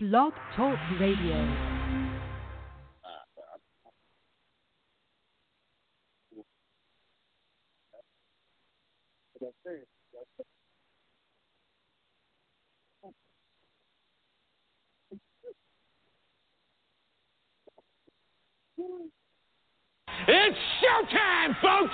Blog Talk Radio. It's showtime, folks!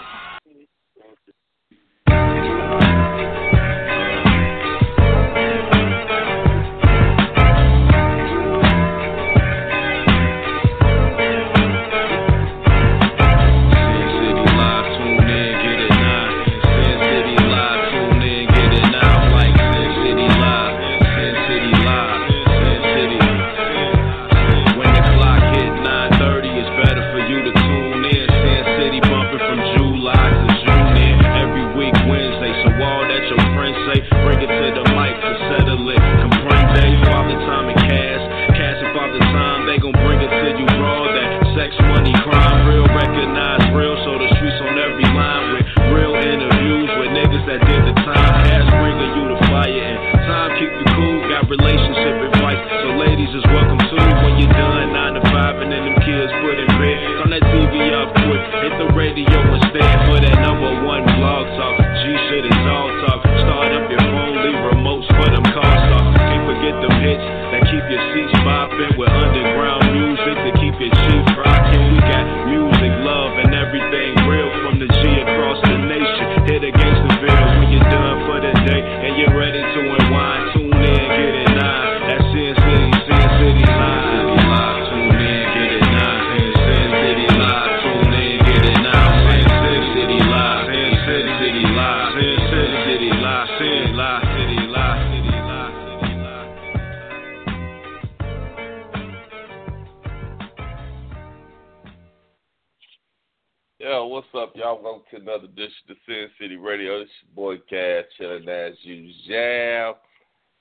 Another edition of Sin City Radio. It's your boy Cash, chilling as usual.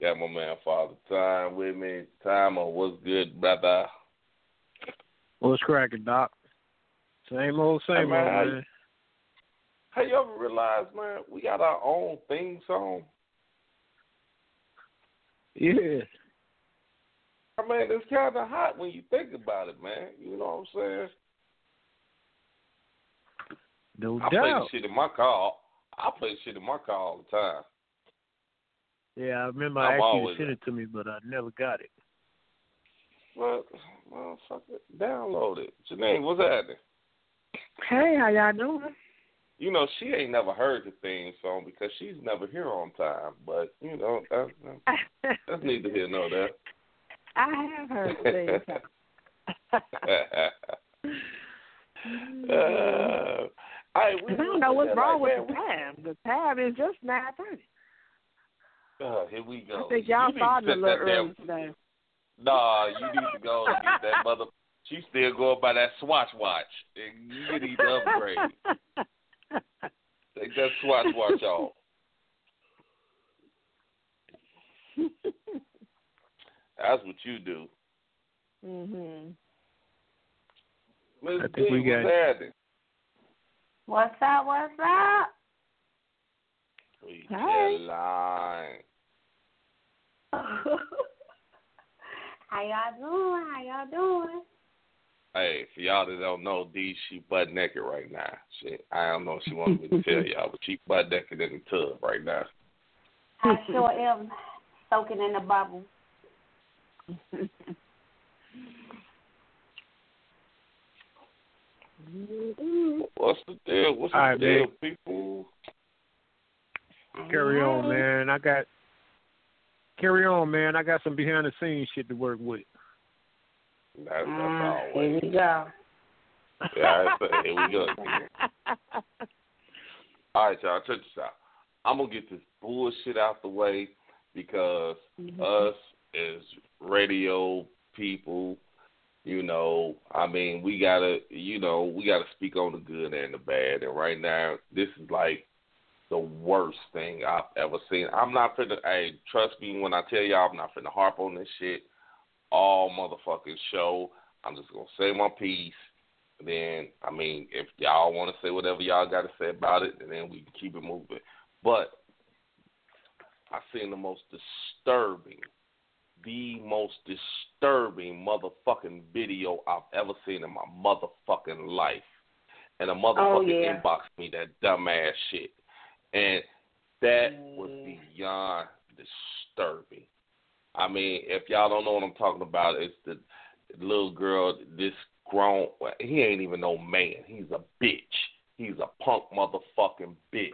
Got my man Father Time with me. Time on what's good, brother? What's cracking, Doc? Same old, same Hey, old, man, how you- man. How you ever realize, man, we got our own theme song? Yeah. I mean, it's kind of hot when you think about it, man. You know what I'm saying? No I play the doubt. shit in my car. I play shit in my car all the time. Yeah, I remember I'm I asked you to send it to me, but I never got it. Well, motherfucker, download it. Janine, what's happening? Hey, how y'all doing? You know, she ain't never heard the theme song because she's never here on time. But, you know, that's, that's neither here nor there. I have heard the thing. uh, I, we I don't know what's like, wrong with man, the time. The time is just nine thirty. we- uh, here we go. I think You y'all need to started a little that damn- early today. Nah, you need to go and get that mother. She still going by that Swatch watch. And you need to upgrade. Take that Swatch watch off. That's what you do. mhm. Miss I think D, we got- happening? What's up? What's up? We Hey. lying. how y'all doing? How y'all doing? Hey, for y'all that don't know, D, she butt naked right now. She, I don't know if she wanted me to tell y'all, but she butt naked in the tub right now. I sure am soaking in the bubble. What's the deal? What's the All right, deal, man. people? Carry on, man. I got carry on, man. I got some behind the scenes shit to work with. That's, that's Mm, always. here we go. Yeah, I say, here we go. All right, y'all, check this out. I'm gonna get this bullshit out the way because us as radio people, you know, I mean, we gotta, you know, we gotta speak on the good and the bad. And right now, this is like the worst thing I've ever seen. I'm not finna. Hey, trust me when I tell y'all, I'm not finna harp on this shit all motherfucking show. I'm just gonna say my piece. Then, I mean, if y'all want to say whatever y'all got to say about it, then we can keep it moving. But I seen the most disturbing, the most disturbing motherfucking video I've ever seen in my motherfucking life. And a motherfucker Oh, yeah. inboxed me that dumbass shit. And that was beyond disturbing. I mean, if y'all don't know what I'm talking about, it's the little girl, this grown, he ain't even no man. He's a bitch. He's a punk motherfucking bitch.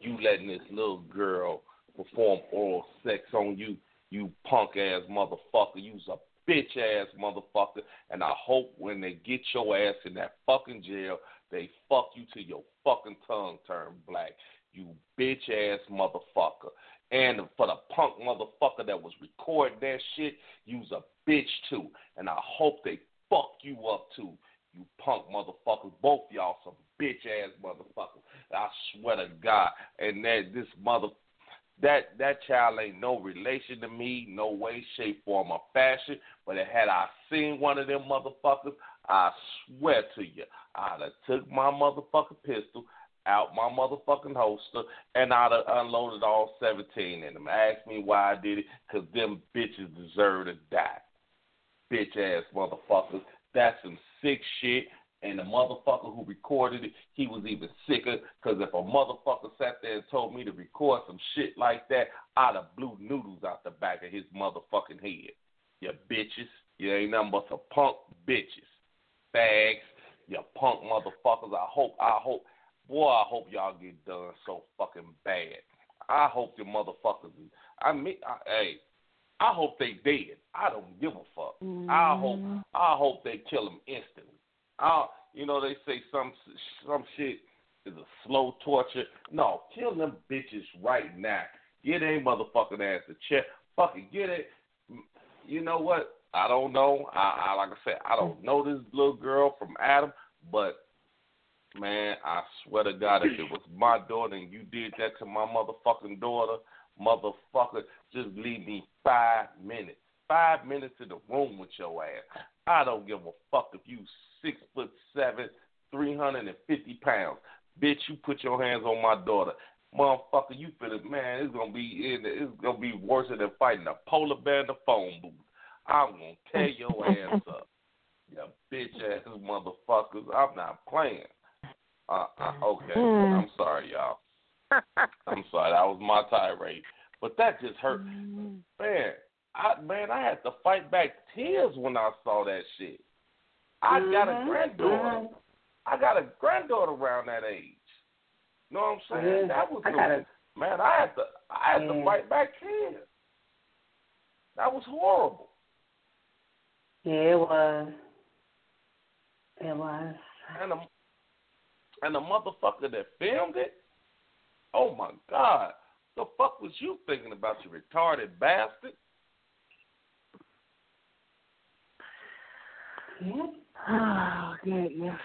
You letting this little girl perform oral sex on you, you punk ass motherfucker. You's a bitch ass motherfucker. And I hope when they get your ass in that fucking jail, they fuck you till your fucking tongue turn black. You bitch ass motherfucker. And for the punk motherfucker that was recording that shit, you's a bitch too. And I hope they fuck you up too. You punk motherfuckers. Both y'all some bitch ass motherfuckers. I swear to God. And that this mother that that child ain't no relation to me, no way, shape, form, or fashion. But had I seen one of them motherfuckers, I swear to you, I'd have took my motherfucking pistol out my motherfucking holster and I'd have unloaded all 17 in them. Ask me why I did it, because them bitches deserve to die. Bitch ass motherfuckers. That's some sick shit. And the motherfucker who recorded it, he was even sicker. Because if a motherfucker sat there and told me to record some shit like that, I'd have blew noodles out the back of his motherfucking head. You bitches. You ain't nothing but some punk bitches. fags, You punk motherfuckers. I hope, I hope, boy, I hope y'all get done so fucking bad. I hope the motherfuckers, I mean, I, hey, I hope they dead. I don't give a fuck. I hope, mm-hmm. I hope they kill them instantly. You know, they say some some shit is a slow torture. No, kill them bitches right now. Get a motherfucking ass a check. Fucking get it. You know what? I don't know. I, I like I said, I don't know this little girl from Adam, but man, I swear to God, if it was my daughter and you did that to my motherfucking daughter, motherfucker, just leave me five minutes. Five minutes in the room with your ass. I don't give a fuck if you six foot seven, three hundred and fifty pounds. Bitch, you put your hands on my daughter. Motherfucker, you finna man, it's gonna be in it's gonna be worse than fighting a polar bear in the phone booth. I'm gonna tear your ass up. You bitch ass motherfuckers. I'm not playing. Uh, uh, okay. I'm sorry, y'all. I'm sorry. That was my tirade. But that just hurt. Man, I man, I had to fight back tears when I saw that shit. I got a Mhm, granddaughter. mhm. I got a granddaughter around that age. You know what I'm saying? Yeah, That was I the- got a- man. I had to I had to fight back tears. That was horrible. Yeah, it was. It was. And the and the motherfucker that filmed it. Oh my God! The fuck was you thinking about, you retarded bastard? Yeah. Oh, goodness.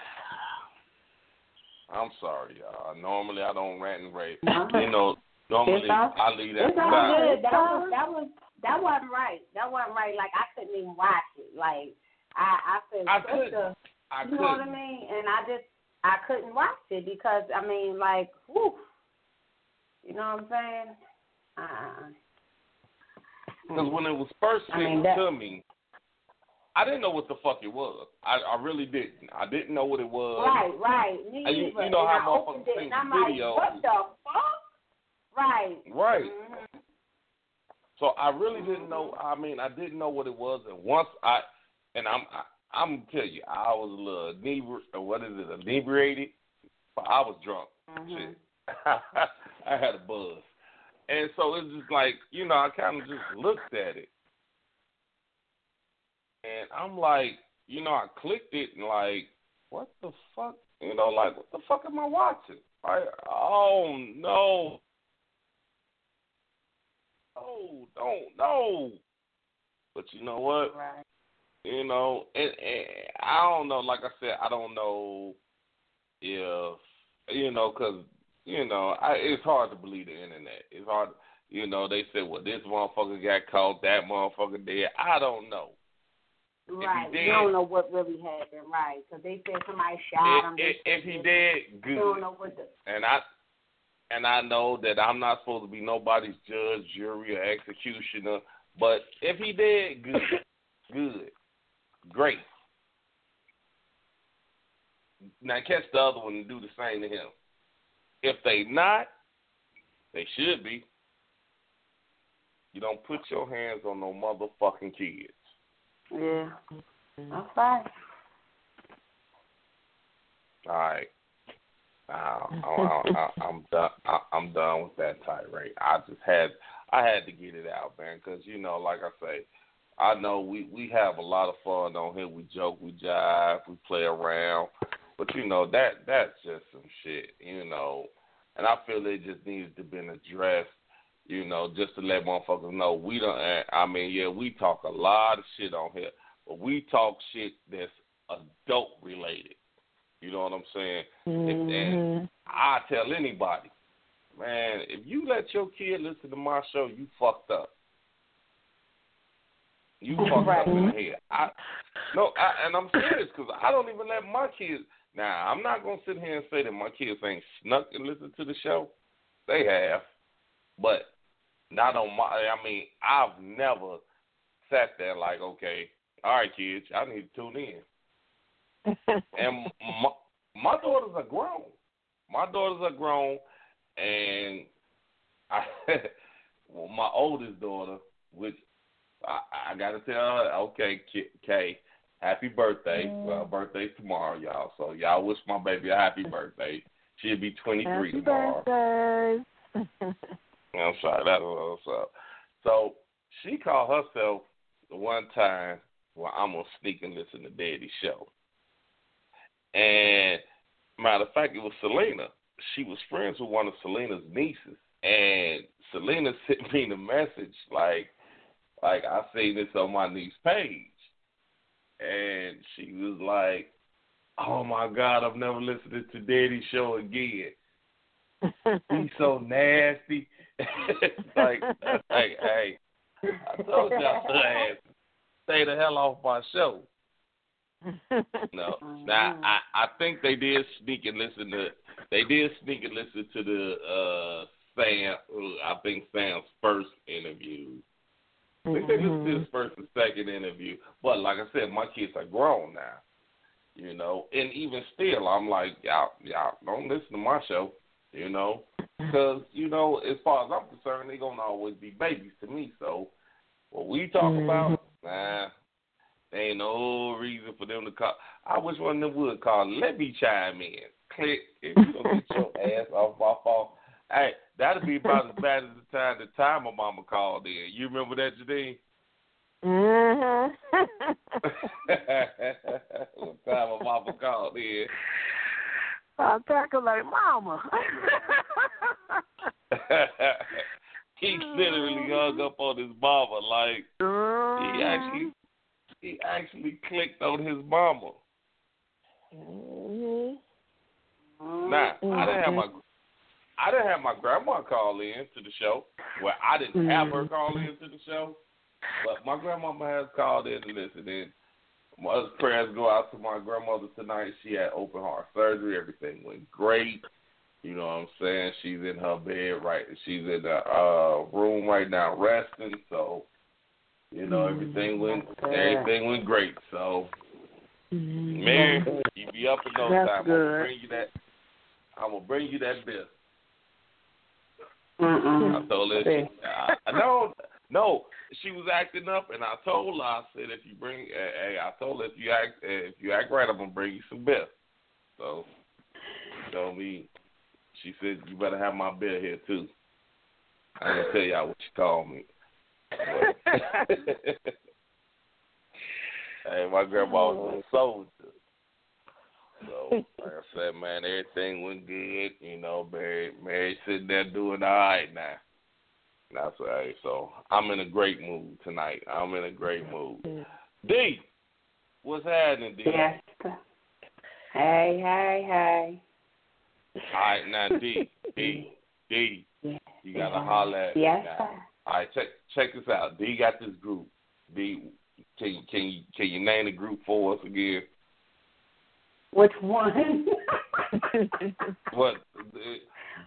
I'm sorry, y'all. Normally I don't rant and rave. You know, normally all- I leave that It's all good. That was that was that wasn't right. That wasn't right. Like I couldn't even watch it. Like I I felt I couldn't. a I you know what I mean? And I just I couldn't watch it because I mean like whew. You know what I'm saying? Uh Because when it was first I mean, that- to me, I didn't know what the fuck it was. I, I really didn't. I didn't know what it was. Right, right. Me And you- you know and how motherfuckers opened it seen and I'm the like, video. what the fuck? Right. Right. Mhm. So I really didn't know. I mean, I didn't know what it was, and once I, and I'm, I, I'm gonna tell you, I was a little inebri- what is it, inebriated. I was drunk. Mhm. Shit. I had a buzz, and so it's just like you know, I kind of just looked at it, and I'm like, you know, I clicked it and like, what the fuck, you know, like what the fuck am I watching? I, oh no. Oh, don't no. But you know what? Right. You know, and, and I don't know. Like I said, I don't know if you know, cause you know, I, it's hard to believe the internet. It's hard. You know, they say, well, this motherfucker got caught, that motherfucker did. I don't know. Right. did- You don't know what really happened, right? Because they said somebody shot him. If, if, he this. dead, You don't know what the. And I and I know that I'm not supposed to be nobody's judge, jury, or executioner, But if he did, good, good, great. Now catch the other one and do the same to him. If they not, they should be. You don't put your hands on no motherfucking kids. Yeah. That's fine. All right. Uh, I, I, I'm done. I, I'm done with that tirade. I just had, I had to get it out, man, because you know, like I say, I know we we have a lot of fun on here. We joke, we jive, we play around, but you know that that's just some shit, you know. And I feel it just needs to be addressed, you know, just to let motherfuckers know we don't. I mean, yeah, we talk a lot of shit on here, but we talk shit that's adult related. You know what I'm saying? Mm-hmm. If, and I tell anybody, man, if you let your kid listen to my show, you fucked up. You fucked up in the head. I no, I, and I'm serious because I don't even let my kids. Now I'm not gonna sit here and say that my kids ain't snuck and listen to the show. They have, but not on my. I mean, I've never sat there like, okay, all right, kids, I need to tune in. and my, my daughters are grown. My daughters are grown, and I, well, my oldest daughter, which I, I got to tell her, okay, Kay, happy birthday. Mm. Well, birthday's tomorrow, y'all. So y'all wish my baby a happy birthday. She'll be 23 Happy tomorrow. birthday. I'm sorry, that's what's up. So she called herself the one time, well, I'm gonna sneak and listen to Daddy's show. And matter of fact, it was Selena. She was friends with one of Selena's nieces, and Selena sent me the message like, like I seen this on my niece's page, and she was like, "Oh my God, I've never listened to Daddy's show again. He's so nasty." like, like, hey, I told y'all to stay the hell off my show. No, now I I think they did sneak and listen to they did sneak and listen to the uh Sam I think Sam's first interview. I think they listened to his first and second interview. But like I said, my kids are grown now. You know, and even still, I'm like, y'all, y'all don't listen to my show. You know, because you know, as far as I'm concerned, they're gonna always be babies to me. So, what we talk about, nah, there ain't no reason for them to call. I wish one of them would call. Let me chime in. Click. If you don't get your ass off my phone. Hey, that'd be about as bad as the time the time my mama called in. You remember that, Janine? Mhm. what time my mama called in. I talk like mama. he literally hung up on his mama like he Mm-hmm. actually he actually clicked on his mama. Mhm. Nah, I didn't have my I didn't have my grandma call in to the show. Well, I didn't have her call in to the show, but my grandmama has called in to listen. And my prayers go out to my grandmother tonight. She had open heart surgery. Everything went great. You know what I'm saying? She's in her bed right. She's in the uh, room right now resting. So, you know, everything went everything went great. So, man, you be up in no time. I'm gonna bring you that. I'm gonna bring you that bill. Mm-mm. I told her, she, I, no, no, she was acting up, and I told her, I said, if you bring, hey, I told her if you act, eh, if you act right, I'm gonna bring you some bill. So, she told me, she said, you better have my bill here too. I didn't tell y'all what she called me. Hey, my grandma was a oh. soldier. So, like I said, man, everything went good. You know, Mary, Mary sitting there doing all right now. That's right. So, I'm in a great mood tonight. I'm in a great mood. D, what's happening, D? Yes. Hey, hey, hey. All right, now D, D, D, Yes. you gotta holler at me Yes, now. sir. All right, check check this out. D got this group. D, can you can you can you name the group for us again? Which one? What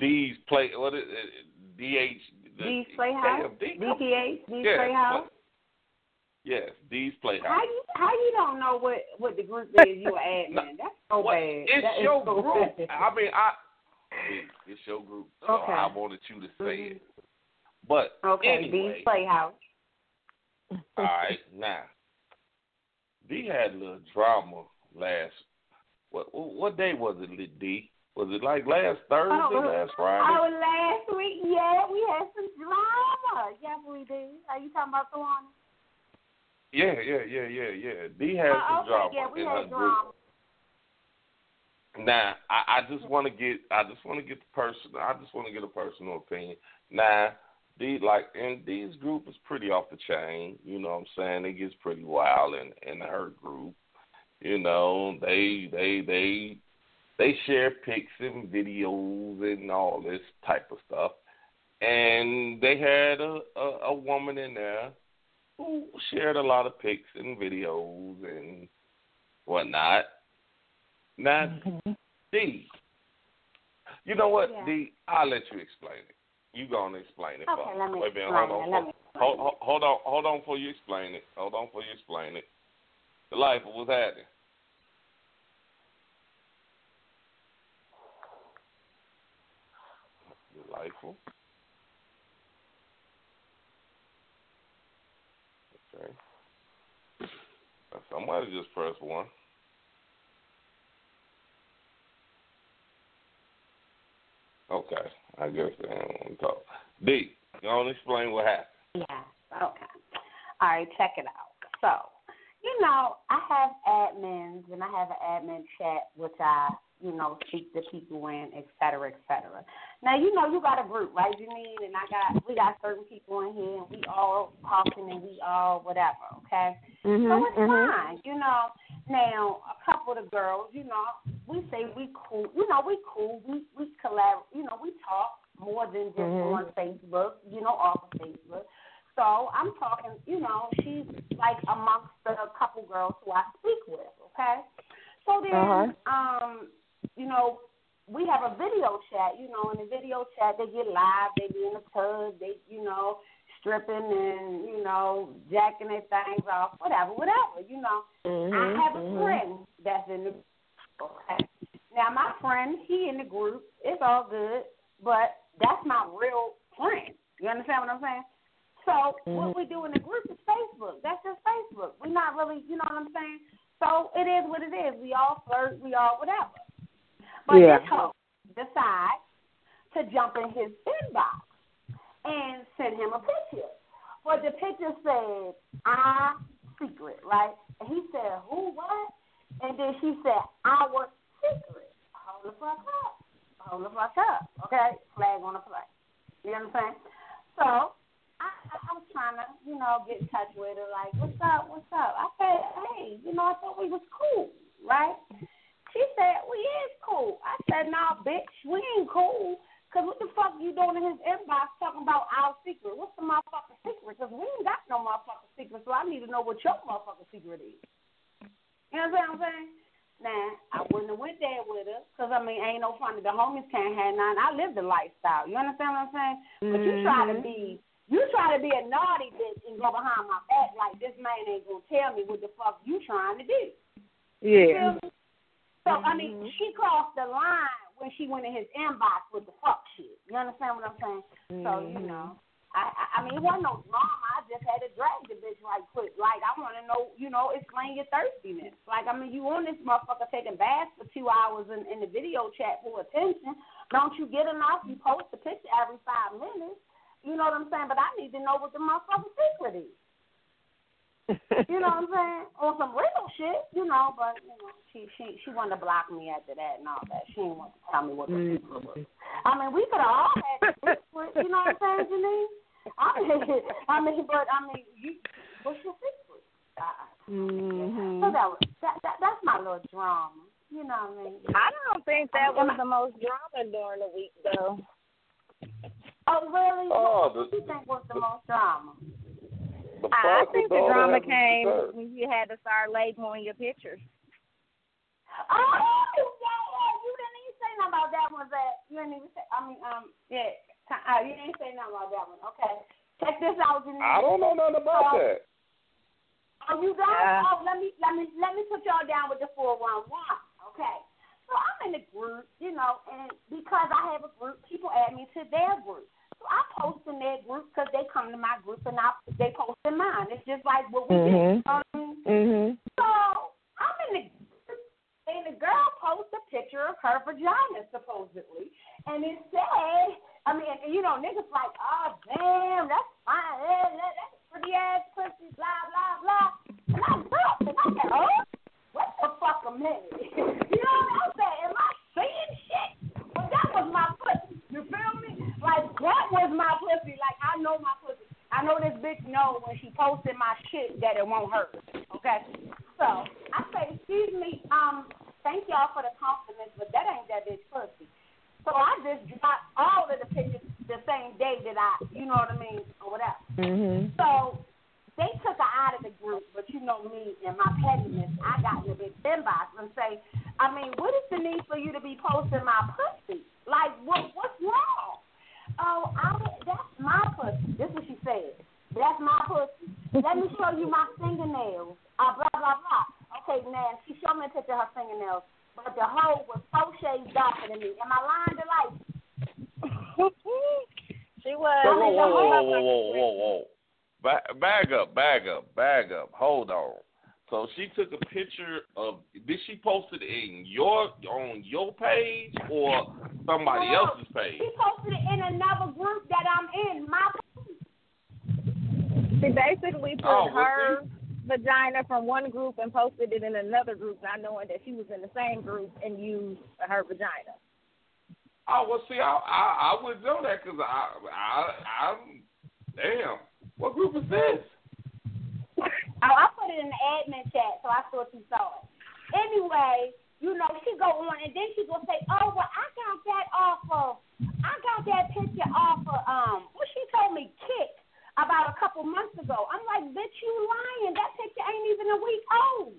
D's play? What is it? DH? D's Playhouse? D, DPH? D's yeah, Playhouse? Yes, D's Playhouse. How you how you don't know what what the group is? You No, admin. That's so bad. It's That your so group. bad. I mean, I. It's your group, so Okay. I wanted you to say Mhm. it. But Okay, anyway, D's Playhouse. all right, now D had a little drama last. What what day was it, D? Was it like last Thursday, Oh, last Friday? Oh, last week, yeah, we had some drama. Yes, we did. Are you talking about the one? Yeah, yeah, yeah, yeah, yeah. D has Oh, some okay, drama yeah, in her group. Now, I, I just want to get, I just want to get the person, I just want to get a personal opinion. Now, the like, and these group is pretty off the chain. You know what I'm saying? It gets pretty wild in in her group. You know, they they they they share pics and videos and all this type of stuff. And they had a a, a woman in there who shared a lot of pics and videos and whatnot. Now, mm-hmm. D, you know what, Yeah. D? I'll let you explain it. You gonna explain it Okay, let me Wait a explain hold on. it. Let me explain hold, hold, hold on, hold on before you explain it. Hold on for you explain it. The life was happening. Delightful. Okay. Now, Somebody just press one. Okay, I guess they don't want to talk. D, you want to explain what happened? Yeah. Okay. All right, check it out. So, you know, I have admins and I have an admin chat which I, you know, speak to people in, et cetera, et cetera. Now, you know, you got a group, right, Janine? And I got, we got certain people in here and we all talking and we all whatever, okay? Mhm. So it's mhm. fine, you know. Now, a couple of the girls, you know, we say we cool, you know, we cool, we we collab, you know, we talk more than just Mhm. on Facebook, you know, off of Facebook. So I'm talking, you know, she's like amongst the couple girls who I speak with, okay? So then, Uh-huh. um, you know, we have a video chat, you know, in the video chat they get live, they be in the tub, they, you know, stripping and, you know, jacking their things off, whatever, whatever, you know. Mhm, I have a mhm. friend that's in the okay. Now my friend, he in the group, it's all good, but that's my real friend. You understand what I'm saying? So what Mhm. we do in the group is Facebook. That's just Facebook. We're not really, you know what I'm saying? So it is what it is. We all flirt, we all whatever. But Yeah. this hoe decides to jump in his inbox and send him a picture. But the picture said, "I secret," right? And he said, "Who? What?" And then she said, "Our secret." Hold the fuck up. Hold the fuck up. Okay, flag on the play. You understand? So I, I, I was trying to, you know, get in touch with her. Like, what's up? What's up? I said, hey, you know, I thought we was cool, right? She said, we is cool. I said, nah, bitch, we ain't cool. Cause what the fuck you doing in his inbox talking about our secret? What's the motherfucking secret? Cause we ain't got no motherfucking secret, so I need to know what your motherfucking secret is. You know what I'm saying? Now, I wouldn't have went there with her, cause I mean, ain't no funny. The homies can't have none. I live the lifestyle. You understand what I'm saying? But you try to mm-hmm. be, you try to be a naughty bitch and go behind my back like this man ain't gonna tell me what the fuck you trying to do. You Yeah. feel So I mean, mm-hmm. she crossed the line when she went in his inbox with the fuck shit. You understand what I'm saying? So you mm-hmm. know, I, I I mean, it wasn't no drama. I just had to drag the bitch right quick. Like I want to know, you know, explain your thirstiness. Like I mean, you on this motherfucker taking baths for two hours in, in the video chat for attention. Don't you get enough? You post a picture every five minutes. You know what I'm saying? But I need to know what the motherfucking secret is. You know what I'm saying? On some real shit, you know, but you know, she she she wanted to block me after that and all that. She didn't want to tell me what the secret was. I mean, we could have all had the secret, you know what I'm saying, Janine? I mean, I mean, but I mean, you, what's your secret? Uh, Mhm. so that was that, that that's my little drama. You know what I mean? I don't think that was the most drama during the week, though. Oh really? Oh, what the- do you think was the most drama? The I think the drama came dessert? when you had to start labeling your pictures. Oh, yeah, yeah. You didn't even say nothing about that one, Zach. You didn't even say. I mean, um, yeah. Uh, you didn't say nothing about that one. Okay. Check this out, Janine. I don't know nothing about So- that. Oh, you don't? Yeah. Oh, let me let me let me put y'all down with the four one one. Okay. So I'm in the group, you know, and because I have a group, people add me to their group. I post in their group because they come to my group and I they post in mine. It's just like what we Mhm. do. You know what I mean? Mhm. So I'm in the group, and the girl posts a picture of her vagina supposedly, and it said, I mean, you know, niggas like, oh damn, that's fine, that, that's pretty ass pussy, blah blah blah. And I looked and I said, oh, what the fuck a minute? you know what I'm saying? Am I saying shit? But that was my pussy. You feel me? Like that was my pussy. Like I know my pussy. I know this bitch know when she posted my shit that it won't hurt. Okay. So I say, excuse me, um, thank y'all for the compliments, but that ain't that bitch pussy. So I just dropped all of the pictures the same day that I, you know what I mean, or whatever. Mhm. So they took her out of the group, but you know me and my pettiness, I got in the big inbox and say, I mean, what is the need for you to be posting my pussy? Like, what what's wrong? Oh, I that's my pussy. This is what she said. That's my pussy. Let me show you my fingernails. Uh, blah blah blah. Okay, now she showed me a picture of her fingernails, but the hole was four shades darker than me. Am I lying to like? she was. Whoa, whoa, whoa, whoa, whoa, whoa, whoa, whoa. Back, bag up, bag up, bag up. Hold on. So she took a picture of. Did she post it in your on your page or somebody No, else's page? She posted it in another group that I'm in. My She basically put Oh, her vagina from one group and posted it in another group, not knowing that she was in the same group and used her vagina. Oh well, see, I I, I wouldn't know that because I I I'm damn. What group is this? Oh, I put it in the admin chat, so I thought you saw it. Anyway, you know, she go on and then she gonna say, Oh, well I got that off of I got that picture off of um what she told me, Kick, about a couple months ago. I'm like, bitch, you lying. That picture ain't even a week old.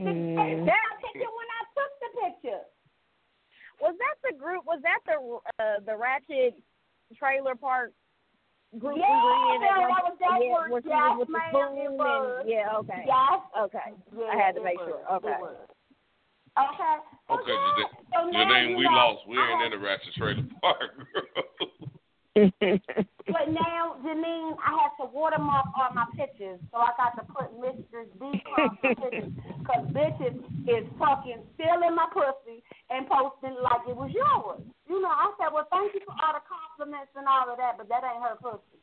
The- Mm. That picture when I took the picture. Was that the group? Was that the uh, the Ratchet Trailer Park group Yeah, we were in? at that was that yeah, group. with, Yes, with the ma'am, spoon it and yeah, okay, Yes. okay. Yeah, I had to make was. sure. It Okay. was. Okay. So Okay, yeah, Janine, so now, Janine, you we know, lost. We I ain't have- in the Ratchet Trailer Park. But now, Janine, I have to watermark all my pictures, so I got to put Mr. D Crump pictures, because bitches is fucking stealing my pussy and posting like it was yours. You know, I said, well, thank you for all the compliments and all of that, but that ain't her pussy.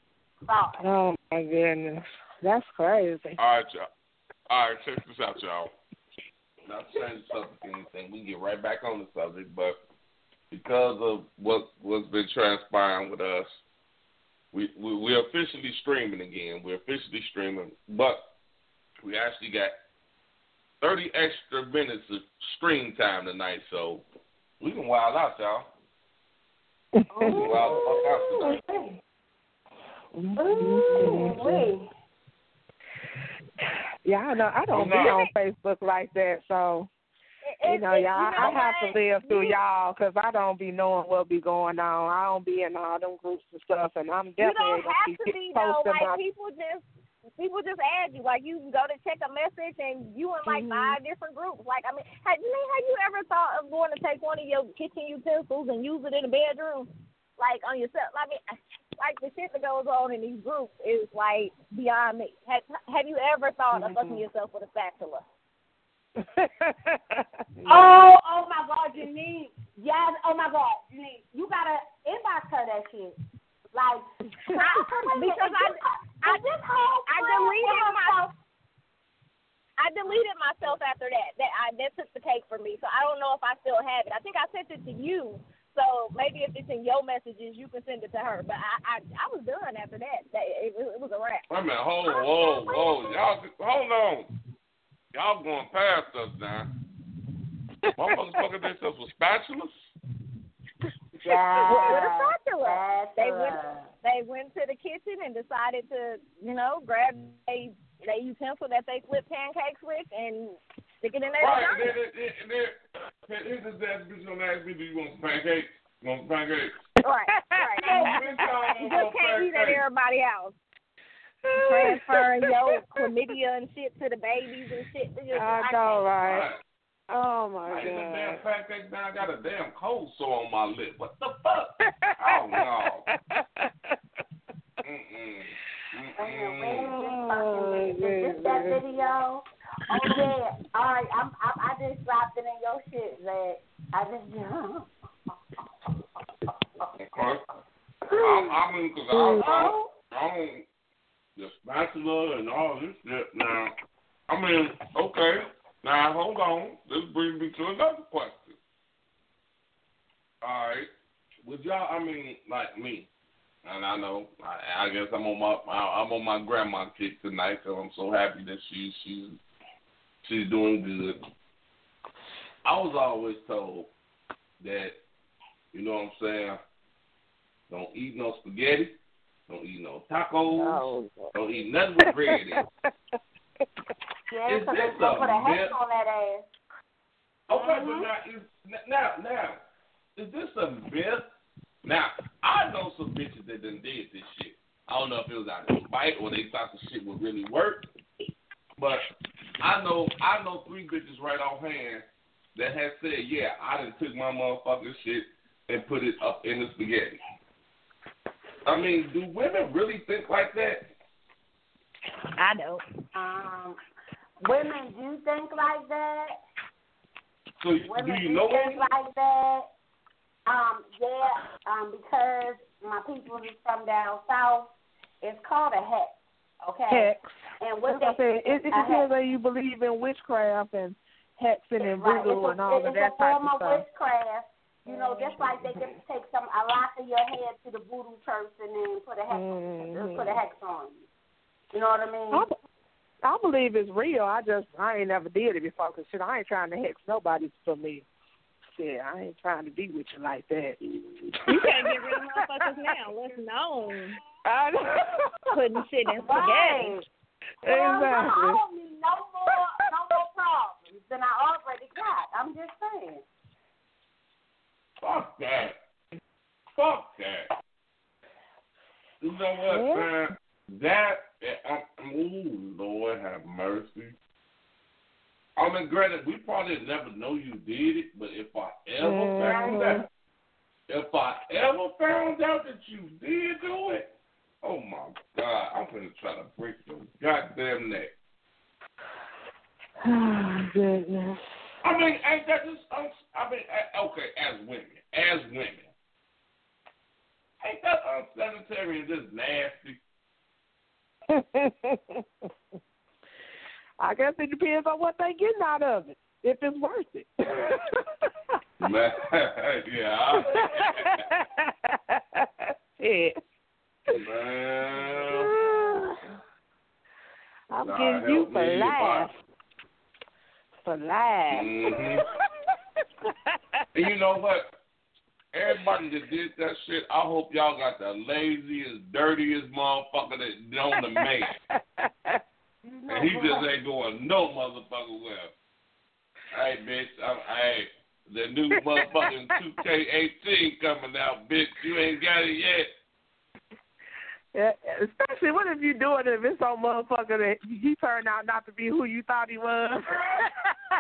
Sorry. oh my goodness, that's crazy. All right, y'all. All right, check this out, y'all. Not to change the subject or anything, we can get right back on the subject, but because of what what's been transpiring with us, we, we we're officially streaming again. We're officially streaming, but we actually got thirty extra minutes of screen time tonight, so we can wild out, y'all. We can wild the fuck out tonight. Ooh, wait. Yeah, I know. I don't Oh, be no. on Facebook like that, so you know, it- y'all. I know have what? to live through y'all because I don't be knowing what be going on. I don't be in all them groups and stuff, and I'm definitely you don't gonna have to be be though. posting Like my. people just people just add you. Like you go to check a message and you in like Mhm. five different groups. Like I mean, have you have you ever thought of going to take one of your kitchen utensils and use it in the bedroom, like on yourself? I mean, like the shit that goes on in these groups is like beyond me. Have Have you ever thought of fucking Mhm. yourself with a spatula? Oh, oh my God, Janine. Yes, oh my God, Janine. You gotta inbox her that shit. Like, because I I just whole I deleted was my so- I deleted myself after that. That I that took the cake for me. So I don't know if I still have it. I think I sent it to you. So maybe if it's in your messages, you can send it to her. But I I, I was done after that. That it, it was a wrap. Wait a minute, hold on, whoa, whoa, y'all, hold on. Y'all going past us now. Motherfuckers fucking themselves with spatulas? Yeah. With a spatula. They went they went to the kitchen and decided to you know grab a a utensil that they flip pancakes with and stick it in their Right, and vagina. then, and then, and then here's this ass bitch gonna ask me, do you want some pancakes? You want some pancakes? Right, right. Bitch, You just can't eat at pancakes. everybody else. Transferring your chlamydia and shit to the babies and shit. I know, right? Oh my I god! the damn fact that now I got a damn cold sore on my lip. What the fuck? oh no. Mm-mm. Oh, oh Is this that video? Oh yeah. All right, I'm, I, I just dropped it in your shit, Zach. I just. Okay. I, I mean, cause I, I, oh. I don't the spatula and all this shit. Now, I mean, okay. Now hold on. This brings me to another question. All right. Would y'all? I mean, like me, and I know. I, I guess I'm on my I'm on my grandma kick tonight, so I'm so happy that she she's she's doing good. I was always told that, you know what I'm saying, don't eat no spaghetti, don't eat no tacos, No. don't eat nothing with bread in. it. Yeah, Is this they gonna put a a hex on that ass. Okay, Mhm. but now, now, now, is this a myth? Now, I know some bitches that done did this shit. I don't know if it was out of spite or they thought the shit would really work, but I know I know three bitches right offhand that have said, yeah, I done took my motherfucking shit and put it up in the spaghetti. I mean, do women really think like that? I don't. Um, women do think like that. So do Women you do know think any? like that. Um, yeah, um, because my people is from down south. It's called a hex. Okay. Hex. And That's what what I they said. It, it depends on you believe in witchcraft and hexing and Right. voodoo It's a, and all of it's that a type form of of stuff. witchcraft. You know, just like they can take some a lock of your head to the voodoo church and then put a hex Mhm. put a hex on you. You know what I mean? I, I believe it's real. I just I ain't never did it before. Cause shit, I ain't trying to hex nobody for me. Shit, I ain't trying to be with you like that. You can't get rid of motherfuckers now. Let's known I know. putting shit in Right. spaghetti. Well, I exactly. don't need no more no more problems than I already got. I'm just saying. Fuck that. Fuck that. You know what, man? That, uh, ooh, Lord have mercy. I mean, granted, we probably never know you did it, but if I ever found Mhm. out, if I ever found out that you did do it, oh my God, I'm gonna try to break your goddamn neck. Oh, goodness. I mean, ain't that just? I mean, okay, as women, as women, ain't that unsanitary and just nasty? I guess it depends on what they getting out of it. If it's worth it. Man, yeah, Shit. man. I'm God getting you for life. For life. Mhm. And you know what? Everybody that did that shit, I hope y'all got the laziest, dirtiest motherfucker that known the man. And he just ain't going no motherfucker well. Hey, bitch, I'm, hey, the new motherfucking 2K18 coming out, bitch. You ain't got it yet. Yeah, especially what if you doing it if it's some motherfucker that he turned out not to be who you thought he was.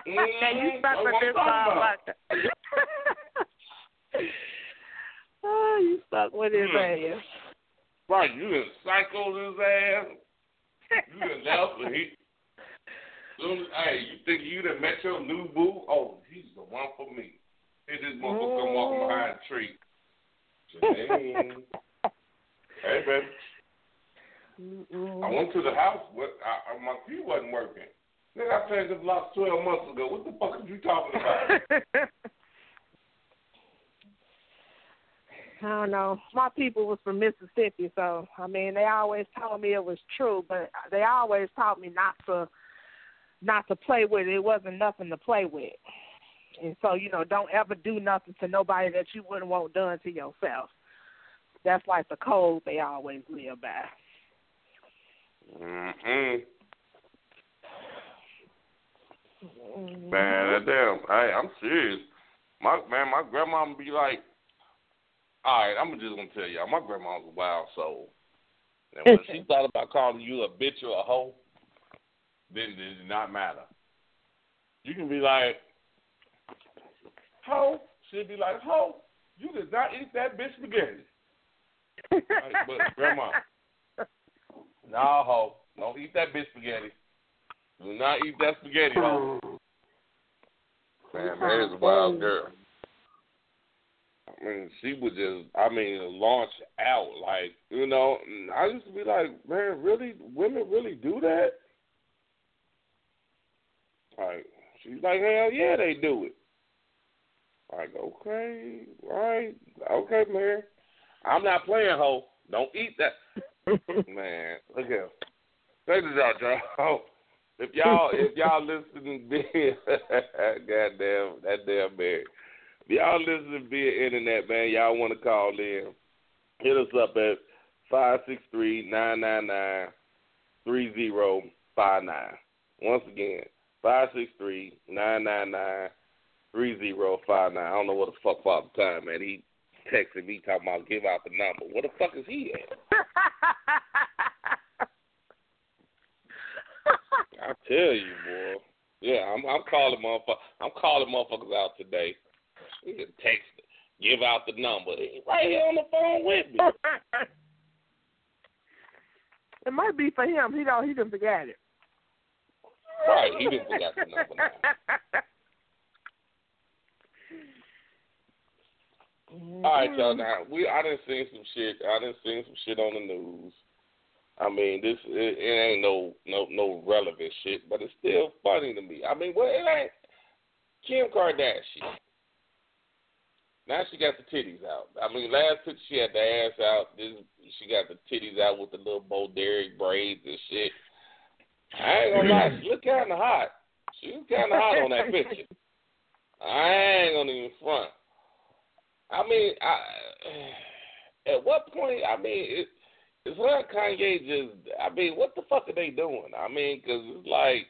And you stuck with what this motherfucker. oh, you stuck with his Hmm. ass. Right, you done psychoed his ass. You done left and he. Hey, you think you done met your new boo? Oh, he's the one for me. Here this motherfucker come walking behind a tree. Hey, baby. I went to the house, but I, I, my key wasn't working. Nigga, I changed the locks 12 months ago. What the fuck are you talking about? I don't know. My people was from Mississippi, so I mean they always told me it was true, but they always taught me not to not to play with it. It wasn't nothing to play with. And so, you know, don't ever do nothing to nobody that you wouldn't want done to yourself. That's like the code they always live by. mm-hmm. Man, that damn, hey, I'm serious. My man, my grandma would be like, all right, I'm just gonna tell y'all, my grandma was a wild soul. And when she thought about calling you a bitch or a hoe, then it did not matter. You can be like, hoe. She'd be like, hoe, you did not eat that bitch spaghetti. like, but grandma, nah, hoe, don't eat that bitch spaghetti. Do not eat that spaghetti, hoe. Man, that is a wild girl. I mean, she would just, I mean, launch out. Like, you know, I used to be like, man, really? Women really do that? Like, she's like, hell yeah, they do it. Like, okay, all right, okay, man. I'm not playing, hoe. Don't eat that. man, look here. Check this out, y'all. If y'all, if y'all listening via, goddamn, that damn man. If y'all listening via internet, man, y'all want to call in, hit us up at five six three nine nine nine three zero five nine. Once again, five six three nine nine nine three zero five nine. I don't know what the fuck Father Time, man. He texted me talking about give out the number. What the fuck is he at? I tell you, boy. Yeah, I'm I'm calling motherfuckers. I'm calling motherfuckers out today. He can text, give out the number. He right here on the phone with me. it might be for him. He don't. He didn't forget it. Right, he didn't forget the number. Now. All right, y'all. Mm-hmm. Now we I didn't see some shit. I didn't see some shit on the news. I mean, this it, it ain't no no no relevant shit, but it's still funny to me. I mean, well, it ain't Kim Kardashian. Now she got the titties out. I mean, last picture she had the ass out. This she got the titties out with the little Bo Derek braids and shit. I ain't gonna lie, she look kind of hot. She was kind of hot on that picture. I ain't gonna even front. I mean, I, at what point? I mean, it, it's her Kanye just. I mean, what the fuck are they doing? I mean, because it's like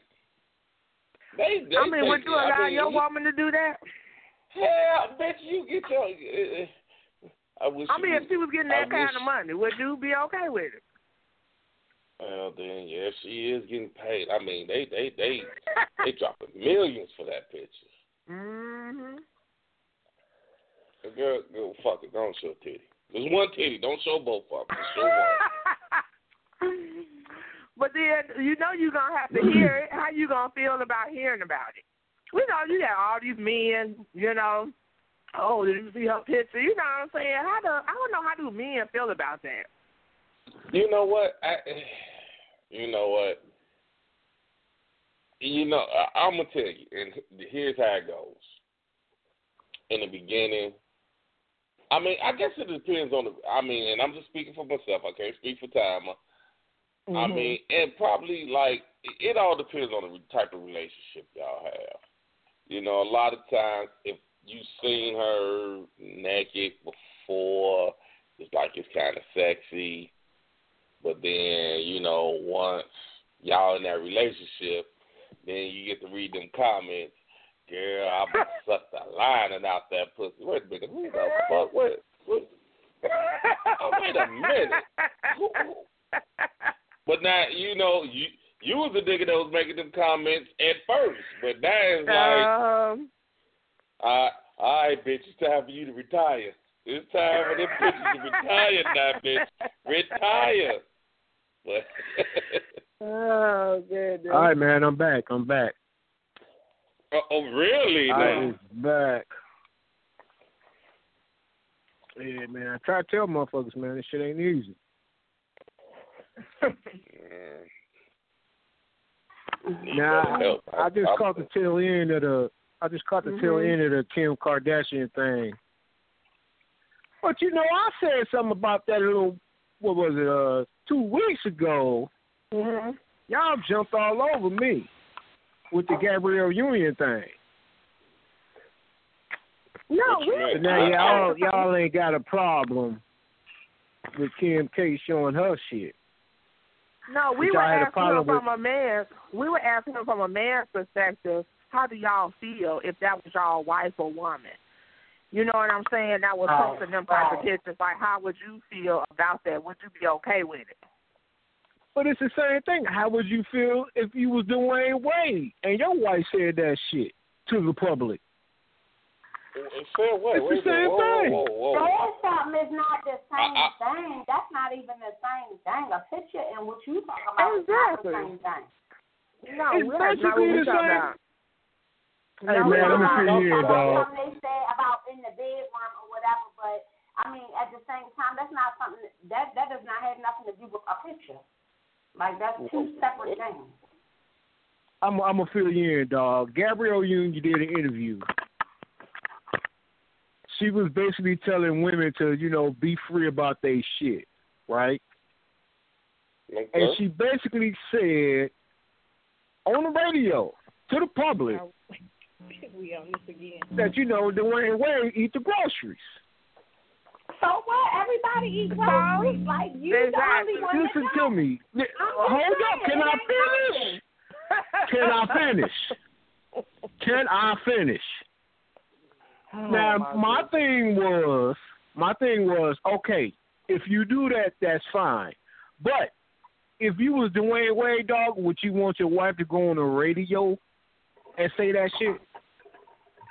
they. they I mean, would you allow I mean, your woman to do that? Hell, bet you get your. Uh, I wish. I mean, you, if she was getting that I kind wish, of money, would you be okay with it? Well, then, yeah, she is getting paid. I mean, they they they they dropping millions for that picture. Mm Mhm. The girl, girl, fuck it, don't show titty. There's one titty. Don't show both of them. Show one. but then you know you're gonna have to hear it. How you gonna feel about hearing about it? We know you got all these men, you know. Oh, did you see her picture? You know what I'm saying? How do I don't know how do men feel about that? You know what? I, you know what? You know, I, I'm gonna tell you, and here's how it goes. In the beginning, I mean, I guess it depends on the. I mean, and I'm just speaking for myself. I can't speak for Timer. Mm-hmm. I mean, and probably like it, it all depends on the type of relationship y'all have. You know, a lot of times if you've seen her naked before, it's like it's kind of sexy. But then, you know, once y'all in that relationship, then you get to read them comments. Girl, I'm gonna suck the lining out that pussy. Wait a minute, who the fuck? Wait, wait. Oh, wait a minute. Who, who? But now, you know, you you was the nigga that was making them comments at first, but now it's like, Um, uh, all right, bitch, it's time for you to retire. It's time for them bitches to retire now, bitch. Retire. But oh goodness. All right, man, I'm back. I'm back. Oh, oh, really? I No. is back. Yeah, man. I try to tell motherfuckers, man, this shit ain't easy. Now, Help. I just caught the tail end of the. I just caught the tail Mhm. end of the Kim Kardashian thing. But you know, I said something about that a little. What was it? Uh, two weeks ago. hmm Y'all jumped all over me with the Gabrielle Union thing. No, What we mean? But now y'all y'all ain't got a problem with Kim K showing her shit. No, we were I asking him problem with- from a man's. We were asking him from a man's perspective. How do y'all feel if that was y'all wife or woman? You know what I'm saying? That was Right, posting them oh. type of right. pictures. Like, how would you feel about that? Would you be okay with it? But it's the same thing. How would you feel if you was Dwyane Wade and your wife said that shit to the public? Fair way. It's the same whoa, thing. Whoa, whoa, whoa. Saying something is not the same I- thing. That's not even the same thing. A picture and what you talking about Exactly. is not the same thing. No, It's that's not what basically we the talking same. about. Hey, No, man, let me no, see no, here, no, dog. Something they say about in the bedroom or whatever, but I mean, at the same time, that's not something that that does not have nothing to do with a picture. Like that's two separate things. I'm I'm gonna fill you in, dog. Gabrielle Union did an interview. She was basically telling women to, you know, be free about their shit, right? Okay. And she basically said on the radio to the public we on this again. that you know Dwyane Wade eat the groceries. So what? Everybody eats groceries. Like you the Exactly. only one Listen that to me. I'm Hold just up. Can I finish? Can I finish? Can I finish? Oh, Now, my thing was, my thing was, okay, if you do that, that's fine. But if you was Dwyane Wade, dog, would you want your wife to go on the radio and say that shit?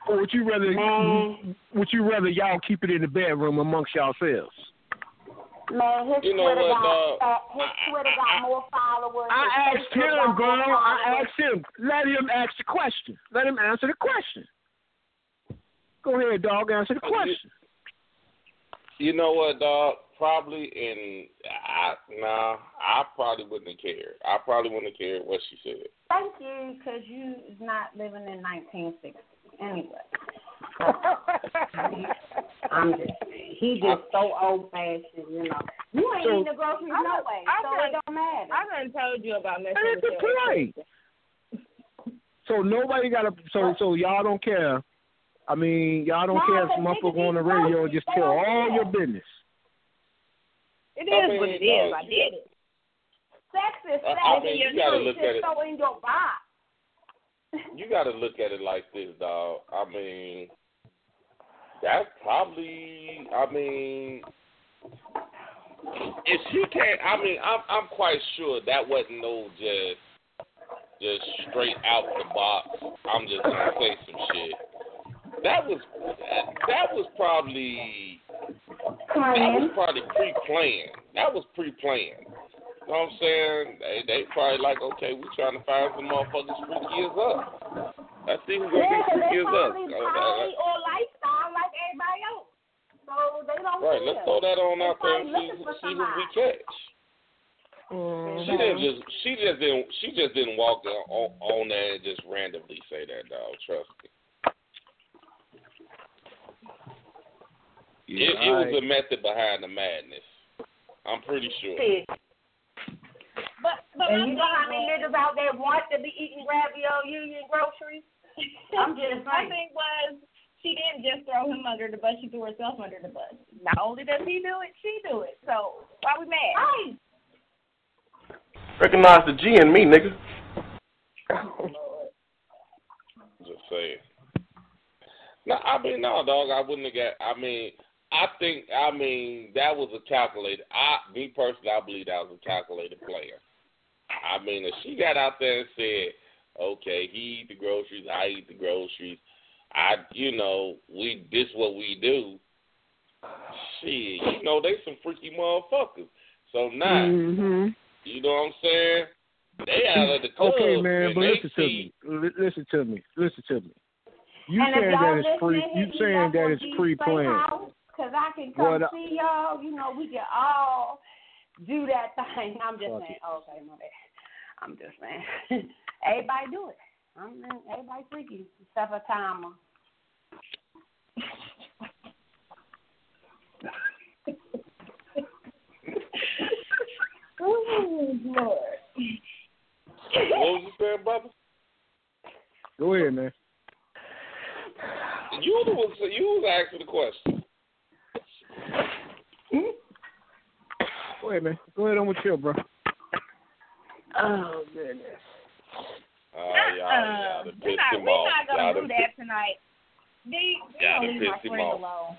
Or would you rather Man. would you rather y'all keep it in the bedroom amongst yourselves? Man, his You know Twitter what, got uh, his Twitter got more followers. I asked him, girl. I asked him. Let him ask the question. Let him answer the question. Go ahead, dog. Answer the question. You know what, dog? Probably in I nah, I probably wouldn't have cared. I probably wouldn't have cared what she said. Thank you, because you is not living in 1960. Anyway, I'm just. He just so old fashioned, you know. You ain't So- eating the grocery I'm no a- way, I'm so a- it don't matter. I done told you about messing And with it's a your play. So nobody got to. So so y'all don't care. I mean, y'all don't No, care if but motherfucker go on the radio and just tell all care. your business. It is I mean, what it is. I did it. Sex is I- sex. I mean, you gotta look at it- so in your box. You got to look at it like this, dog. I mean, that's probably. I mean, if she can't, I mean, I'm I'm quite sure that wasn't no just just straight out the box. I'm just gonna say some shit. That was that was probably that was probably pre-planned. That was pre-planned. You know what I'm saying? They they probably like, okay, we trying to find some motherfuckers freaky as us. Let's see who's gonna Yeah, be 'cause freaky as us. probably that- poly or lifestyle like everybody else. So they don't Right, care. let's throw that on out there and see, see who we catch. Mm-hmm. She didn't just she just didn't she just didn't walk on, on, on there and just randomly say that dog. Trust me. It, it was a method behind the madness. I'm pretty sure. But but And you know how many niggas out there want to be eating ravioli union groceries? I'm just My saying. thing was she didn't just throw him under the bus; she threw herself under the bus. Not only does he do it, she do it. So why we mad? Right. Recognize the G in me, nigga. Oh, just saying. No, I mean no, dog. I wouldn't have got. I mean, I think. I mean that was a calculated. I, me personally, I believe that was a calculated player. I mean, if she got out there and said, "Okay, he eat the groceries, I eat the groceries," I, you know, we this what we do. Shit, you know, they some freaky motherfuckers. So now, hmm you know what I'm saying? They out of the club. Okay, man, and but they listen to me. Li- Listen to me. Listen to me. You and saying y'all that it's pre? You saying up that it's pre-planned? Playhouse, Cause I can come What I- see y'all. You know, we can all do that thing. I'm just Fuck saying. Okay, my bad. I'm just saying. everybody do it. I'm everybody freaky except for timer. Oh Lord. what was you saying, brother? Go ahead, man. You was you was asking the question. Go ahead, man. Go ahead on with you, bro. Oh goodness. Oh, y'all, y'all Uh, we're pissed not, him we're off. not gonna Y'all do done that tonight. D, you Y'all don't leave my friend off. alone.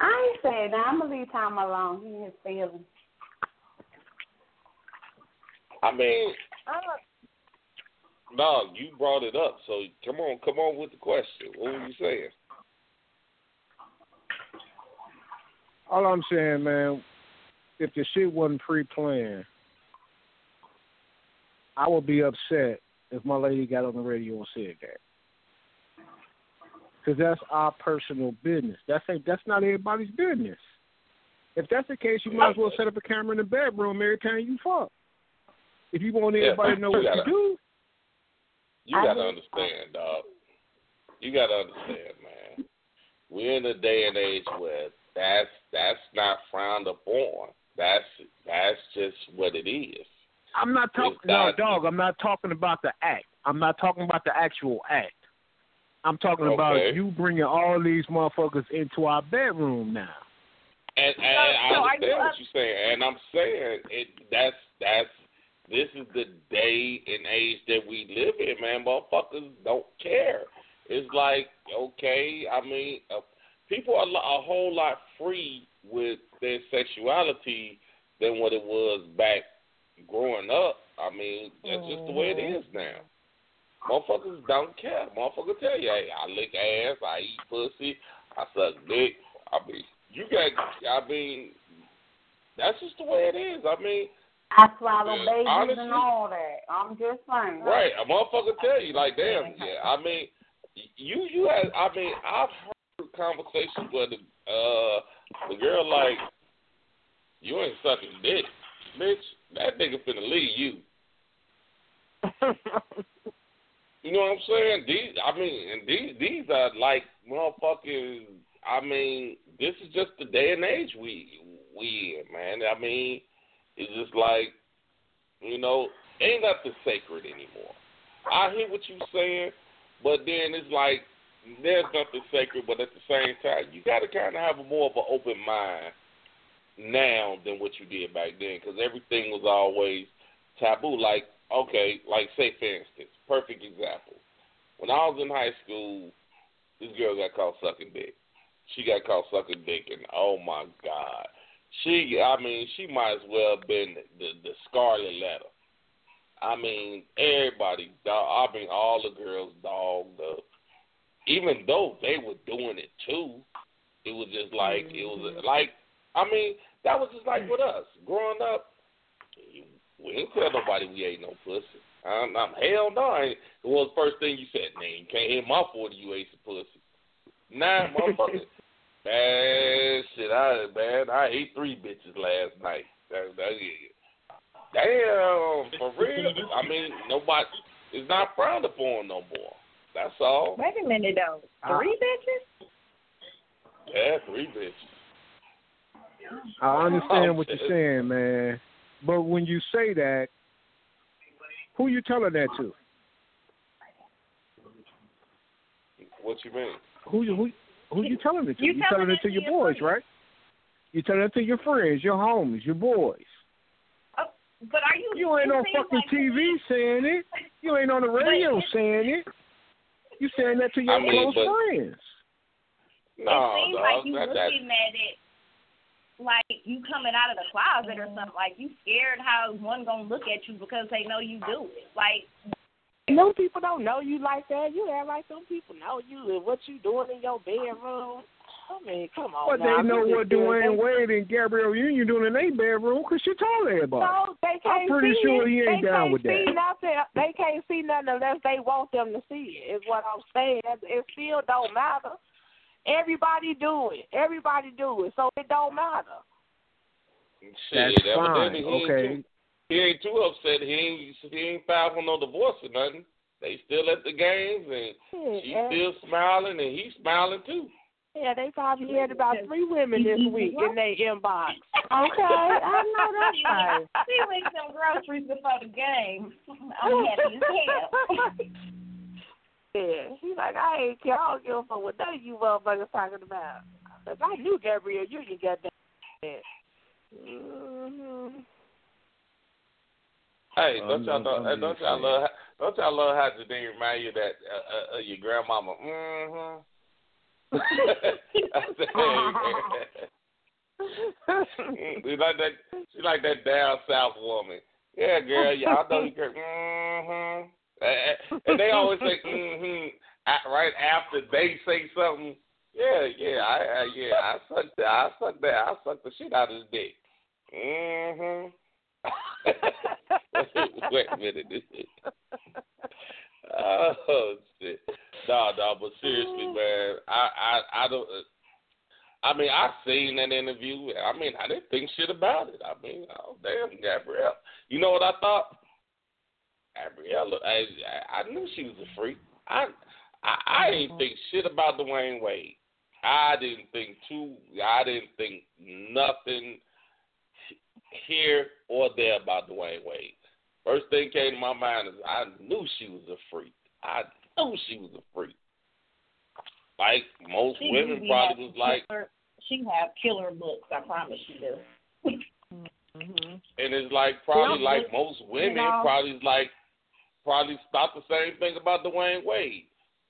I ain't saying that. I'm gonna leave Tom alone. He his feelings. I mean, no, you brought it up, so come on, come on with the question. What were you saying? All I'm saying, man, if the shit wasn't pre-planned, I would be upset if my lady got on the radio and said that. Because that's our personal business. That's a, that's not everybody's business. If that's the case, you might as well set up a camera in the bedroom every time you fuck. If you want everybody yeah, to know what gotta, you do. You gotta understand, dog. You gotta understand, man. We're in a day and age where that's that's not frowned upon. That's that's just what it is. I'm not talking no dog. I'm not talking about the act. I'm not talking about the actual act. I'm talking okay. about you bringing all these motherfuckers into our bedroom now. And, and I understand what you're saying, and I'm saying it. That's that's this is the day and age that we live in, man. Motherfuckers don't care. It's like okay, I mean, uh, people are a whole lot free with their sexuality than what it was back growing up. I mean, that's just the way it is now. Motherfuckers don't care. Motherfuckers tell you, hey, I lick ass, I eat pussy, I suck dick. I mean, you got, I mean, that's just the way it is. I mean, I swallow babies honestly, and all that. I'm just saying. Right, a motherfucker tell you like, damn, yeah. I mean, you you had, I mean, I've heard conversations where the uh the girl like, you ain't sucking dick, bitch. That nigga finna leave you. you know what I'm saying? These, I mean, and these these are like motherfucking. I mean, this is just the day and age we we in, man. I mean, it's just like, you know, ain't nothing sacred anymore. I hear what you're saying, but then it's like there's nothing sacred, but at the same time, you got to kind of have a more of an open mind now than what you did back then because everything was always taboo. Like, okay, like say for instance, perfect example. When I was in high school, this girl got caught sucking dick. She got caught sucking dick, and oh my god, she, I mean, she might as well have been the the scarlet letter. I mean, everybody, dog, I mean, all the girls dogged up. Even though they were doing it too, it was just like it was mm-hmm. like I mean, that was just like with us growing up. We didn't tell nobody we ate no pussy. I'm, I'm hell no. It was the first thing you said. Man, you can't hit my forty. You ate some pussy. Nah, motherfucker. man, shit. I man, I ate three bitches last night. That, that, damn, for real. I mean, nobody. It's not frowned upon no more. That's all. Wait a minute though. Three uh, bitches? Yeah, three bitches. I understand what you're saying, man. But when you say that, who you telling that to? What you mean? Who you who who you telling it to? You, you telling, telling it to your boys, friends. right? You telling it to your friends, your homies, your boys. Oh, but are you? You ain't on fucking like TV saying it. You ain't on the radio saying it. You saying that to your I mean, close but, friends. No, it seems dog, like you that, looking that, at it like you coming out of the closet or something. Like you scared how one gonna look at you because they know you do it. Like no people don't know you like that. You act like some people know you and what you doing in your bedroom. I mean, come on. But now. they know what Dwyane Wade and Gabrielle Union doing in their bedroom because she told everybody. No, they can't I'm pretty see sure it. he ain't they down with that. Nothing. They can't see nothing unless they want them to see it. Is what I'm saying. It still don't matter. Everybody do it. Everybody do it. So it don't matter. Shit, That's evidently fine. he Okay. Ain't too, he ain't too upset. He ain't he ain't filed for no divorce or nothing. They still at the games and Yeah, she's still smiling and he's smiling too. Yeah, they probably had about three women this week in their inbox. Okay, I know that's right. she went some groceries before the game. I'm happy as hell. Yeah, he's like, I ain't care. I don't give a fuck what none of you motherfuckers talking about. If I knew Gabrielle Union got that. Mm-hmm. Hey, Um, don't y'all I'm- know, hey, don't y'all love don't y'all love how Jadine remind you that uh, uh, your grandmama? Mm-hmm. She like that. She like that down south woman. Yeah, girl. Yeah, I know you girl. Mm-hmm. And, they always say mm-hmm right after they say something. Yeah, yeah, I, I yeah, I sucked that, I sucked that, I sucked the shit out of his dick. Mhm. Wait a minute. Oh shit. No, no, but seriously, mm. man, I, I, I don't. Uh, I mean, I seen that interview. I mean, I didn't think shit about it. I mean, oh damn, Gabrielle. You know what I thought? Gabriella, I, I knew she was a freak. I, I, I didn't mm-hmm. think shit about Dwyane Wade. I didn't think too. I didn't think nothing here or there about Dwyane Wade. First thing came to my mind is I knew she was a freak. I knew she was a freak. Like most she women probably was like. she have killer looks. I promise you do. mm-hmm. And it's like probably like most women you know, probably like probably thought the same thing about Dwyane Wade.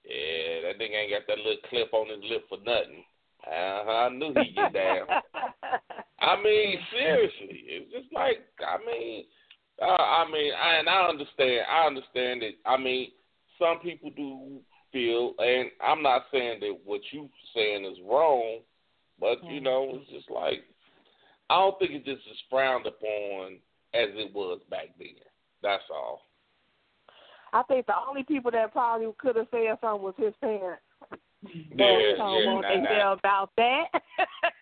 Yeah, that nigga ain't got that little clip on his lip for nothing. Uh-huh, I knew he'd get down. I mean, seriously, it's just like I mean, uh, I mean, I, and I understand. I understand that. I mean, some people do feel, and I'm not saying that what you saying is wrong, but you know, it's just like I don't think it just is frowned upon as it was back then. That's all. I think the only people that probably could have said something was his parents. Yeah, yeah, they nah, about that.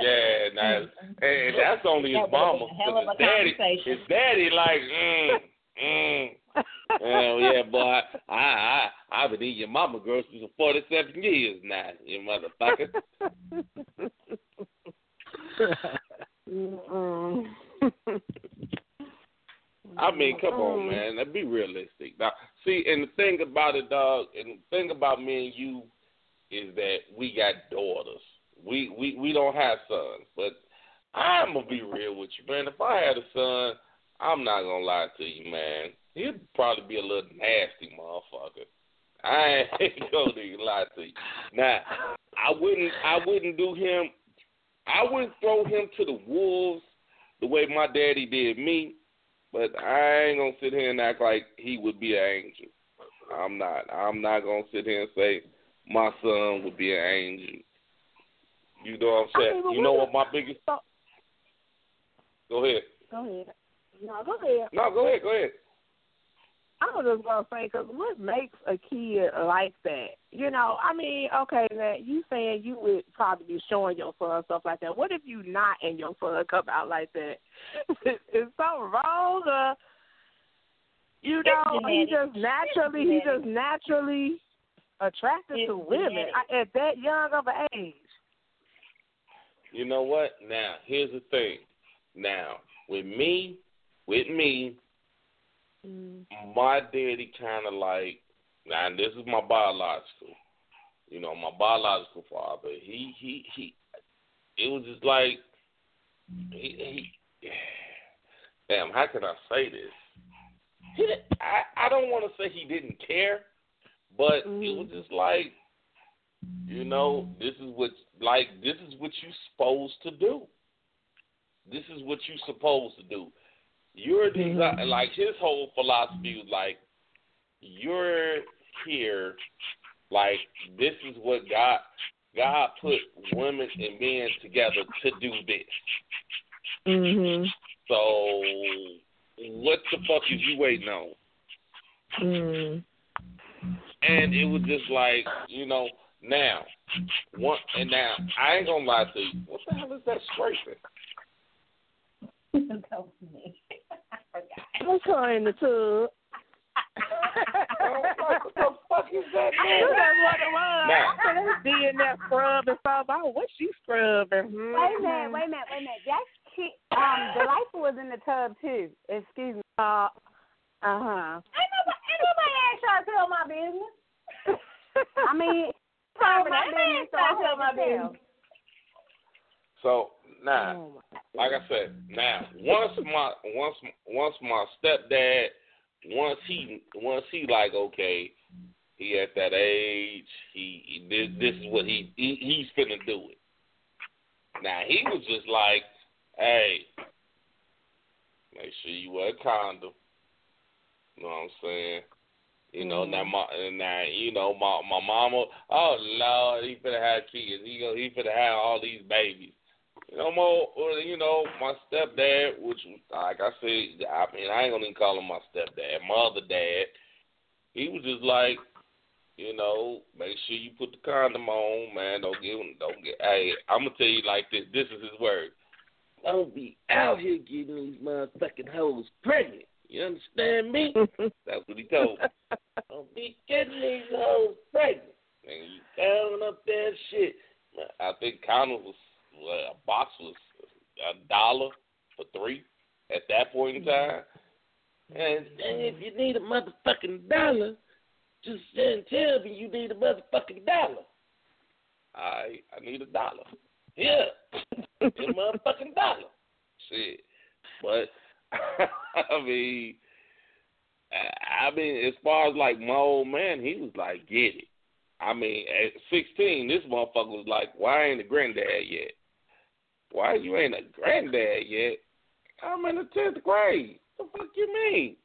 yeah, nah, and that's only his mama. His daddy, his daddy, like, mm, mm. oh yeah, boy, I I I've been eating your mama girl for forty seven years now, you motherfucker. I mean, come on, mm. man. Let's be realistic. Now, see, and the thing about it, dog, and the thing about me and you is that we got daughters. We we we don't have sons, but I'm gonna be real with you, man. If I had a son, I'm not gonna lie to you, man. He'd probably be a little nasty motherfucker. I ain't gonna lie to you. Now, I wouldn't I wouldn't do him. I wouldn't throw him to the wolves the way my daddy did me. But I ain't gonna sit here and act like he would be an angel. I'm not. I'm not gonna sit here and say my son would be an angel. You know what I'm saying? I mean, you know what my biggest. Go ahead. Go ahead. No, go ahead. No, go ahead. Go ahead. I was just gonna say, cause what makes a kid like that? You know, I mean, okay, now you saying you would probably be showing your son stuff like that. What if you not and your son come out like that? Is something wrong? Or, you know, he just naturally, he just naturally attracted it's to women at that young of an age. You know what? Now, here's the thing. Now, with me, with me, Mm. My daddy kind of like, now this is my biological, you know, my biological father. He he he, it was just like, he, he damn, how can I say this? He, I I don't want to say he didn't care, but mm. it was just like, you know, this is what like this is what you're supposed to do. This is what you're supposed to do. You're desi- like his whole philosophy was like you're here like this is what God God put women and men together to do this. Mhm. So what the fuck is you waiting on? Mm. And it was just like, you know, now one and now I ain't gonna lie to you. What the hell is that scraping? that was me. I'm trying the tub. what the fuck is that? I knew that's what it was. Nah. Be in that scrub and stuff. Oh, what she scrubbing? Mm-hmm. Wait a minute, wait a minute, wait a minute. That's um, Delightful was in the tub too. Excuse me. Uh, uh huh. Ain't nobody, ain't nobody asked y'all to tell my business. I mean, tell my business. Tell my business. So now, oh like I said, now once my once once my stepdad once he once he like okay, he at that age, he, he this, this is what he, he he's finna do it. Now he was just like, hey, Make sure you wear a condom. You know what I'm saying? You know, mm-hmm. now my now you know my my mama. Oh Lord, he finna have kids. He go he finna have all these babies. You know, more you know my stepdad, which like I said, I mean I ain't gonna even call him my stepdad, my other dad. He was just like, you know, make sure you put the condom on, man. Don't get don't get. Hey, I'm gonna tell you like this. This is his word. Don't be out here getting these motherfucking hoes pregnant. You understand me? That's what he told me. Don't be getting these hoes pregnant. And you counting up that shit. I think condom was well, a box was a dollar for three at that point in mm-hmm. time. And, and if you need a motherfucking dollar, just then tell me you need a motherfucking dollar. I I need a dollar. Yeah, a motherfucking dollar. Shit, but I mean, I mean, as far as like my old man, he was like, get it. I mean, at 16, this motherfucker was like, why ain't a granddad yet? Why you ain't a granddad yet? I'm in the 10th grade. The fuck you mean?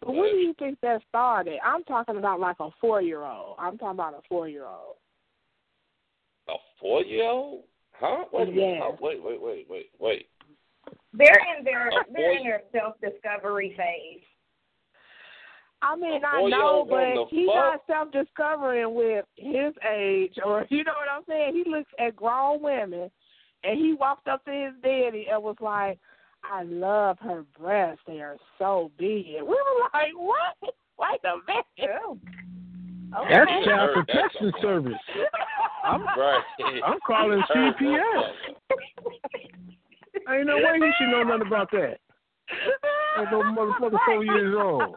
But when do you think that started? I'm talking about like a four year old. I'm talking about a four year old. A four year old? Huh? Wait a minute. Oh, wait, wait, wait, wait, wait. They're in their they're in their self discovery phase. I mean, I know, but he's not self discovering with his age, or you know what I'm saying. He looks at grown women, and he walked up to his daddy and was like, "I love her breasts; they are so big." We were like, "What? Wait a minute." Okay. That's child protection service. I'm, right. I'm calling CPS. Ain't no way he should know nothing about that. Like no motherfucker four years old.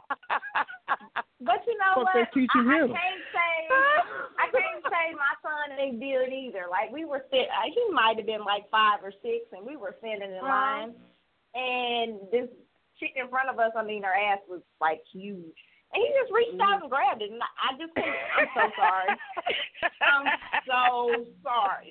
But you know what? They teaching I, him. I can't say I can't say my son ain't did either. Like we were sit, uh, he might have been like five or six, and we were standing in line, and this chick in front of us. I mean, her ass was like huge. And he just reached out and grabbed it, and I just couldn't. I'm so sorry. I'm so sorry.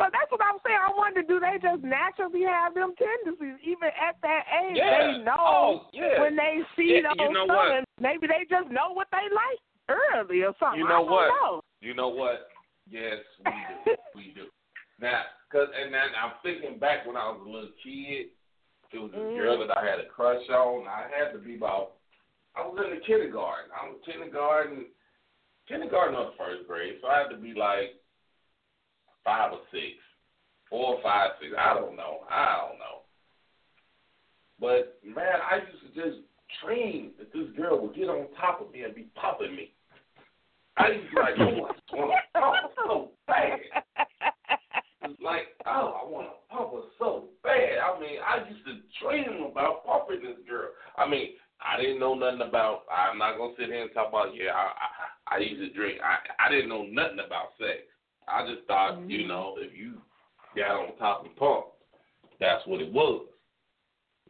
But that's what I'm saying. I wonder, do they just naturally have them tendencies, even at that age? Yeah. They know oh, yeah. when they see yeah, those you know what? maybe they just know what they like early or something. You know what? Know. You know what? Yes, we do. we do. Now, cause and then I'm thinking back when I was a little kid. It was a mm. girl that I had a crush on. I had to be about. I was in the kindergarten. I was kindergarten, kindergarten or first grade, so I had to be like five or six, four or five, six. I don't know. I don't know. But man, I used to just dream that this girl would get on top of me and be popping me. I used to be like, oh, I want to pump her so bad. It's like, oh, I want to pump her so bad. I mean, I used to dream about pumping this girl. I mean, I didn't know nothing about. I'm not gonna sit here and talk about. Yeah, I I, I used to drink. I I didn't know nothing about sex. I just thought, mm-hmm. you know, if you got on top and pumped, that's what it was.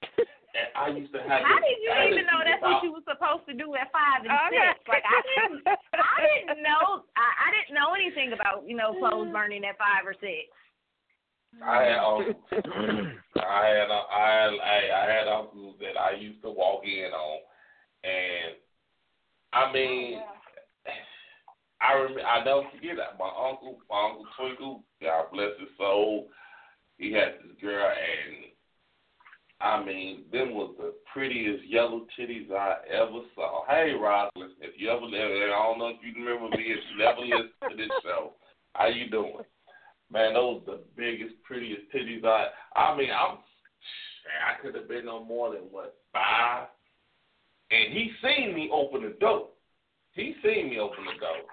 and I used to have. How did you even know that's about, what you were supposed to do at five and okay. six? Like I didn't, I didn't know, I, I didn't know anything about you know clothes burning at five or six. I had uncles. I had I had I, I had uncles that I used to walk in on, and I mean, oh, I remember, I never forget that. My uncle, my uncle Twinkle, God bless his soul, he had this girl, and I mean, them was the prettiest yellow titties I ever saw. Hey, Roslyn, if you ever, I don't know if you remember me, if you ever listen to this show, how you doing? Man, those the biggest, prettiest titties I. I mean, I'm. I could have been no more than what five, and he seen me open the door. He seen me open the door.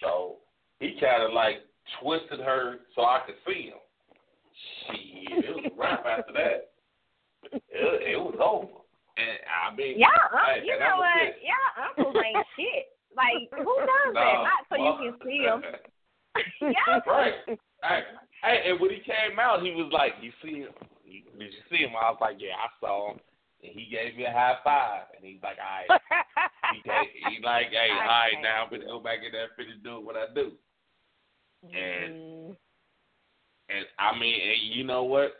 So he kind of like twisted her so I could see him. Shit, it was a wrap after that. It, it was over. And I mean, yeah, uh, hey, you know what? It. Yeah, uncles ain't shit. Like who does no, that? Not so you can see him. yeah. Right. Hey, hey, and when he came out, he was like, "You see him? Did you see him?" I was like, "Yeah, I saw him." And he gave me a high five, and he's like, "All right." he, he like, "Hey, all right, now I'm gonna go back in there and finish doing what I do." And mm-hmm. and I mean, and you know what?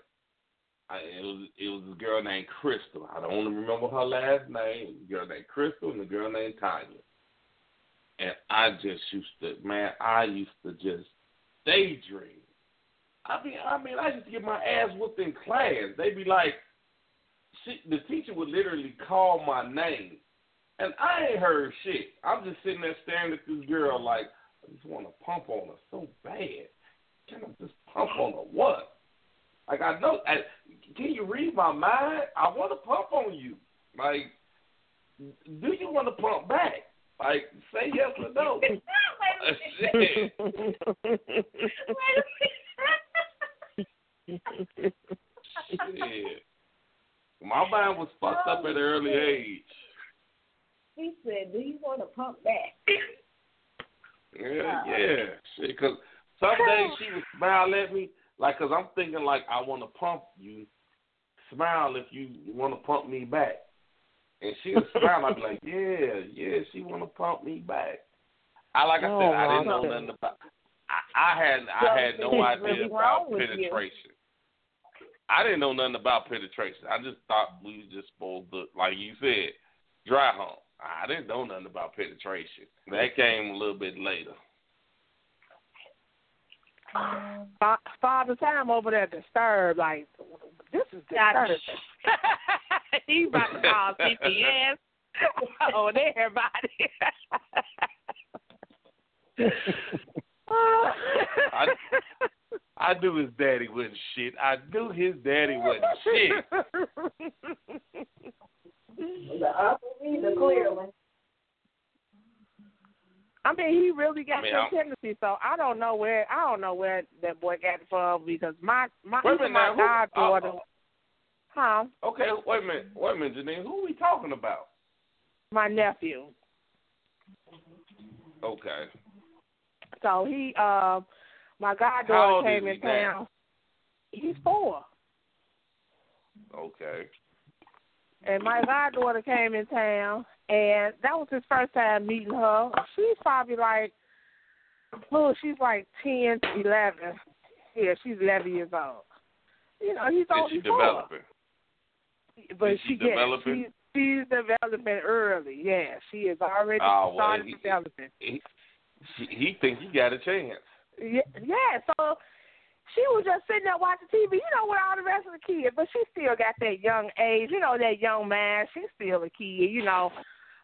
I, it was it was a girl named Crystal. I don't remember her last name. A girl named Crystal and a girl named Tanya. And I just used to, man, I used to just daydream. I mean, I mean, I used to get my ass whooped in class. They'd be like, she, the teacher would literally call my name, and I ain't heard shit. I'm just sitting there staring at this girl like, I just want to pump on her so bad. Can I just pump on her? What? Like I know. I, can you read my mind? I want to pump on you. Like, do you want to pump back? Like, say yes or no. Shit. My mind was fucked up at an early age. He said, "Do you want to pump back?" Yeah, uh, yeah. Shit, cause some days she would smile at me, like, cause I'm thinking like I want to pump you. Smile if you want to pump me back. And she would smile. I'd be like, yeah, yeah, she want to pump me back. I like I Oh, said, I didn't know nothing about. I, I had I had no idea really about penetration. you. Penetration. I didn't know nothing about penetration. I just thought we was just supposed to, like you said, dry hump. I didn't know nothing about penetration. That came a little bit later. Fa- Father Time over there disturbed. Like this is disturbing. he about to call CPS on everybody. I, I knew his daddy wasn't shit. I knew his daddy wasn't shit. The ugly, the. I mean, he really got I mean, I'm- tendency. So I don't know where I don't know where that boy got it from because my my even my now, who- goddaughter, uh, huh? Okay, wait a minute, wait a minute, Janine. Who are we talking about? My nephew. Okay. So he, uh, my goddaughter came in town. He's four, Okay. and my goddaughter came in town, and that was his first time meeting her. She's probably like, oh, she's like ten, eleven. Yeah, she's eleven years old. You know, he's only four. developing? But Is she she, yeah, developing? she's, she's developing early. Yeah, she is already Oh, well, started he- developing. He, he, he thinks he got a chance. Yeah, yeah. So she was just sitting there watching TV, you know, with all the rest of the kids, but she still got that young age, you know, that young man. She's still a kid, you know,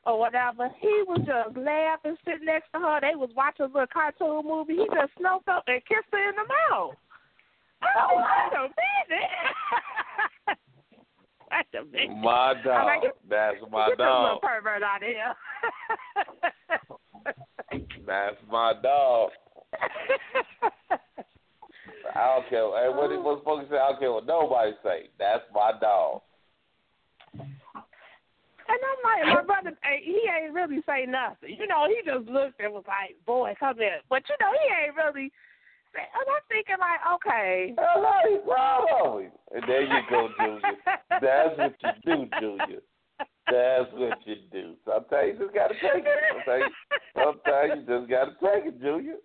or whatever. He was just laughing, sitting next to her. They was watching a little cartoon movie. He just snuck up and kissed her in the mouth. Oh, wait a minute. wait a minute. My dog. like, That's my Get this little dog. pervert out of here. That's my dog. I don't care. Hey, what what supposed to say? I don't care what nobody say. That's my dog. And I'm like, my brother, eh, he ain't really say nothing. You know, he just looked and was like, boy, come here. But, you know, he ain't really and I'm thinking, like, okay. Hello, he's proud of him. And there you go, Junior. That's what you do, Junior. That's what you do. Sometimes you just gotta take it. Sometimes, sometimes you just gotta take it, Junior.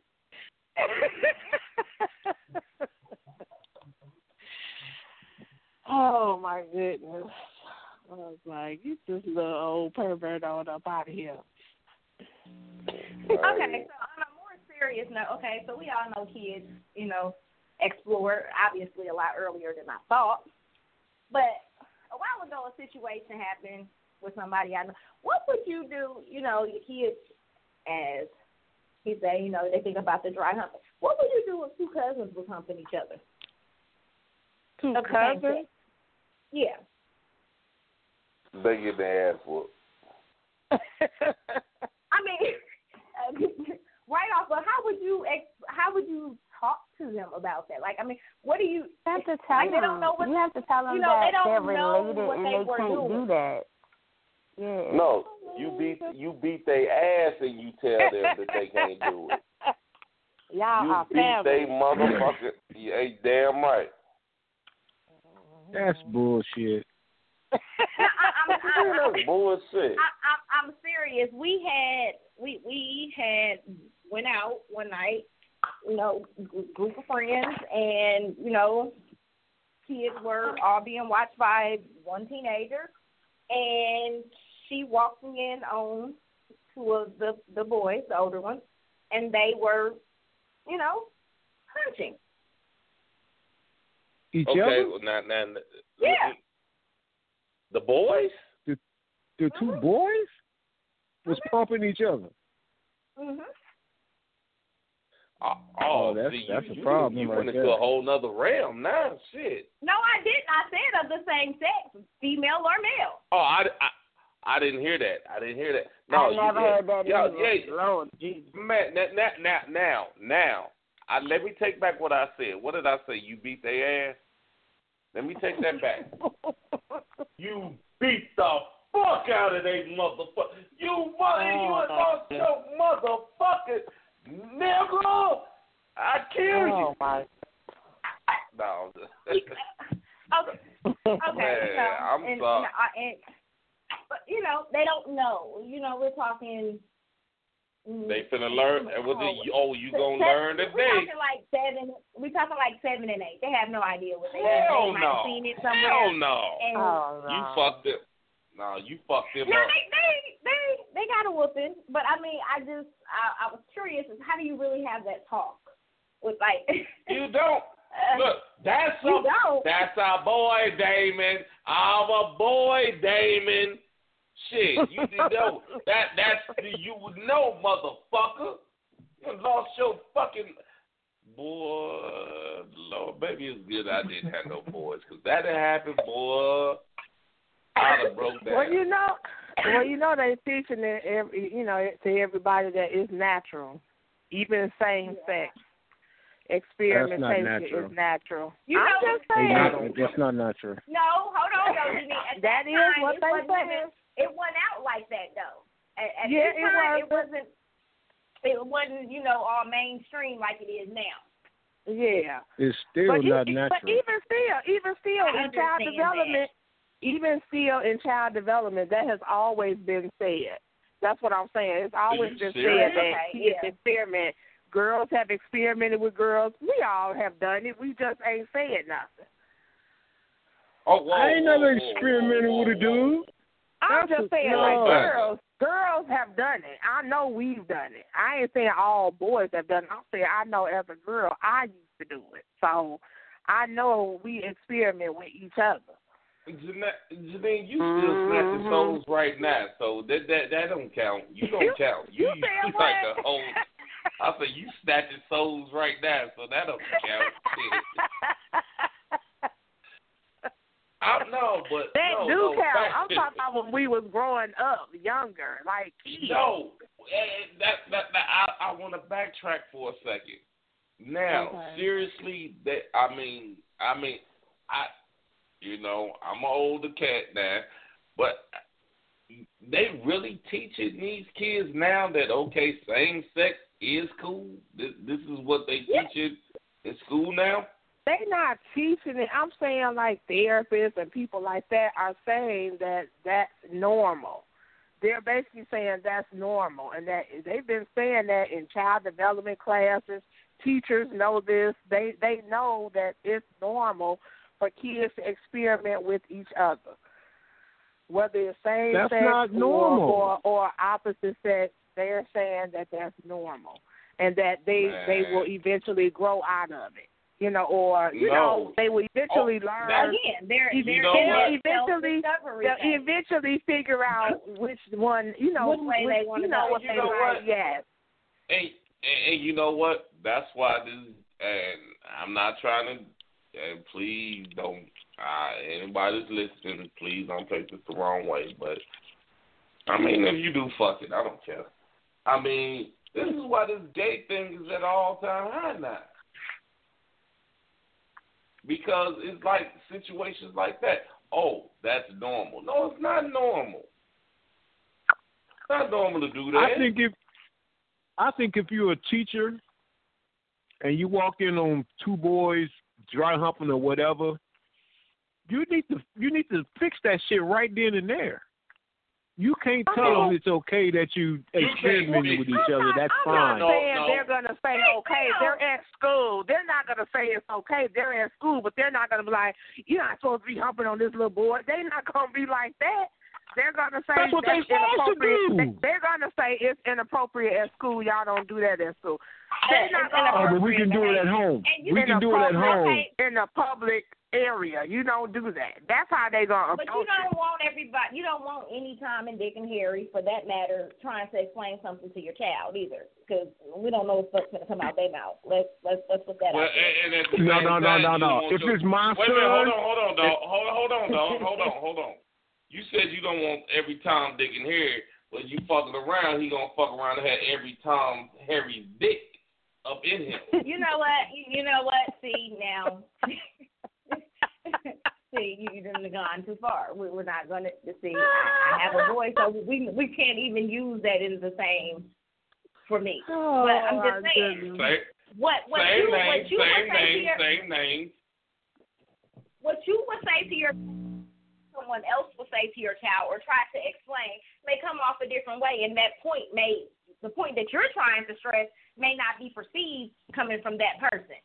oh, my goodness. I was like, you this little old pervert on up out of here. Okay, so on a more serious note, okay, so we all know kids, you know, explore obviously a lot earlier than I thought. But a while ago, a situation happened with somebody I know. What would you do, you know, your kids, as he say, you know, they think about the dry humping. What would you do if two cousins was humping each other? Two Of the cousins? Yeah. They get their ass whooped. I mean, right off, but how would you ex- how would you talk to them about that? Like, I mean, what do you? You have to tell Like, they them. don't know what- you have to tell them you know, that they don't they're know related what and they they were can't doing. do that. Yeah. No, you beat you beat their ass and you tell them that they can't do it. Y'all You are beat family. they motherfucker. You ain't damn right. That's bullshit. I, I'm, I'm, That's bullshit. I, I'm, I'm serious. We had we we had went out one night, you know, g- group of friends, and you know, kids were all being watched by one teenager, and she walking in on two of the the boys, the older ones, and they were, you know, hunching. Each okay, other? well, now, now, Yeah. the boys. The, the 2 Mhm. boys was pumping each other. Mhm. Oh, Oh, that's- see, that's you, a you- problem You right went into there. a whole nother realm now. Shit. No, I didn't. I said of the same sex, female or male. Oh, I, I, I didn't hear that. I didn't hear that. No, I you never heard that Yo, yeah, Lord Jesus. Man, now, now, now, now, I, let me take back what I said. What did I say? You beat their ass? Let me take that back. you beat the fuck out of they motherfucker. You mother, you Oh, lost your motherfucking nigga. I kill Oh you. my. No. Okay. Okay. Man, so, I'm and, sorry. no, I- and, uh, but you know, they don't know. You know, we're talking. mm, they finna learn. And was it? Oh, you gonna seven- learn We're talking like seven. We're talking like seven and eight. They have no idea what they Hell They might no. have seen it somewhere. Hell no. And Oh no. You fucked it. No, you fucked him no, up. they they they they got a whooping. But I mean, I just I, I was curious is how do you really have that talk with like? You don't. uh, Look, that's you a, don't. that's our boy Damon. Our boy Damon. Shit, you didn't know that that's you would know, motherfucker. You lost your fucking boy. Lord, maybe it's good I didn't have no boys, cause that had happened, boy. I'd have broke down. Well, you know, well, you know, they teaching it every, you know, to everybody that it's natural, even same sex. Experimentation natural. is natural. You I'm know- just They saying. not, that's not natural. No, hold on though, Jimmy. At That that, is time, what it they wasn't say. Even- It went out like that though. At, at Yeah, this it time, it wasn't. It wasn't, you know, all mainstream like it is now. Yeah. It's still but, not e- natural. but even still, even still I in child understand development, even still in child development, that has always been said. That's what I'm saying. It's always you been serious? said that Okay, kids yeah. experiment. Girls have experimented with girls. We all have done it. We just ain't said nothing. Oh, whoa, I ain't whoa, never whoa, experimented whoa, with a dude. I'm That's just saying, no. like girls, girls have done it. I know we've done it. I ain't saying all boys have done it. I'm saying I know as a girl, I used to do it. So I know we experiment with each other. Jeanette, Janine, you still snatching Mhm. souls right now, so that that that don't count. You don't You- count. you You, said like what? a whole. I say you snatching souls right now, so that don't count. I know, but That no, do no, count. I'm talking about when we was growing up, younger, like kids. No, eh, that that, that I I want to backtrack for a second. Now, Okay. seriously, that I mean, I mean, I, you know, I'm an older cat now, but they really teaching these kids now that okay, same sex is cool. This this is what they Yeah. teaching in school now. They not teaching it. I'm saying like therapists and people like that are saying that that's normal. They're basically saying that's normal, and that they've been saying that in child development classes. Teachers know this. They they know that it's normal for kids to experiment with each other, whether it's same That's sex not normal. or, or or opposite sex. They're saying that that's normal, and that they they will eventually grow out of it you know, or you No. know, they will eventually Oh, learn. Again, they're they're know in what? that Eventually, They'll phase. eventually figure out which one, you know, Which way they wanna you know go. what You they know like. what? Yes, And, and and you know what? That's why this. And I'm not trying to. And please don't. Uh, anybody that's listening, please don't take this the wrong way. But I mean, if you do, fuck it. I don't care. I mean, this is why this gay thing is at all time high now. Because it's like situations like that. Oh, that's normal. No, it's not normal. It's not normal to do that. I think if I think if you're a teacher and you walk in on two boys dry humping or whatever, you need to you need to fix that shit right then and there. You can't tell them it's okay that you experimenting with each other. That's fine. I'm fine. not saying they're gonna say okay. They're at school. They're not gonna say it's okay. They're at school, but they're not gonna be like, "You're not supposed to be humping on this little boy." They're not gonna be like that. They're gonna say that's what they're to do. They're gonna say it's inappropriate at school. Y'all don't do that at school. They're not gonna. Oh, but we can do it at home. We can do it at home in the public area. You don't do that. That's how they gonna. But you don't want everybody. You don't want any Tom and Dick and Harry, for that matter, trying to explain something to your child either, because we don't know what's going to come out their mouth. Let's let's let's put that well, out there. And, and no, no, no, no, no. If it's my wait son, wait, hold on, hold on, dog. Hold on, hold on, dog. Hold on, hold on. You said you don't want every Tom, Dick, and Harry, but you fucking around, he gonna fuck around and have every Tom, Harry, Dick up in him. You know what? You, you know what? See now. see, you done gone too far. We, we're not gonna see. I, I have a voice, so we we can't even use that in the same for me. Oh, but I'm just saying. Same, what what same you name, what you same would say name, to your same name. what you would say to your someone else will say to your child or try to explain may come off a different way, and that point may the point that you're trying to stress may not be perceived coming from that person.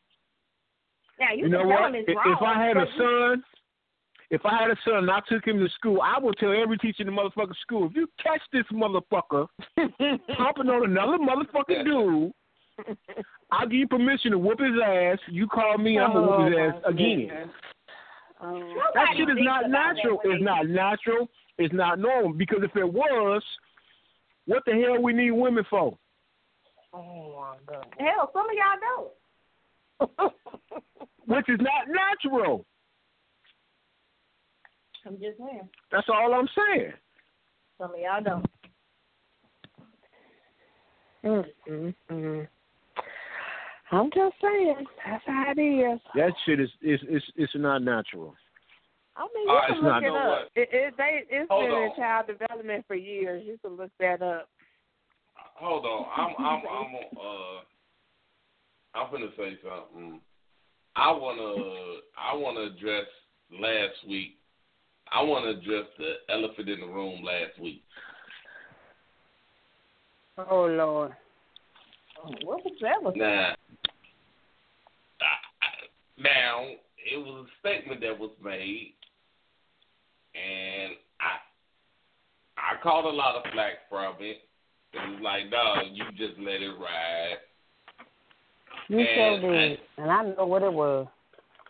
Now you, you know what? if, if I had a son, if I had a son and I took him to school, I would tell every teacher in the motherfucking school, if you catch this motherfucker humping on another motherfucking dude, I'll give you permission to whoop his ass. You call me, I'm gonna whoop his Oh, ass again. Um, That shit is not natural. It's not natural. It's not normal. Because if it was, what the hell we need women for? oh my god. Hell, some of y'all don't. Which is not natural. I'm just saying. That's all I'm saying. Some of y'all don't. Mm, mm, mm. I'm just saying, that's how it is. That shit is is is it's not natural. I mean, you right, can look it up. It, it, they, it's Hold been in child development for years. You can look that up. Hold on, I'm I'm I'm uh I'm gonna say something. I wanna I wanna address last week. I wanna address the elephant in the room last week. Oh Lord. What was that? Was Now, I, I, now it was a statement that was made, and I I caught a lot of flack from it. It was like, dog, you just let it ride. You And sure did, and I know what it was.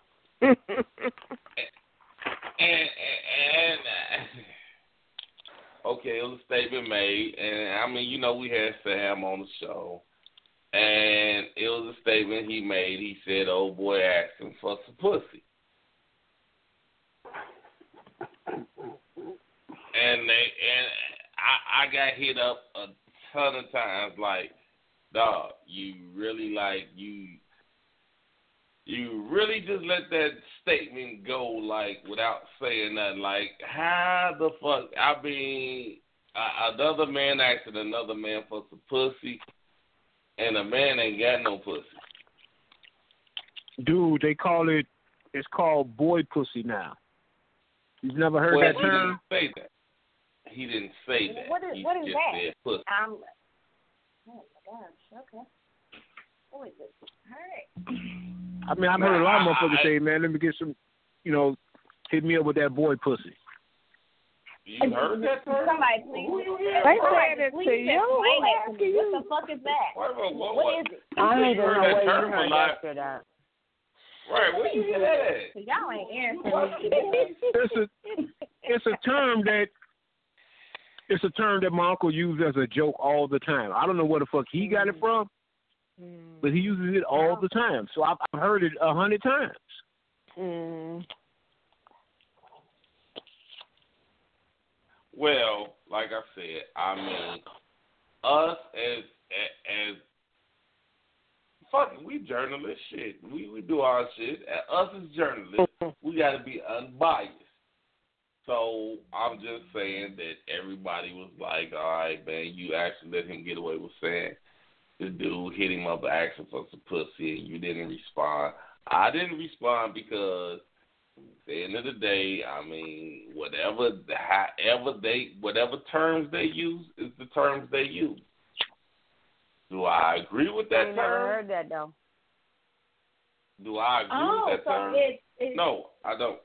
and and, and okay, it was a statement made, and I mean, you know, we had Sam on the show, and it was a statement he made. He said, "Old boy asked him for some pussy," and they and I I got hit up a ton of times, like, dog, you really like you you really just let that statement go like without saying nothing. Like how the fuck? I mean, uh, another man asking another man for some pussy, and a man ain't got no pussy. Dude, they call it it's called boy pussy now. You've never heard well, that he term? didn't say that. He didn't say that. What is- he what is just that? said pussy. um. Oh my gosh. Okay. Oh, what is it? All right. I mean I've heard a lot of motherfuckers say, Man, let me get some you know, hit me up with that boy pussy. You heard that term? Somebody please. They somebody said it please to you. explain it to me. What the fuck is that? Wait, wait, what, What what? is it? I don't even heard know that where you term a heard lot. that shit at. Right, where you get that at? Y'all ain't answering me. It's a it's a term that it's a term that my uncle used as a joke all the time. I don't know where the fuck he got it from, Mm. but he uses it all the time. So I've, I've heard it a hundred times. Mm. Well, like I said, I mean, us as as fucking we journalists, shit. We we do our shit. And us as journalists, we got to be unbiased. So I'm just saying that everybody was like, "All right, man, you actually let him get away with saying this dude hit him up asking for some pussy, and you didn't respond." I didn't respond because at the end of the day, I mean, whatever, however they, whatever terms they use is the terms they use. Do I agree with that I term? never heard that though. Do I agree oh, with that so term? It, it, no, I don't.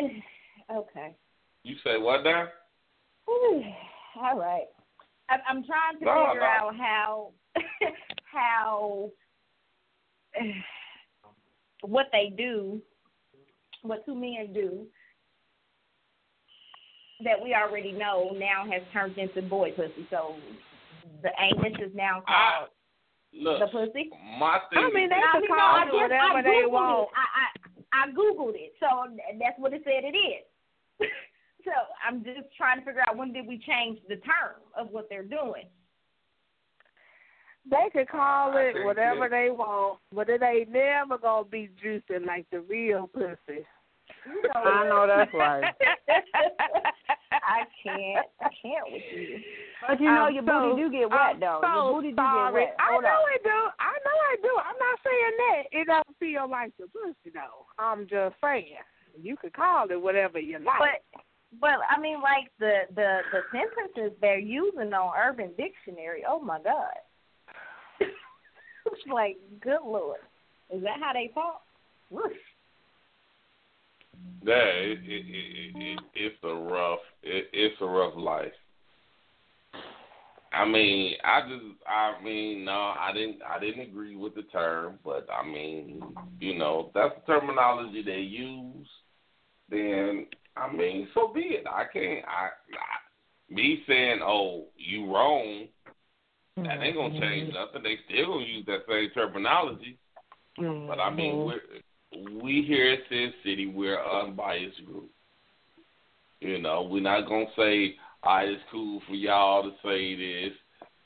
okay. You say what now? All right. I'm, I'm trying to No, figure no. out how how what they do, what two men do that we already know now has turned into boy pussy. So the anus is now I, called look, the pussy. my thing. I mean, they can call it whatever I they want. I, I I googled it, so that's what it said it is. so I'm just trying to figure out when did we change the term of what they're doing. They could call it whatever that- they want, but it ain't never gonna be juicy like the real pussy. You know, I know that's right. I can't. I can't with you. But you know I'm your so- booty do get I'm wet though. so your booty do get wet. I know up. it do. I know I do. I'm not saying that it don't feel like the pussy though. I'm just saying you could call it whatever you like. But but I mean, like the the the sentences they're using on Urban Dictionary. Oh my God. it's like, good lord, is that how they talk? Whoosh. Yeah, it, it, it, it, it's a rough, it, it's a rough life. I mean, I just, I mean, no, I didn't, I didn't agree with the term, but I mean, you know, that's the terminology they use. Then, I mean, so be it. I can't, I, I me saying, oh, you wrong, that ain't gonna mm-hmm. change nothing. They still gonna use that same terminology. But I mean, mm-hmm. we're, we here at Sin City, we're an unbiased group. You know, we're not gonna say, "All right, it's cool for y'all to say this,"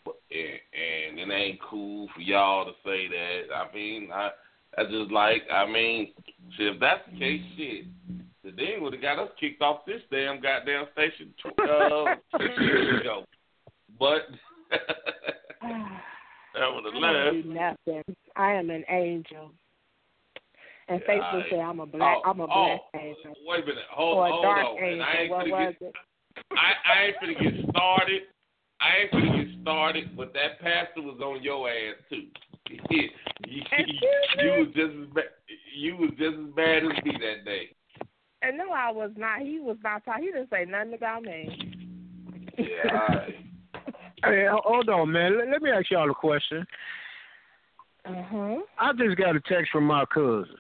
and, and it ain't cool for y'all to say that. I mean, I, I just like, I mean, shit, if that's the case, shit, the thing would have got us kicked off this damn goddamn station uh, six years ago. But I don't nevertheless, do nothing. I am an angel. And Yeah, Facebook I- say I'm a black oh, I'm a oh, black angel. Wait a minute, hold, or a hold dark on. Angel. I ain't What finna was get, it? I, I ain't finna get started. I ain't finna get started, but that pastor was on your ass too. you, you was just as bad. You was just as bad as me that day. And no, I was not. He was not talking. He didn't say nothing about me. Yeah, all right. Hey, hold on, man. Let, let me ask y'all a question. Mhm. I just got a text from my cousin,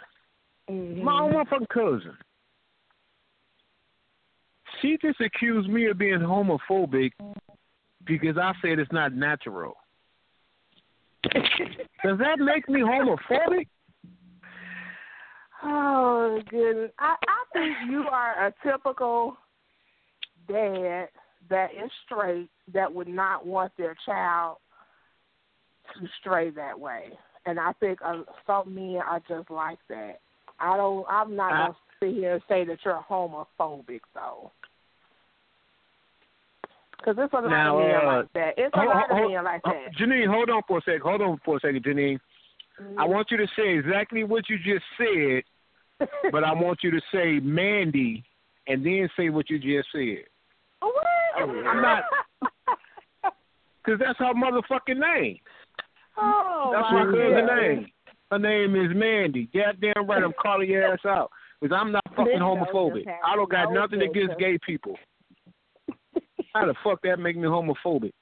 Mhm. my own motherfucking cousin. She just accused me of being homophobic because I said it's not natural. Does that make me homophobic? Oh goodness. I I think you are a typical dad that is straight that would not want their child to stray that way. And I think uh, some men are just like that. I don't. I'm not I- gonna sit here and say that you're homophobic though. Because there's a lot Now, of men uh, like that. It's a Hold- lot of hold- men like that. Janine, hold on for a second. Hold on for a second, Janine. I want you to say exactly what you just said, but I want you to say Mandy and then say what you just said. what? I'm not- Because that's her motherfucking name. Oh, That's my my cousin's name. Her name is Mandy. Goddamn right, I'm calling your ass out. Because I'm not fucking homophobic. I don't got nothing against gay people. How the fuck that make me homophobic?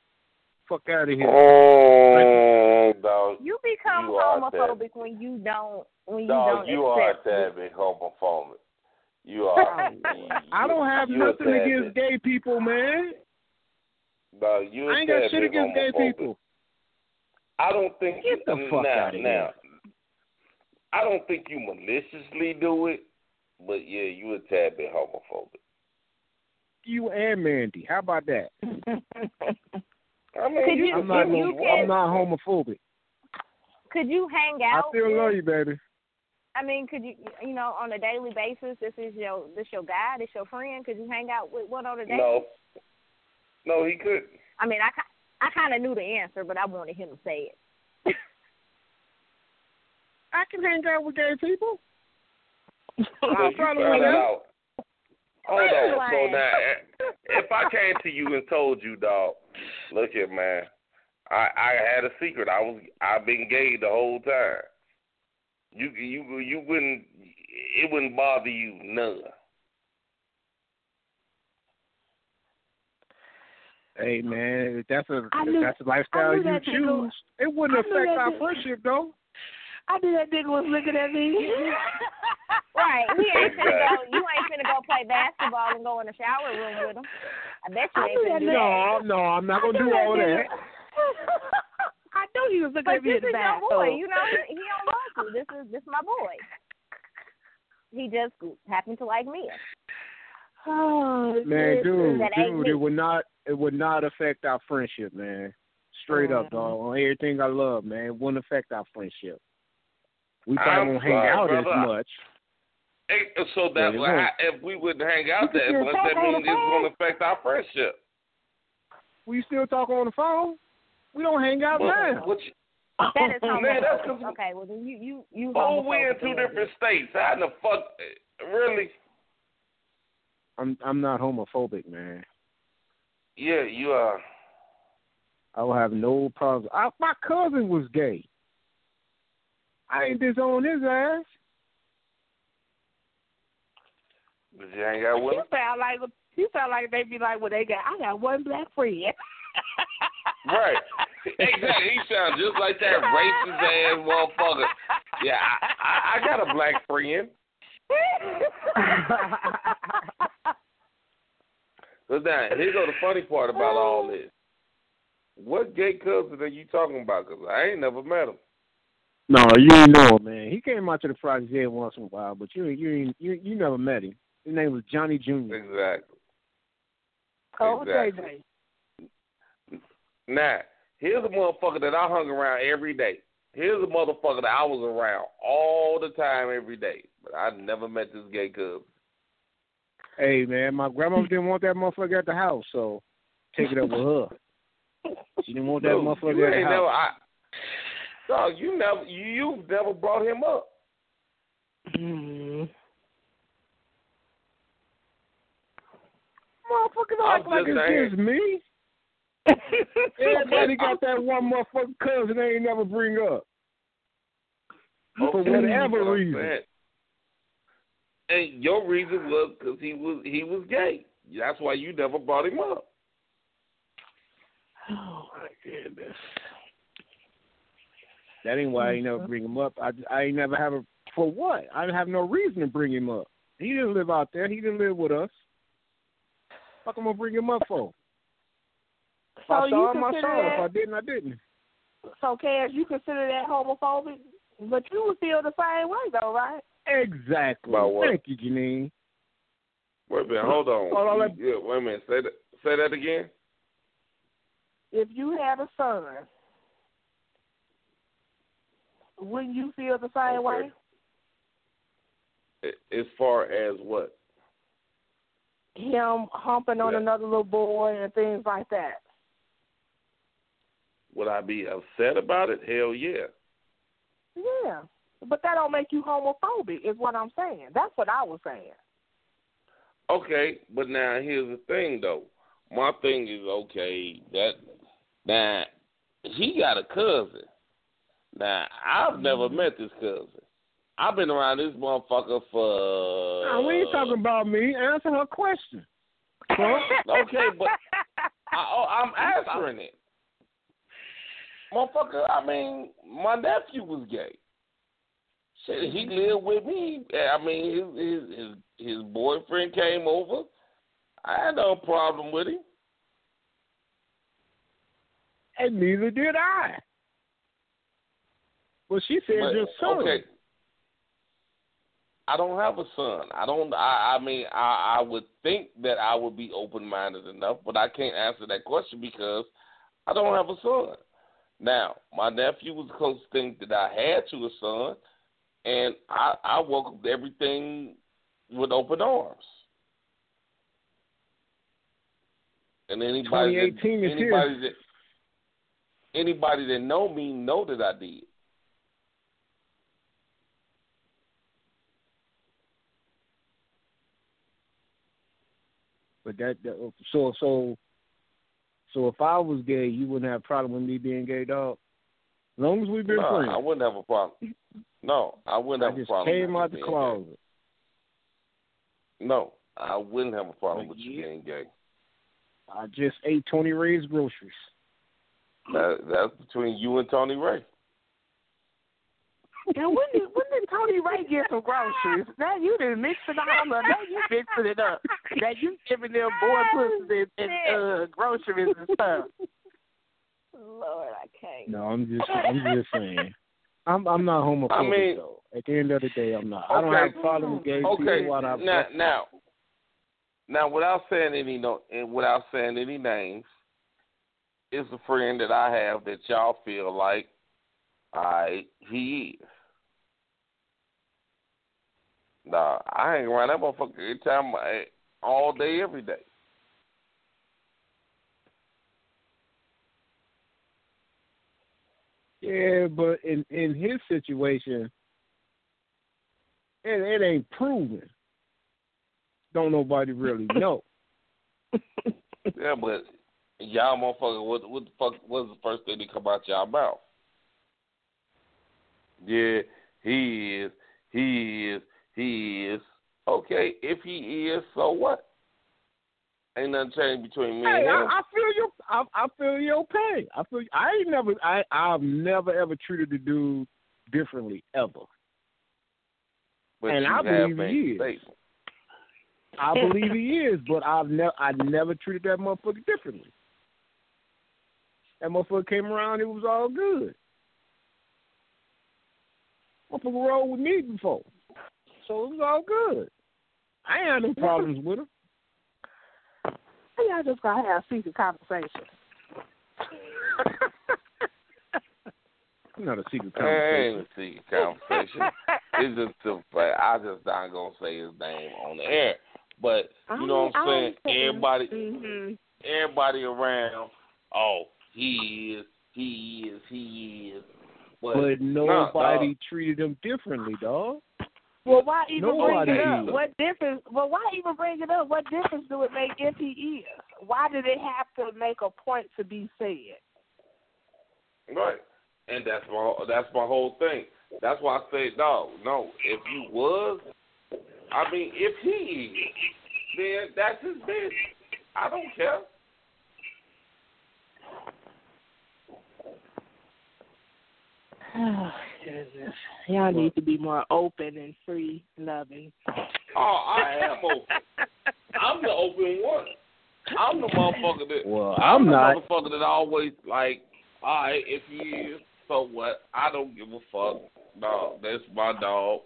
Fuck out of here. Oh, dog. You become You homophobic when you don't when you Dog, don't you are accept a tad bit homophobic. You are. I don't have you nothing against bit- gay people, man. Dog, you a I ain't got shit bit against gay people. I don't think Get the fuck now, outta here. now. I don't think you maliciously do it, but yeah, you a tad bit homophobic. You and Mandy. How about that? I mean, Could you, you- I'm not. you no- can- I'm not homophobic. Could you hang out? I still with- love you, baby. I mean, could you, you know, on a daily basis? This is your, this your guy, this your friend. Could you hang out with one on a daily? no, no, he couldn't. I mean, I, ki- I kind of knew the answer, but I wanted him to say it. I can hang out with gay people. So you found out. Hold on. So now, if I came to you and told you, dog, look here, man, I I had a secret. I was I've been gay the whole time. You you you wouldn't it wouldn't bother you none. Hey man, if that's a if that's a lifestyle you choose, nigga, it wouldn't affect our friendship though. I knew that nigga was looking at me. right. He ain't finna go you ain't finna go play basketball and go in the shower room with him. I bet you I ain't finna do that. No, no, I'm not gonna do all that. I knew he was looking but at me this is your boy, you know, he, he don't like you. This is this my boy. He just happened to like me. Oh, man, dude, dude, it would not it would not affect our friendship, man. Straight up, mm-hmm. dog. On everything I love, man. It wouldn't affect our friendship. We probably won't hang out brother. as much. Hey, so that if we wouldn't hang out that much, that means it's going to affect our friendship. We still talk on the phone. We don't hang out well, now. What you, that is man, that's cause, okay. Well, then you you you. Oh, we in two different states. How the fuck? Really? I'm I'm not homophobic, man. Yeah, you are. I will have no problems. I, my cousin was gay. I ain't disown his ass. Did you hang out with him? You sound like you sound like they be like, well, they got I got one black friend. right. Exactly. He sounds just like that racist ass motherfucker. Yeah, I, I, I got a black friend. but now, here's the funny part about all this. What gay cousin are you talking about? Because I ain't never met him. No, you ain't know him, man. He came out to the project here once in a while, but you you you you never met him. His name was Johnny Jr. Exactly. Oh, exactly. Now, here's a motherfucker that I hung around every day. Here's a motherfucker that I was around all the time, every day. But I never met this gay cub. Hey man, my grandma didn't want that motherfucker at the house, so take it up with her. She didn't want that Dude, motherfucker at the house. Never, I, dog, you never, you never brought him up. Mm. Motherfucker act like it's just me. Everybody got that one motherfucking cousin they ain't never bring up. Okay, For whatever reason. And your reason was because he was he was gay. That's why you never brought him up. Oh my goodness. That ain't why I ain't never mm-hmm. bring him up. I I ain't never have a for what? I have no reason to bring him up. He didn't live out there. He didn't live with us. Fuck, I'm gonna bring him up for. If so I saw you him, I consider saw him. that, If I didn't, I didn't. So, Cash, you consider that homophobic, but you would feel the same way, though, right? Exactly. About what? Thank you, Janine. Wait a minute, hold on. Hold on, let- yeah, wait a minute. Say that. Say that again. If you had a son, wouldn't you feel the same way? As far as what? Him humping on Yeah. another little boy and things like that. Would I be upset about it? Hell yeah. Yeah, but that don't make you homophobic, is what I'm saying. That's what I was saying. Okay, but now here's the thing though. My thing is okay that now he got a cousin. Now I've never Mm-hmm. met this cousin. I've been around this motherfucker for. Nah, we ain't talking about me. Answer her question. okay, but I, oh, I'm answering it. Motherfucker, I mean, my nephew was gay. Shit, he lived with me. I mean, his his his, his boyfriend came over. I had no problem with him. And neither did I. Well, she said But, your son. Okay. I don't have a son. I don't. I. I mean, I. I would think that I would be open minded enough, but I can't answer that question because I don't have a son. Now, my nephew was the closest thing that I had to a son, and I. I welcomed everything with open arms. And anybody that, anybody that anybody that know me know that I did. But that, that so so so if I was gay, you wouldn't have a problem with me being gay, dog. As long as we've been no, friends. I wouldn't have a problem. No, I wouldn't I have a just problem. came with out you the closet. Gay. No, I wouldn't have a problem But with you being gay. I just ate Tony Ray's groceries. That, that's between you and Tony Ray. And when did when did Tony Ray get some groceries? Now you didn't mix it all up. Now you mixing it up. Now you giving them boy pussies and, and uh, groceries and stuff. Lord, I can't. No, I'm just I'm just saying. I'm I'm not homophobic I mean- though. At the end of the day, I'm not. I don't have a problem with gay Okay, people. What I now, now, now, without saying any no, and without saying any names, is a friend that I have that y'all feel like, I he is. Nah, I hang around that motherfucker every time, I, all day, every day. Yeah, but in in his situation, it, it ain't proven. Don't nobody really know. Yeah, but y'all motherfucker, what what the fuck was the first thing that come out y'all mouth? Yeah, he is, he is, he is. Okay, if he is, so what? Ain't nothing changed between me Hey, and I, him. I feel your I, I feel your pain. I feel I ain't never I I've never ever treated the dude differently ever. but and I believe he is. I believe he is, but I've never I never treated that motherfucker differently. That motherfucker came around, it was all good. Motherfucker rolled with me before. So it was all good. I ain't had no problems with him. Y'all just gotta have secret conversation. I'm not a secret It ain't conversation. a secret conversation. it's just the fact. I just not gonna say his name on the air. But you know what I'm saying? Everybody, hmm everybody around. Oh, he is, he is, he is. But, But nobody dog. treated him differently, dog. Well, why even Nobody bring it up? is. What difference? Well, why even bring it up? What difference do it make if he is? Why did it have to make a point to be said? Right. And that's my that's my whole thing. That's why I say no, no. If you was, I mean, if he is, then that's his business. I don't care. Oh, goodness. Y'all need to be more open and free loving. Oh, I am open. I'm the open one. I'm the motherfucker that. Well, I'm the not. motherfucker that always like. All right, if you is, so what? I don't give a fuck. No, that's my dog.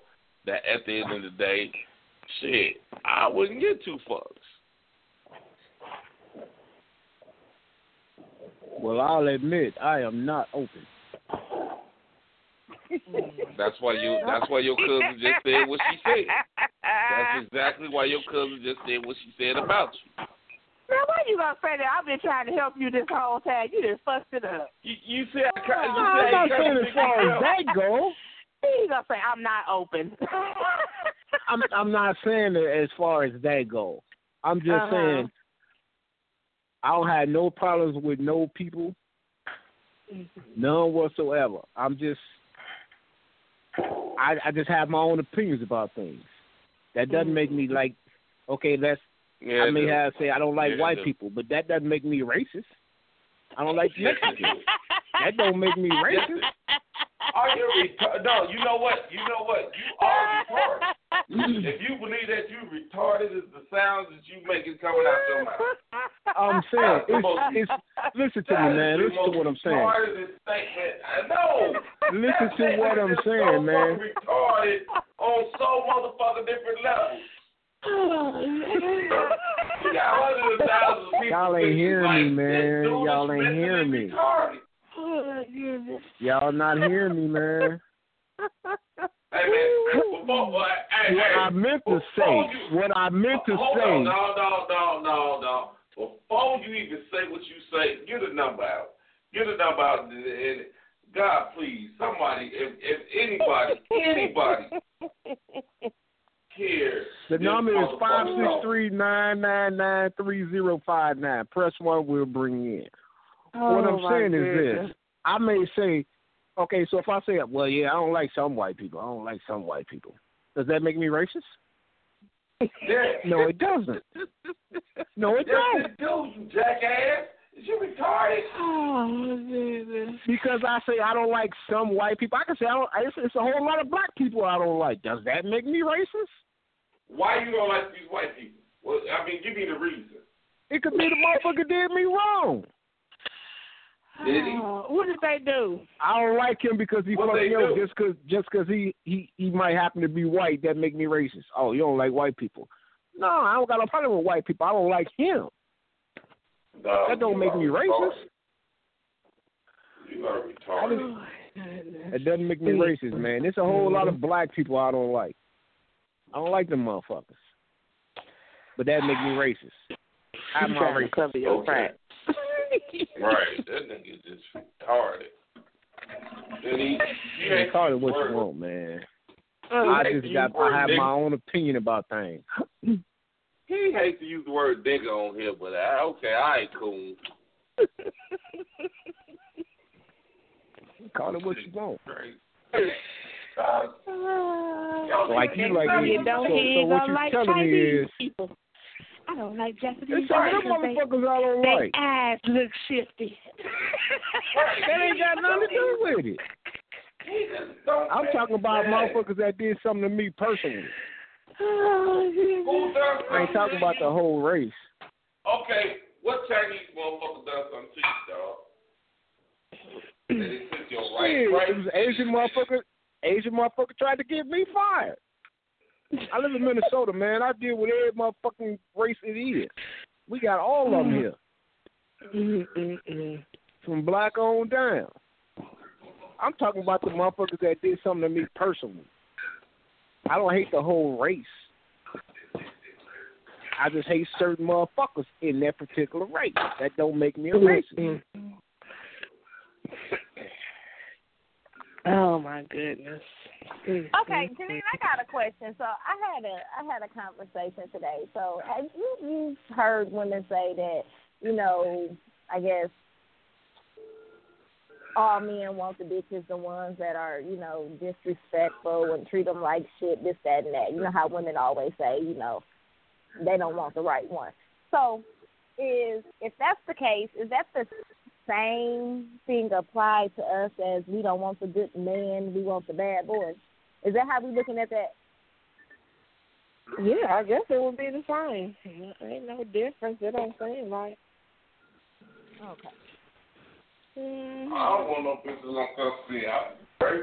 That at the end of the day, shit, I wouldn't get two fucks. Well, I'll admit I am not open. That's why you. That's why your cousin just said what she said. That's exactly why your cousin just said what she said about you. Now, why you gonna say that? I've been trying to help you this whole time. You just fucked it up. You, you said. You I'm said not you saying couldn't as far as figure it out. that goes. You gonna say I'm not open? I'm I'm not saying it as far as that goes. I'm just Uh-huh. saying I don't have no problems with no people, none whatsoever. I'm just I I just have my own opinions about things. That doesn't make me like okay, that's Yeah, I may have say I don't like Yeah, white people, but that doesn't make me racist. I don't like Mexicans. That don't make me Yes, racist. it- Are you retarded? No, you know what? You know what? You are retarded. Mm. if you believe that you retarded, is the sounds that you making coming out your mouth. I'm saying it's, it's listen to me, man. Listen to what I'm saying. Retarded statement. I know. Listen to what I'm statement saying, so man. fucking Retarded on so motherfucking different levels. You got hundreds of thousands of people. Y'all ain't thinking hearing me, man. Y'all ain't mentally hearing me. retarded. Oh, Y'all not hearing me, man. Hey man, before, uh, hey, What hey, I meant to say, you- what I meant to Hold say, on, no, no, no, no, no. Before you even say what you say, get a number out. Get a number out, and, and God, please, somebody, if, if anybody, anybody care. The number is five six three nine nine nine three zero five nine. Press one, we'll bring you in. Oh, what I'm saying goodness. is this: I may say, okay, so if I say, well, yeah, I don't like some white people. I don't like some white people. Does that make me racist? No, it doesn't. No, it Yes, don't. do, you jackass. You retarded? Oh. Because I say I don't like some white people. I can say I don't. It's, it's a whole lot of black people I don't like. Does that make me racist? Why you don't like these white people? Well, I mean, give me the reason. It could be the motherfucker did me wrong. Did he? Oh, what did they do? I don't like him because he What fucked they me over do? just because just cause he, he he might happen to be white. That make me racist. Oh, you don't like white people? No, I don't got no problem with white people. I don't like him. No, That don't make me racist. retarded. You are retarded. It doesn't make me oh, racist, man. There's a whole lot of mm-hmm. black people I don't like. I don't like them motherfuckers. But that make me racist. I'm You not trying to racist. cover your Okay. tracks. Right. That nigga just retarded. Then he, he Man, ain't call it what word. you want, man. He I just got use the word I have nigga. my own opinion about things. He hates to use the word nigga on here, but I, okay, I ain't cool. Call it what you want. Great. Uh, Like you like me. You don't So, he so what gonna you like telling me Chinese is people. I don't like Japanese there's some them because they, motherfuckers I don't they like. eyes look shifty. That ain't got nothing to do with it. He I'm talking about sense. motherfuckers that did something to me personally. Oh, I ain't talking about the whole race. Okay, what Chinese motherfucker done something to you, dog? That they took your right, right? it was Asian motherfucker. Asian motherfucker tried to get me fired. I live in Minnesota, man. I deal with every motherfucking race it is. We got all of them mm-hmm. here, Mm-mm-mm. from black on down. I'm talking about the motherfuckers that did something to me personally. I don't hate the whole race. I just hate certain motherfuckers in that particular race. That don't make me a mm-hmm. racist. Oh my goodness. Mm, Okay, Janine, I got a question. So I had a I had a conversation today. So have you you've heard women say that you know I guess all men want the bitches the ones that are you know disrespectful and treat them like shit, this that and that. You know how women always say you know they don't want the right one. So is if that's the case, is that the same thing applied to us as we don't want the good man, we want the bad boy? Is that how we looking at that? Yeah, I guess it would be the same. Ain't no difference. It don't seem like. Okay. Mm-hmm. I don't want no bitches on custody. I, right?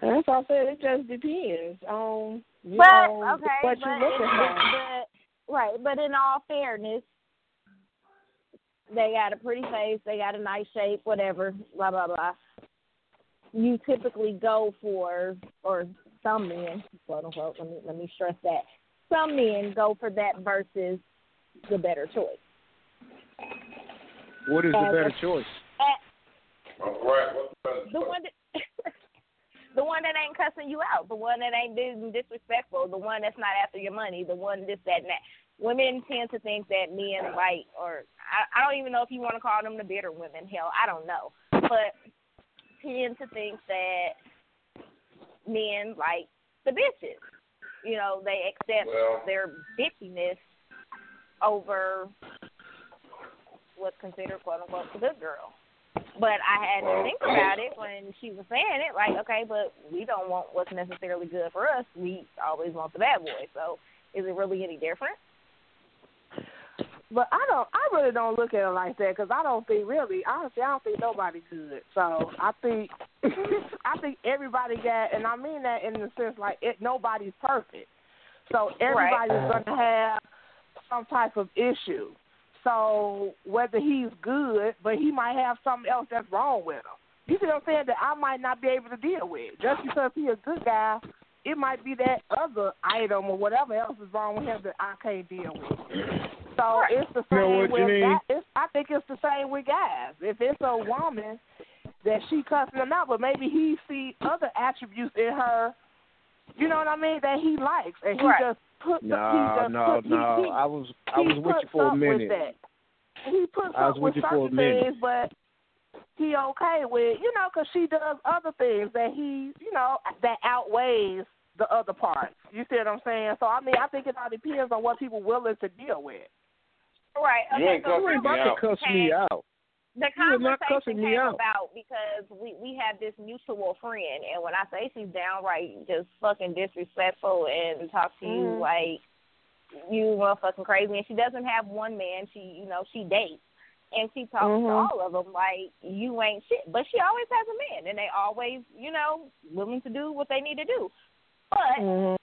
That's all I said. It just depends on you But on okay, what but, you're looking for. but right, but in all fairness, they got a pretty face, they got a nice shape, whatever, blah blah blah. You typically go for, or some men, quote unquote. Let me let me stress that. Some men go for that versus the better choice. What is the As a- better choice? All right, what's the The one that the one that ain't cussing you out, the one that ain't being disrespectful, the one that's not after your money, the one this, that, and that. Women tend to think that men like, or I, I don't even know if you want to call them the bitter women. Hell, I don't know, but tend to think that men like the bitches. You know, they accept Well- their bitchiness over what's considered quote unquote the good girl. But I had to think about it when she was saying it, like, okay, but we don't want what's necessarily good for us. We always want the bad boy. So is it really any different? But I don't. I really don't look at it like that because I don't think really. Honestly, I don't think nobody good. So I think I think everybody got, and I mean that in the sense like it. Nobody's perfect. So everybody's Right. gonna have some type of issue. So whether he's good, but he might have something else that's wrong with him. You see what I'm saying? That I might not be able to deal with. Just because he's a good guy, it might be that other item or whatever else is wrong with him that I can't deal with. So it's the You same know what, with Janine? that. It's, I think it's the same with guys. If it's a woman that she cussing him out, but maybe he see other attributes in her You know what I mean? That he likes, and he right. just put. No, he just no, put, no. He, he, I was I was with you for a minute. He puts I was up with with you for a certain minute. things, but he okay with you know because she does other things that he you know that outweighs the other parts. You see what I'm saying? So I mean, I think it all depends on what people willing to deal with. Right. You Okay. ain't so cussing You real ain't about me to out. cuss me out. the You are not conversation cussing me came out. about because we we have this mutual friend, and when I say she's downright just fucking disrespectful and talks to you Mhm. like you motherfucking crazy, and she doesn't have one man. She you know she dates. And she talks to Mhm. all of them like you ain't shit, but she always has a man, and they always, you know, willing to do what they need to do. But Mm-hmm.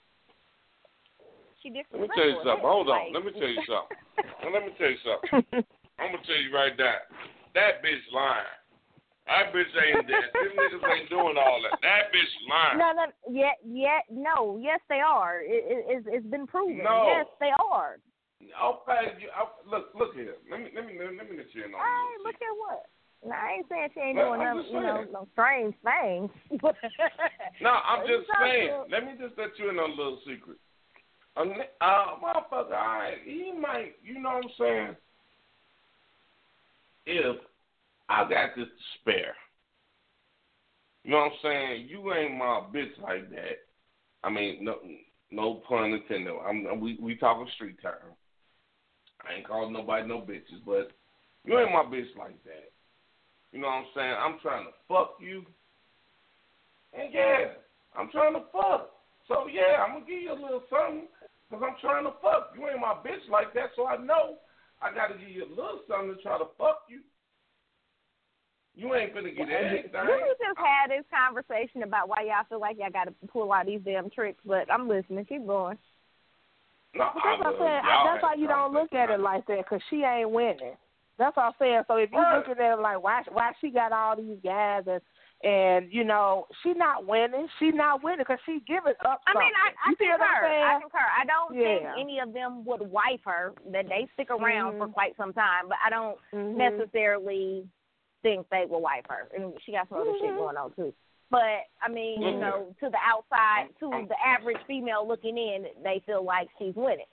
She Let me tell you something. Hold on. like- Let me tell you something. Let me tell you something. I'm gonna tell you right now. That bitch lying. That bitch ain't that. Them niggas ain't doing all that. That bitch lying. No, no, yet, yet, no, yes, they are. It, it, it's, it's been proven. No. Yes, they are. Okay, you, I, look, look here. Let me, let me, let me let you in on Hey, this. look at what? No, I ain't saying she ain't Well, doing I'm no, you know, saying. no strange things. No, I'm just saying. about? Let me just let you in on a little secret. Uh, motherfucker, right, he might, you know what I'm saying? If I got this to spare, you know what I'm saying? You ain't my bitch like that. I mean, no, no pun intended. I'm, we we talking street term. I ain't calling nobody no bitches, but you ain't my bitch like that. You know what I'm saying? I'm trying to fuck you. And yeah, I'm trying to fuck. So yeah, I'm gonna give you a little something because I'm trying to fuck. You ain't my bitch like that, so I know I got to give you a little something to try to fuck you. You ain't gonna get anything. We just had this conversation about why y'all feel like y'all got to pull out these damn tricks, but I'm listening. Keep going. No, But that's I, saying. That's why you don't look at it like that because she ain't winning. That's what I'm saying. So if you Right. looking at it like why why she got all these guys and and you know she not winning, she not winning because she giving up. I mean, I, I something. you see what I'm concur. I concur. I don't Yeah. think any of them would wife her. That they stick around for Mhm. quite some time, but I don't Mhm. necessarily think they will wife her. And she got some other shit Mhm. going on too. But I mean, you Mhm. know, to the outside, to the average female looking in, they feel like she's winning.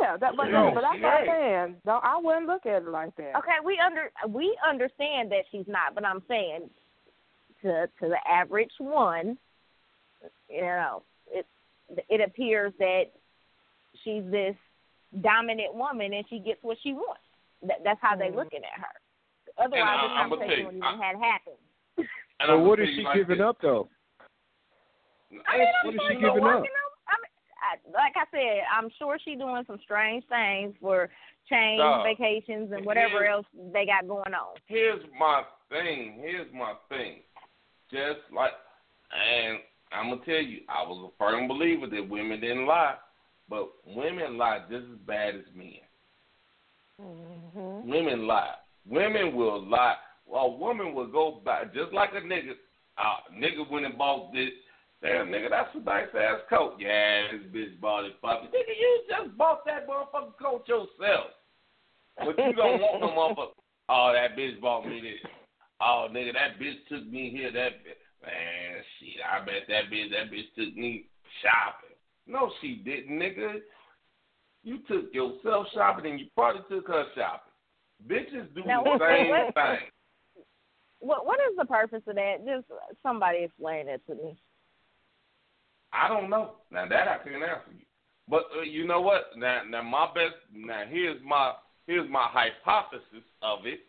Yeah, that, but, No, but that's she I'm ain't. saying. No, I wouldn't look at it like that. Okay, we under we understand that she's not, but I'm saying to to the average one, you know, it it appears that she's this dominant woman and she gets what she wants. That that's how they Mhm. looking at her. Otherwise, And I- this conversation wouldn't I- even had happened. And So I'm what gonna is tell she like giving this. up though? I mean, I'm What is she giving up? I mean, I, like I said, I'm sure she's doing some strange things for change, Dog. vacations, and whatever else they got going on. Here's my thing. Here's my thing. Just like, and I'm gonna tell you, I was a firm believer that women didn't lie, but women lie just as bad as men. Mm-hmm. Women lie. Women will lie. A woman will go back just like a nigga. Uh, nigga went and bought this. Damn, nigga, that's a nice ass coat. Yeah, this bitch bought it, fucking. Nigga, you just bought that motherfucking coat yourself. But you don't want no motherfucker. Oh, that bitch bought me this. Oh, nigga, that bitch took me here. That bitch. Man, shit, I bet that bitch, that bitch took me shopping. No, she didn't, nigga. You took yourself shopping and you probably took her shopping. Bitches do Now, the same what- thing. What what is the purpose of that? Just somebody explain it to me. I don't know. Now that I can't answer you. But uh, you know what? Now, now my best. Now here's my here's my hypothesis of it.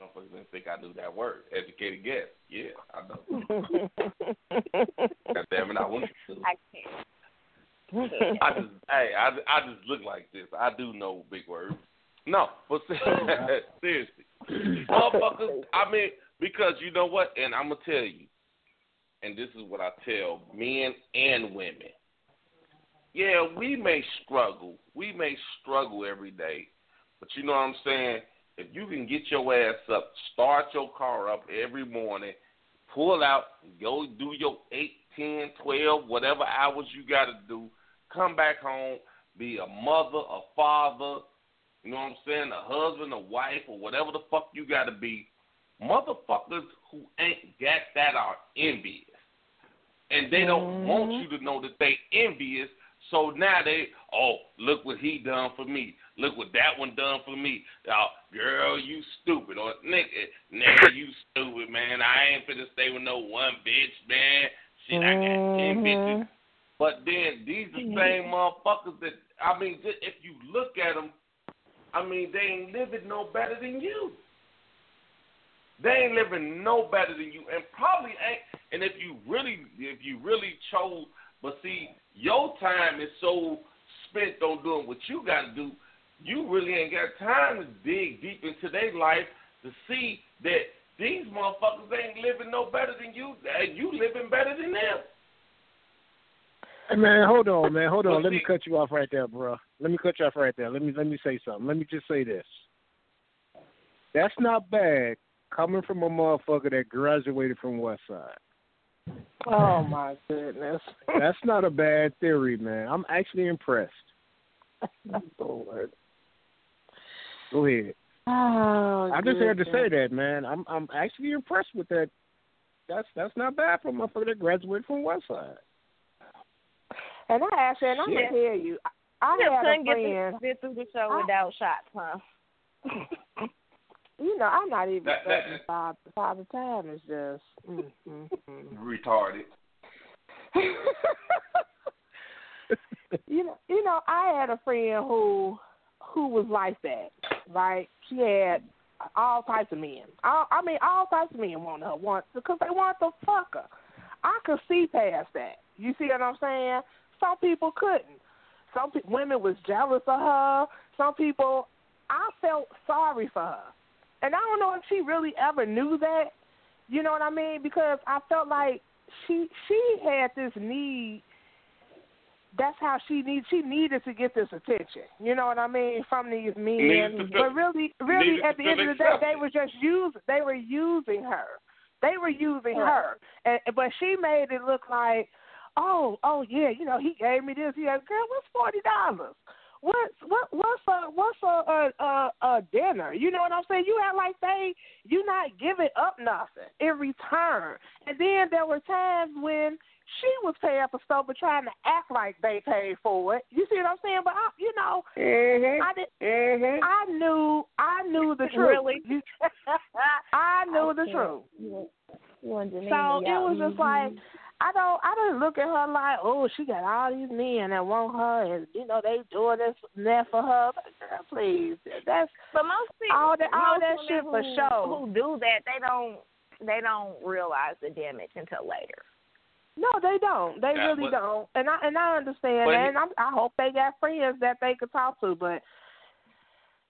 Motherfuckers didn't think I knew that word. Educated guess. Yeah, I know. God damn it, I want to. I can't. I just, hey, I, I just look like this. I do know big words. No, but seriously, motherfuckers. I mean, because you know what, and I'm gonna tell you, and this is what I tell men and women. Yeah, we may struggle. We may struggle every day, but you know what I'm saying. If you can get your ass up, start your car up every morning, pull out, go do your eight, ten, twelve, whatever hours you got to do, come back home, be a mother, a father, you know what I'm saying, a husband, a wife, or whatever the fuck you got to be. Motherfuckers who ain't got that are envious. and they don't mm-hmm. want you to know that they envious. So now they, oh, look what he done for me. Look what that one done for me. Oh, girl, you stupid. Or nigga, nigga, you stupid, man. I ain't finna stay with no one bitch, man. Shit, I got 10 mm-hmm. bitches. But then these the same motherfuckers that, I mean, just, if you look at them, I mean, they ain't living no better than you. They ain't living no better than you, and probably ain't. And if you really, if you really chose, but see, your time is so spent on doing what you got to do, you really ain't got time to dig deep into their life to see that these motherfuckers ain't living no better than you, and you living better than them. Hey man, hold on, man, hold on. Let me cut you off right there, bro. Let me cut you off right there. Let me let me say something. Let me just say this. That's not bad coming from a motherfucker that graduated from West Side. Oh my goodness. That's not a bad theory, man. I'm actually impressed. Lord. Go ahead. Oh, I just had to say that, man. I'm I'm actually impressed with that. That's that's not bad for a motherfucker that graduated from Westside. And I actually, and I'm gonna tell you, I Just had couldn't a friend. Get, get through the show I, without shots, huh? you know, I'm not even that, that, five. Father time is just mm, mm, mm. retarded. you know, you know, I had a friend who who was like that. Right? She had all types of men. All, I mean, all types of men wanted her once because they wanted the fucker. I could see past that. You see what I'm saying? Some people couldn't. Some pe- women was jealous of her. Some people, I felt sorry for her, and I don't know if she really ever knew that. You know what I mean? Because I felt like she she had this need. That's how she need. She needed to get this attention. You know what I mean from these men. But really, really, at the end of the day, they were just using. They were using her. They were using her, and but she made it look like oh, oh yeah, you know, he gave me this. He said, girl, what's forty dollars? What's what what's a what's a, a a dinner? You know what I'm saying? You act like they you not giving up nothing in return. And then there were times when she was paying for stuff but trying to act like they paid for it. You see what I'm saying? But I, you know, mm-hmm. I did. Mm-hmm. I knew. I knew the truth. Really? I knew the truth. You, you so it was just like I don't I don't look at her like, oh, she got all these men that want her, and you know they doing this and that for her. But girl, please, that's but most people, all that all that shit for show. Who do that? They don't they don't realize the damage until later. No, they don't. They yeah, really but, don't. And I and I understand that. And I'm, I hope they got friends that they could talk to, but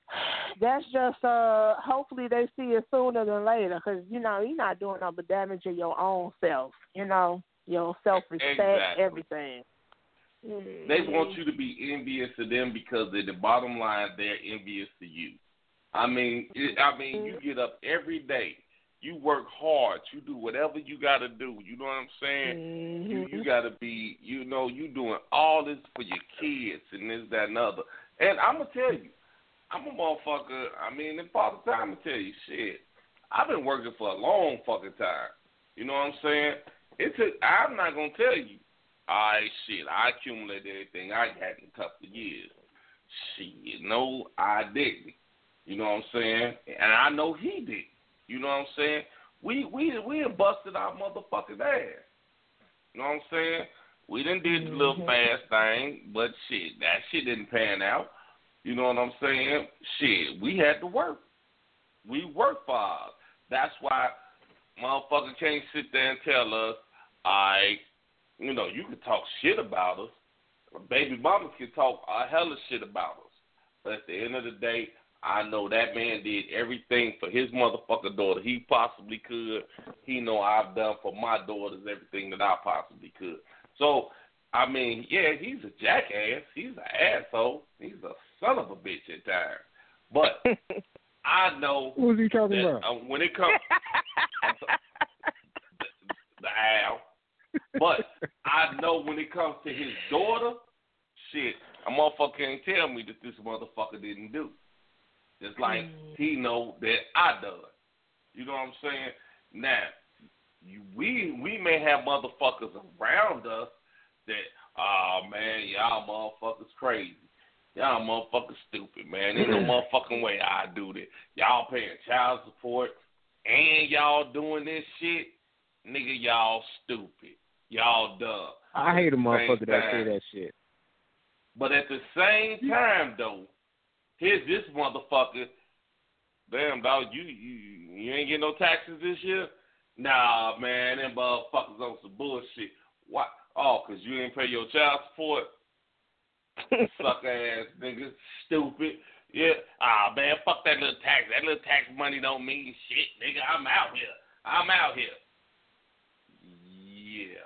that's just uh hopefully they see it sooner than later because you know you're not doing no but damaging your own self you know your self respect, exactly. everything. They want you to be envious of them because at the bottom line they're envious of you. I mean, it, I mean, you get up every day, you work hard, you do whatever you got to do. You know what I'm saying? Mm-hmm. You you got to be, you know, you doing all this for your kids and this that and other. And I'm gonna tell you, I'm a motherfucker. I mean, in father time, I'm gonna tell you, shit. I've been working for a long fucking time. You know what I'm saying? It took. I'm not gonna tell you. I shit. I accumulated everything I had in a couple of years. Shit, no, I didn't. You know what I'm saying? And I know he did. You know what I'm saying? We we we busted our motherfucking ass. You know what I'm saying? We didn't did the little mm-hmm. fast thing, but shit, that shit didn't pan out. You know what I'm saying? Shit, we had to work. We worked for ours. That's why motherfucker can't sit there and tell us I, you know, you can talk shit about us. Baby mamas can talk a hell of shit about us. But at the end of the day, I know that man did everything for his motherfucking daughter he possibly could. He know I've done for my daughters everything that I possibly could. So, I mean, yeah, he's a jackass. He's an asshole. He's a son of a bitch at times. But I know. Who's he talking that, about? Uh, when it comes, the, the Al. But I know when it comes to his daughter, shit, a motherfucker can't tell me that this motherfucker didn't do. Just like mm. he know that I done. You know what I'm saying? Now, we we may have motherfuckers around us that, oh man, y'all motherfuckers crazy. Y'all motherfuckers stupid, man. There's no motherfucking way I do this. Y'all paying child support and y'all doing this shit. Nigga, y'all stupid. Y'all dumb. I hate a motherfucker that say that shit. But at the same time, though, here's this motherfucker. Damn, dog, you you, you ain't getting no taxes this year? Nah, man, them motherfuckers on some bullshit. Why? Oh, cause you didn't pay your child support. Suck ass nigga, stupid. Yeah, ah man, fuck that little tax. That little tax money don't mean shit, nigga. I'm out here. I'm out here. Yeah, okay.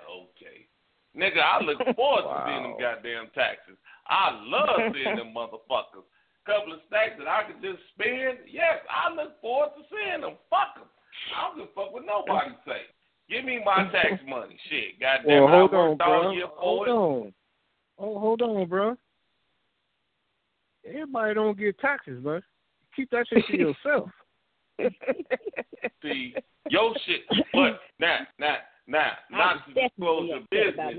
Nigga, I look forward wow. to seeing them goddamn taxes. I love seeing them motherfuckers. Couple of stacks that I could just spend. Yes, I look forward to seeing them. Fuck them. I don't give a fuck what nobody say. Give me my tax money. Shit, goddamn. Well, hold I on, bro. Hold it. on. Oh, hold on, bro. Everybody don't get taxes, bro. Keep that shit to yourself. See, your shit, but now, now, now, not to disclose your business,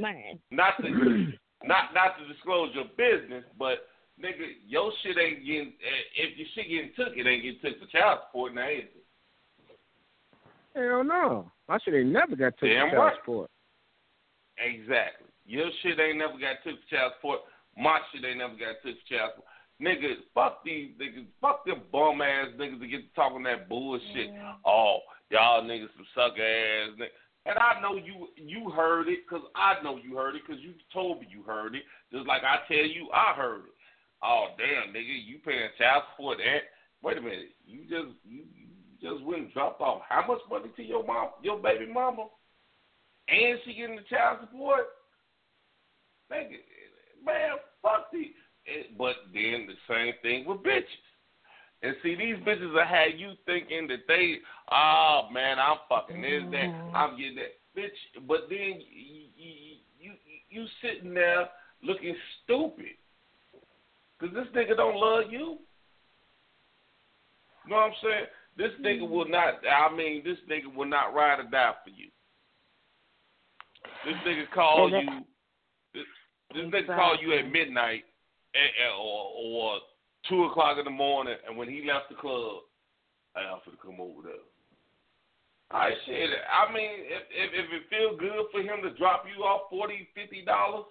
not to, not not to disclose your business, but nigga, your shit ain't getting. If your shit getting took, it ain't getting took for child support now, is it? Hell no, my shit ain't never got took for child right. support. Exactly, your shit ain't never got took for child support. My shit ain't never got took for child support. Niggas, fuck these niggas, fuck them bum ass niggas that get to talking that bullshit. Yeah. Oh, y'all niggas some suck ass niggas. And I know you you heard it because I know you heard it because you told me you heard it. Just like I tell you, I heard it. Oh damn, nigga, you paying child support? And wait a minute, you just you, you just went and dropped off how much money to your mom, your baby mama, and she getting the child support? Nigga, man, fuck these. Eh, but then the same thing with bitches. And see, these bitches are had you thinking that they, oh man, I'm fucking this, that, mm-hmm. I'm getting that, bitch. But then you, you, you, you sitting there looking stupid because this nigga don't love you. You know what I'm saying? This nigga will mm-hmm. not. I mean, this nigga will not ride or die for you. This nigga call you. This, this nigga call you at midnight, eh, eh, or, or two o'clock in the morning, and when he left the club, I offered to come over there. I said, I mean, if, if if it feels good for him to drop you off forty, fifty dollars,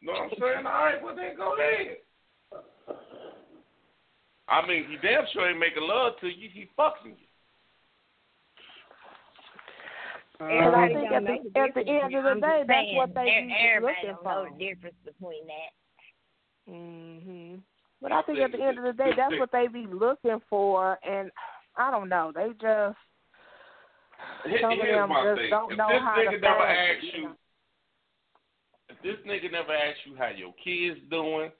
you know what I'm saying? All right, well then go ahead. I mean, he damn sure ain't making love to you. He fucking you. And I think at the, at the end of the day, that's what they be looking for. Know the difference between that. Mhm. But I think at the end of the day, that's what they be looking for, and I don't know. They just some Here's of them my just thing. don't if know this how nigga to never asks you you, know. if this nigga never asks you how your kids doing,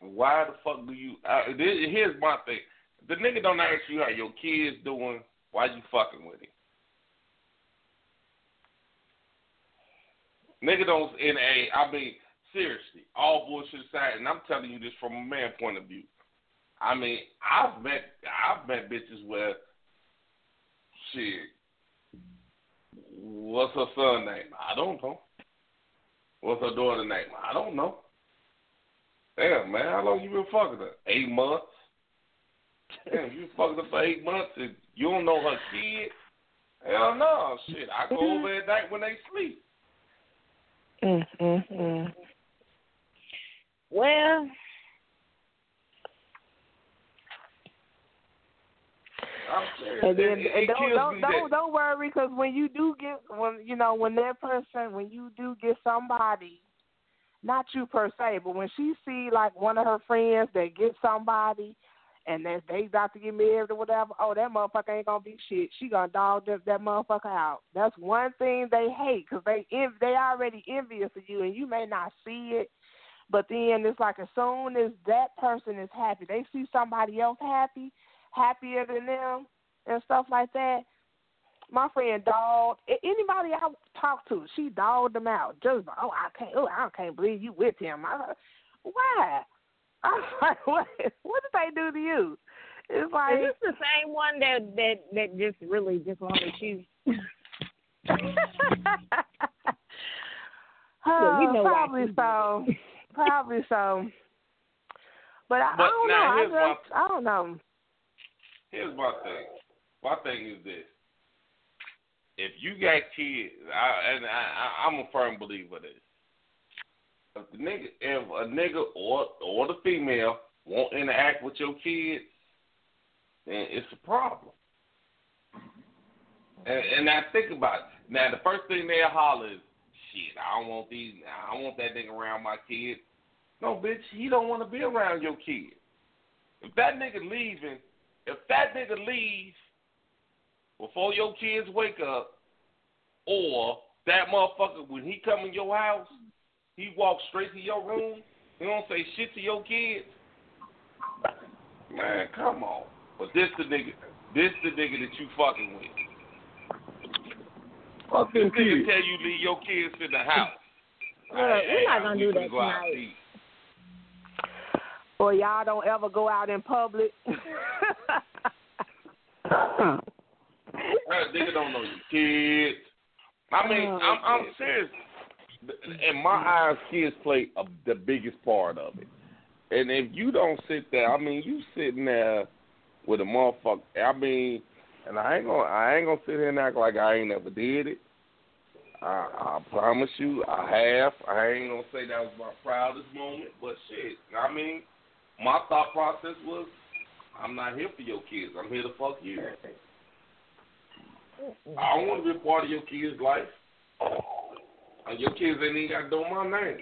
why the fuck do you? Uh, this, here's my thing: the nigga don't ask you how your kids doing. Why you fucking with him? Nigga don't in a. I mean, seriously, all bullshit aside, and I'm telling you this from a man point of view. I mean, I've met I've met bitches where shit. What's her son name? I don't know. What's her daughter name? I don't know. Damn, man, how long you been fucking her? Eight months. Damn, you fucking her for eight months and you don't know her kid? Hell no, shit. I go over at night when they sleep. Mm, mm, mm. Well, And then it, and it don't don't don't, that. don't worry because when you do get when you know when that person when you do get somebody, not you per se, but when she see like one of her friends that get somebody, and that they about to get married or whatever, oh that motherfucker ain't gonna be shit. She gonna dog that, that motherfucker out. That's one thing they hate because they env- they already envious of you and you may not see it. But then it's like as soon as that person is happy, they see somebody else happy, happier than them and stuff like that. My friend dogged anybody I talked to, she dogged them out. Just oh I can't oh I can't believe you with him. I why? I was like, what what did they do to you? it's like is this the same one that that that just really just wanted you? yeah, we know probably so. Probably so. But I, But I don't now know. I here's my- I don't know. Here's my thing. My thing is this: if you got kids, I, and I, I, I'm a firm believer of this. If the nigga, if a nigga or or the female won't interact with your kids, then it's a problem. And, and now think about it. Now the first thing they'll holler is, "Shit, I don't want these. I don't want that nigga around my kids." No, bitch, he don't want to be around your kids. If that nigga leaving, if that nigga leaves before your kids wake up, or that motherfucker when he come in your house, he walks straight to your room, he don't say shit to your kids. Man, come on. But this the nigga, this the nigga that you fucking with. Fuck This them nigga kids. tell you leave your kids in the house. Well, we're not gonna do that tonight. Or y'all don't ever go out in public. That nigga don't know your kids. I mean, Oh, I'm, I'm serious. In my eyes, kids play a, the biggest part of it. And if you don't sit there, I mean, you sitting there with a motherfucker. I mean, and I ain't gonna, I ain't gonna sit here and act like I ain't never did it. I, I promise you, I have. I ain't gonna say that was my proudest moment, but shit, I mean, my thought process was, I'm not here for your kids. I'm here to fuck you. I don't want to be a part of your kid's life. And your kids ain't even got to know my name.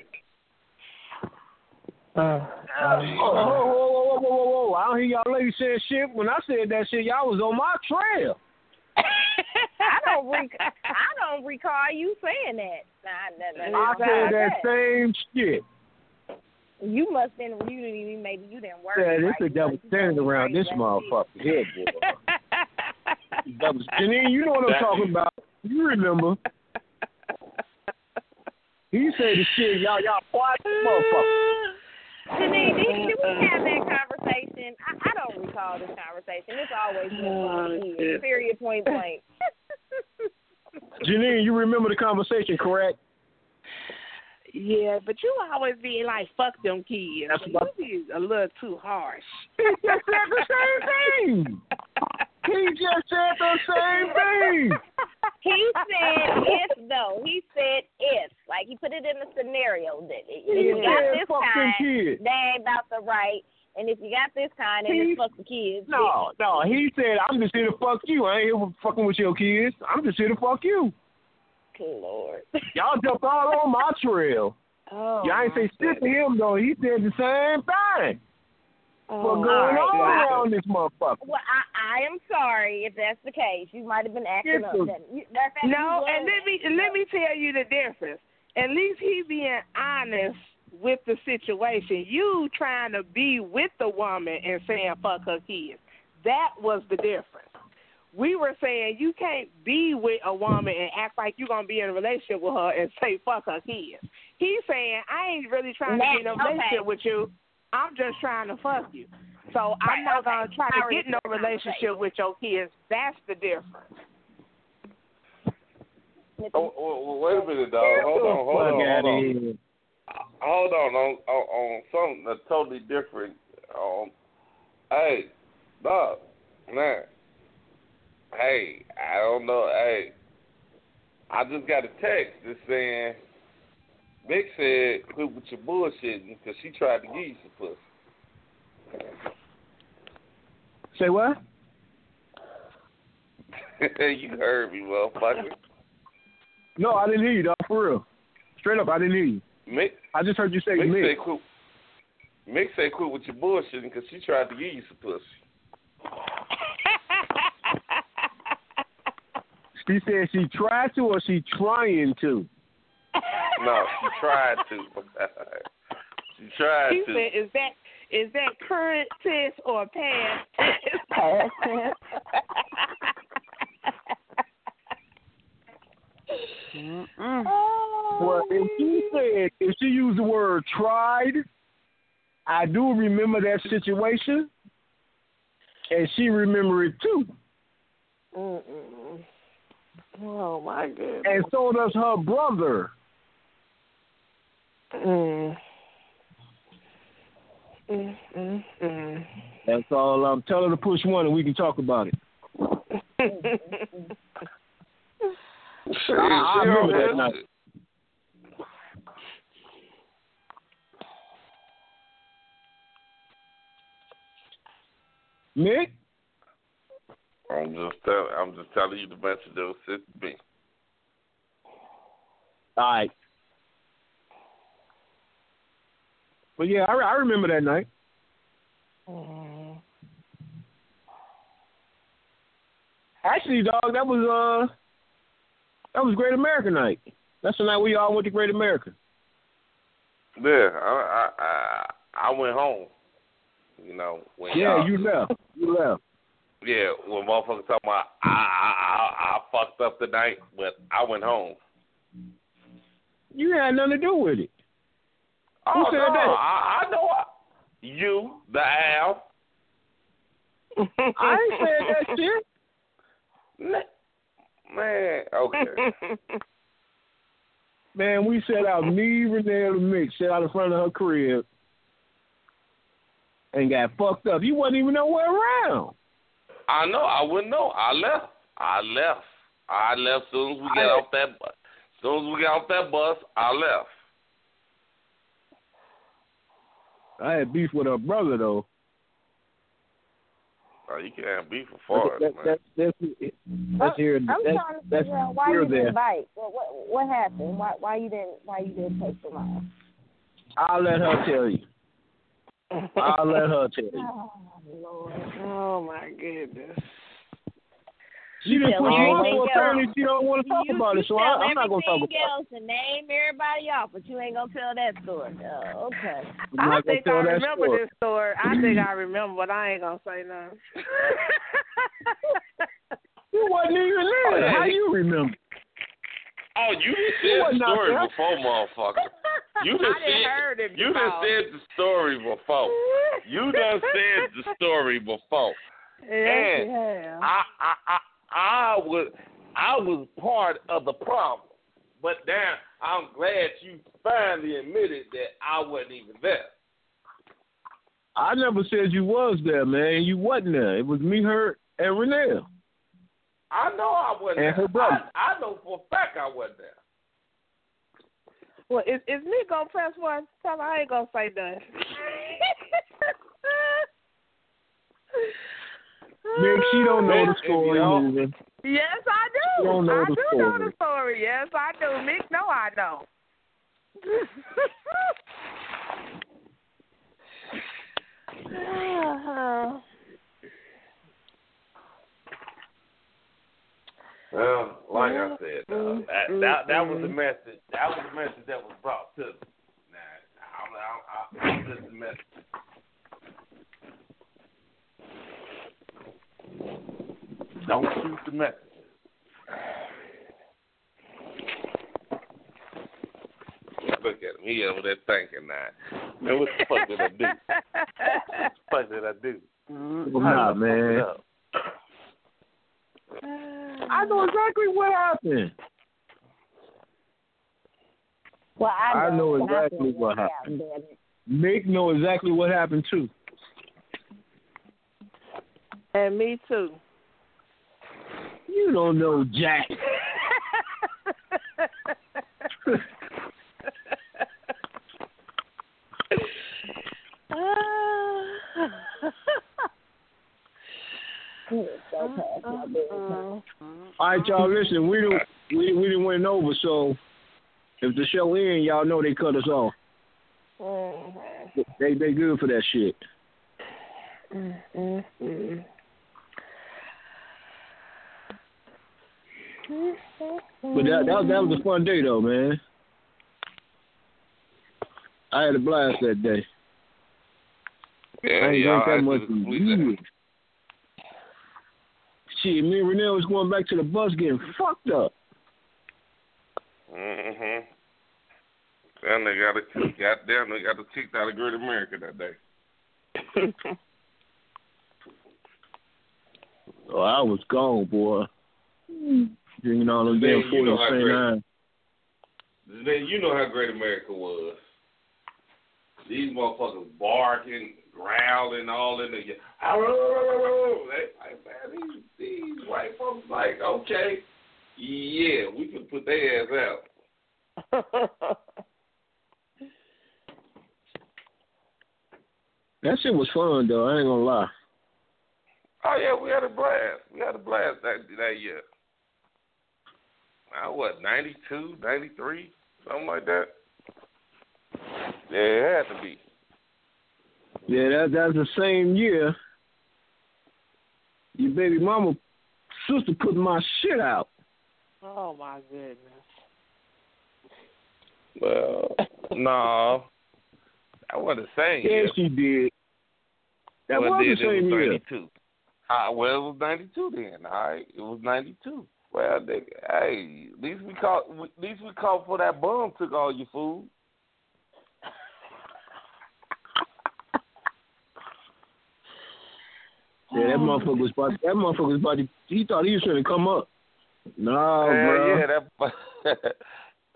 Oh, whoa, whoa, whoa, whoa, whoa, whoa! I don't hear y'all ladies saying shit. When I said that shit, y'all was on my trail. I don't rec- I don't recall you saying that. Nah, nah, nah, I said nah, that same shit. You must been you didn't even maybe you didn't work. Yeah, this right. the devil You standing around this crazy. motherfucker here, boy. Devil- Janine, you know what I'm That- talking about. You remember. He said the shit, y'all, y'all quiet motherfucker. Janine, did, did we have that conversation? I, I don't recall this conversation. It's always been Oh, funny. shit. Period. Point blank. Janine, you remember the conversation, correct? Yeah, but you always be like, fuck them kids. That's you what- be a little too harsh. He just said the same thing. He just said the same thing. He said if though. He said if. Like he put it in the scenario that if you He got this fuck them kind, kids. they ain't about the right. And if you got this kind, then He- it's fuck the kids. No, no, he said, I'm just here to fuck you. I ain't here fucking with your kids. I'm just here to fuck you. Good Lord. Y'all jumped all on my trail. Oh, Y'all ain't say shit to him, though. He said the same thing. oh, What's going all right, on well, I- around this motherfucker? Well, I, I am sorry if that's the case. You might have been acting Yes, up. sir. Then. You, that fact No, and let me let me tell you the difference. At least he being honest with the situation. You trying to be with the woman and saying fuck her kids. That was the difference. We were saying you can't be with a woman and act like you're gonna be in a relationship with her and say fuck her kids. He's saying I ain't really trying to be in a Now, okay. relationship with you. I'm just trying to fuck you. So Right, I'm not okay. gonna try to get no understand relationship with your kids. That's the difference. Oh, oh, oh, wait a minute, dog. Hold on, hold on, hold on. Hold on, on, on, on something that's totally different. Um, hey, dog, man. Hey, I don't know. Hey, I just got a text that's saying Vic said quit with your bullshitting because she tried to give you some pussy. Say what? you heard me, motherfucker. No, I didn't hear you, dog. For real. Straight up, I didn't hear you. Mick, I just heard you say Mick me. said quit. Mick said quit with your bullshitting because she tried to give you some pussy. She said she tried to or she trying to. No, she tried to. she tried He to. said, "Is that is that current tense or past tense?" Past tense. Well, if oh, she said, if she used the word tried, I do remember that situation. and she remember it too. Mm-mm. Oh my goodness. And so does her brother. Mm. Mm, mm, mm. That's all. I'm um, tell her to push one, and we can talk about it. I, I remember that night. Nick? I'm just telling. I'm just telling you the message that was sent to me. All right. But yeah, I, I remember that night. Mm. Actually, dog, that was uh, that was Great American Night. That's the night we all went to Great America. Yeah, I I I, I went home. You know when yeah, you left. You left. Yeah, when motherfuckers talking about I, I I I fucked up tonight, but I went home. You had nothing to do with it. Oh Who said no, that? I, I know. I, you, the Al. I ain't said that shit. Man, okay. Man, we set out me, Renee, and Mick set out in front of her crib and got fucked up. You wasn't even nowhere around. I know. I wouldn't know. I left. I left. I left soon as we get off that bus. Soon as we got off that bus, I left. I had beef with her brother though. Oh, you can't have beef with fathers, that, man. That, that's, that's here. I'm that's, trying to that's figure out why you didn't bite. What, what what happened? Why why you didn't why you didn't take the off? I'll let her tell you. I'll let her tell you. Oh Lord! Oh my goodness! She didn't tell put you on, everything so apparently she don't want to talk you, about you it. So I, I'm not gonna talk about everything else and name everybody off, but you ain't gonna tell that story. Oh, okay. I'm I think I remember story. this story. I think I remember, but I ain't gonna say nothing. You wasn't even there. How you remember? Oh, you just said wasn't the out story before, motherfucker. You I just done said heard it you just said the story before. You done said the story before. Yes, And you have. I I I I was I was part of the problem. But now I'm glad you finally admitted that I wasn't even there. I never said you was there, man. You wasn't there. It was me, her, and Renee. I know I wasn't And there. her brother. I, I know for a fact I wasn't there. Well, is is me gonna press one? Tell her I ain't gonna say nothing. Nick, she don't know the If story. Yes, I do. You don't know I the do know story. the story. Yes, I do. Mick, no, I don't. Uh-huh. Well, like I said, uh, that, that that was the mm. message. That was the message that was brought to me. Nah, I'm, I'm, I'm just the message. Don't shoot the message. Look at him. He over there thinking that. Man, what the fuck did I do? What the fuck did I do? Nah, man. I know exactly what happened. Well, I I know know, exactly what figured it happened. out. Nick know exactly what happened too. and me too. You don't know Jack. So past my bedtime. All right, y'all. Listen, we didn't we we didn't went over. So if the show end, y'all know they cut us off. Mm-hmm. They they good for that shit. Mm-hmm. But that that, that was a fun day though, man. I had a blast that day. Yeah, I ain't y'all drank that had much to in complete that. years. Shit, me and Renee was going back to the bus getting fucked up. Mm-hmm. And they got a goddamn they got a kicked out of Great America that day. Oh, I was gone, boy. Drinking all them damn forty you. Nine. Then you know how great America was. These motherfuckers barking, growling, all in the. They, like, man, these, these white folks like, okay, yeah, we can put their ass out. that shit was fun though. I ain't gonna lie. Oh yeah, we had a blast. We had a blast that that year. I what, 92, 93, something like that? Yeah, it had to be. Yeah, that that's the same year. Your baby mama sister put my shit out. Oh my goodness. Well, no, that wasn't the same yeah, year. she did. That well, was the same it was year. 92. Uh, well, it was 92 then. All right, it was 92. Well, they, hey, at least we caught. At least we caught for that bum took all your food. Yeah, that oh. motherfucker was about. That motherfucker was about. To, he thought he was going to come up. Nah, bro. Yeah, that.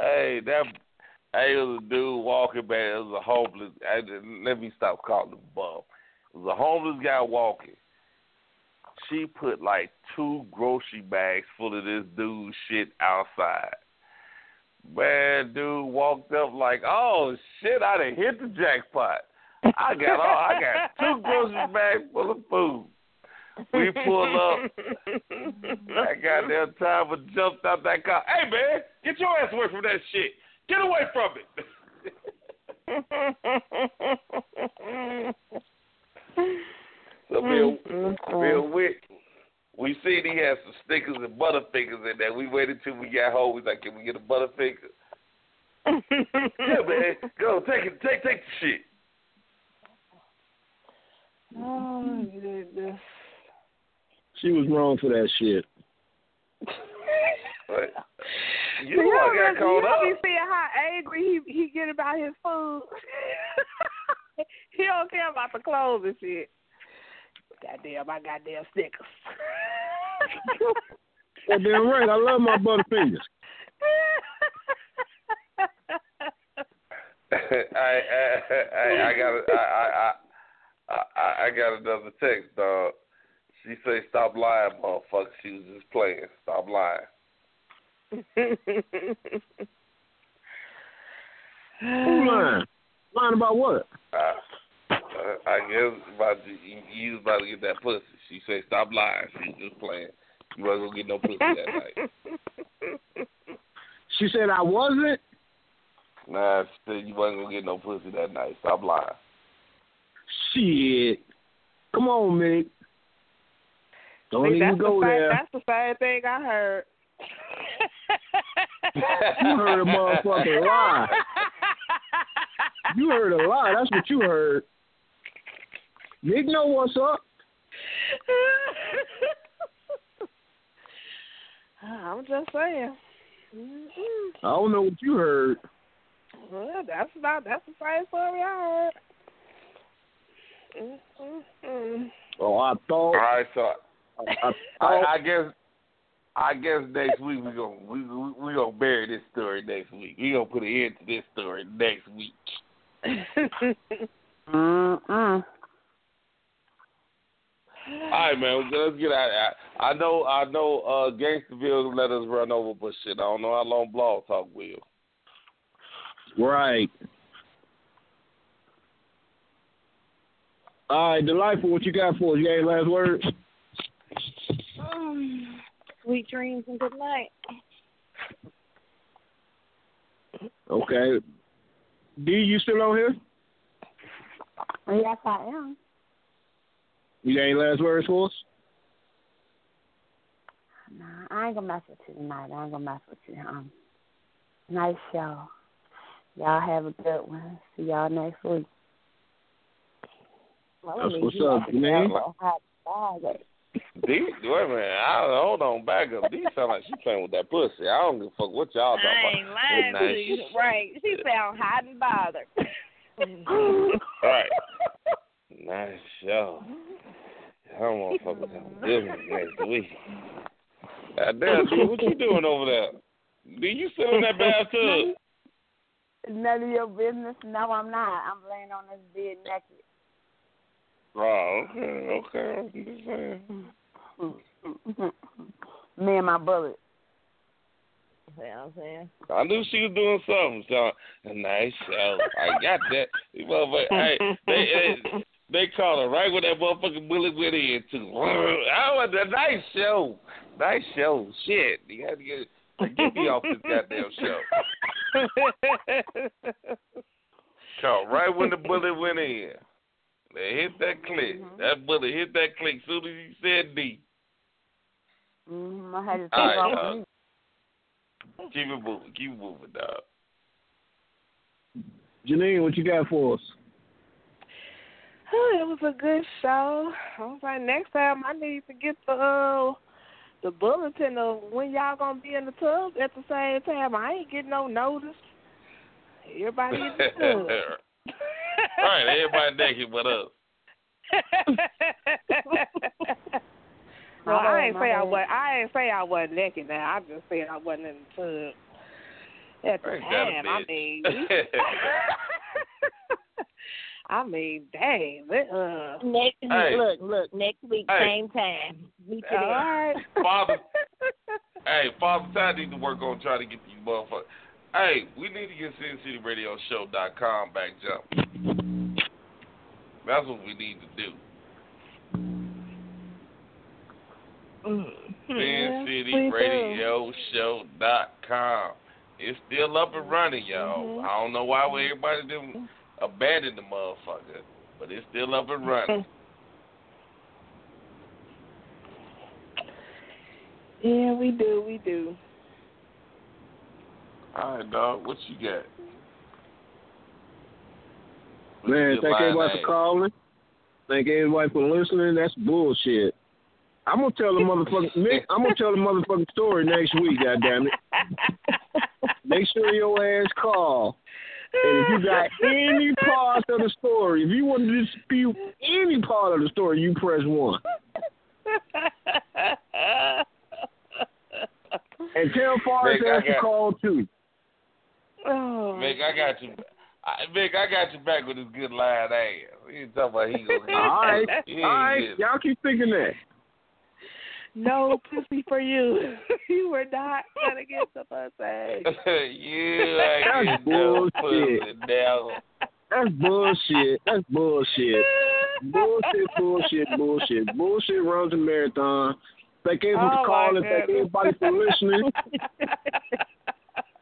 hey, that. Hey, it was a dude walking back. It was a homeless. I, let me stop calling him bum. It was a homeless guy walking. She put like two grocery bags full of this dude's shit outside. Man, dude walked up like, "Oh shit, I done hit the jackpot. I got all. I got two grocery bags full of food." We pull up. I got there time but jumped out that car. Hey man, get your ass away from that shit. Get away from it. so Bill, Bill Wick, we seen he had some Snickers and butterfingers in there. We waited till we got home. We like, can we get a butterfinger? yeah, man. Go take it. Take take the shit. Oh goodness. She was wrong for that shit. But you know I got called you up. be seeing how angry he he get about his food. he don't care about the clothes and shit. Goddamn, my goddamn Snickers. Goddamn right. I love my butterfingers. I, I, I, I got a, I, I, I, I got another text, dog. She say, "Stop lying, motherfucker." She was just playing. Stop lying. Who lying? Lying about what? Uh, I guess about to, you, you was about to get that pussy. She said, "Stop lying." She was just playing. You wasn't gonna get no pussy that night. She said I wasn't. Nah, she said you wasn't gonna get no pussy that night. Stop lying. Shit. Come on, Mick. Don't See, even that's go the same, there. That's the same thing I heard. You heard a motherfucker lie. You heard a lie. That's what you heard. Nick know what's up. I'm just saying. Mm-mm. I don't know what you heard. Well, that's about that's the same story I heard. Mm-mm. Oh, I thought. right, so I, I, I, I guess I guess next week we gonna we we, we gonna bury this story next week. We gonna put an end to this story next week. Mm-mm. All right, man. Let's get out. I, I know, I know. Uh, Gangsterville let us run over, but shit, I don't know how long Blog Talk will. right. All right, delightful. What you got for us? You got any last words? Um, sweet dreams and good night. Okay. D, you still on here? Yes, I am. You got any last words for us? Nah, I ain't gonna mess with you tonight. I ain't gonna mess with you. Um, nice show. Y'all have a good one. See y'all next week. That's what's up, man. D, wait a minute. I, hold on, back up. D sound like she playing with that pussy. I don't give a fuck what y'all talking I about. ain't lying Good to night. you. Right. She sound hot and bothered. All right. Nice show. I don't want to fuck with him business next week. God damn, dude, what you doing over there? Do you sit in that bathtub? None of your business. No, I'm not. I'm laying on this bed naked. Oh, okay, okay. I'm just saying. Me and my bullet. You know what I'm saying? I knew she was doing something. So a nice show. I got that. Motherfucker, hey, they, they they called her right when that motherfucking bullet went in too. I was a nice show. Nice show. Shit. You had to get get me off this goddamn show. Called right when the bullet went in. They hit that click. Mm-hmm. That bullet hit that click soon as you said D. Mm-hmm. I had to take All right, off dog. me. Keep it moving. Keep it moving, dog. Janine, what you got for us? Oh, it was a good show. I was like, next time I need to get the uh, the bulletin of when y'all gonna be in the tub at the same time. I ain't getting no notice. Everybody in the tub. All right, everybody naked but us. well, I ain't My say I was. I ain't say I wasn't naked. Now I just said I wasn't in the tub at the Ain't time. I mean, I mean, dang. It, uh, Next Hey. look, look, next week, Hey. same time. Meet you all there. right. Father, hey, Father Time need to work on trying to get these motherfuckers. Hey, we need to get SinCityRadioShow.com back jump. That's what we need to do. Yes, we do. SinCityRadioShow.com. It's still up and running, y'all. Mhm. I don't know why everybody didn't abandon the motherfucker, but it's still up and running. Yeah, we do. We do. All right, dog. What you got? What Man, you thank everybody line for calling. Thank everybody for listening. That's bullshit. I'm gonna tell the motherfucking Nick, I'm gonna tell the motherfucking story next week, goddamn it. Make sure your ass call. And if you got any part of the story, if you want to dispute any part of the story, you press one. And tell Forrest Nick, ass to call too. oh, Mick, I got you. I, Mick, I got you back with this good line ass. You ain't talking about he gonna get All right, all right, getting- y'all keep thinking that. no pussy for you. you were not gonna get the pussy. you ain't That's getting no bullshit. pussy now. That's bullshit. That's bullshit. bullshit, bullshit, bullshit. Bullshit runs a marathon. Thank everyone Oh, for my calling. Thank goodness. everybody for listening.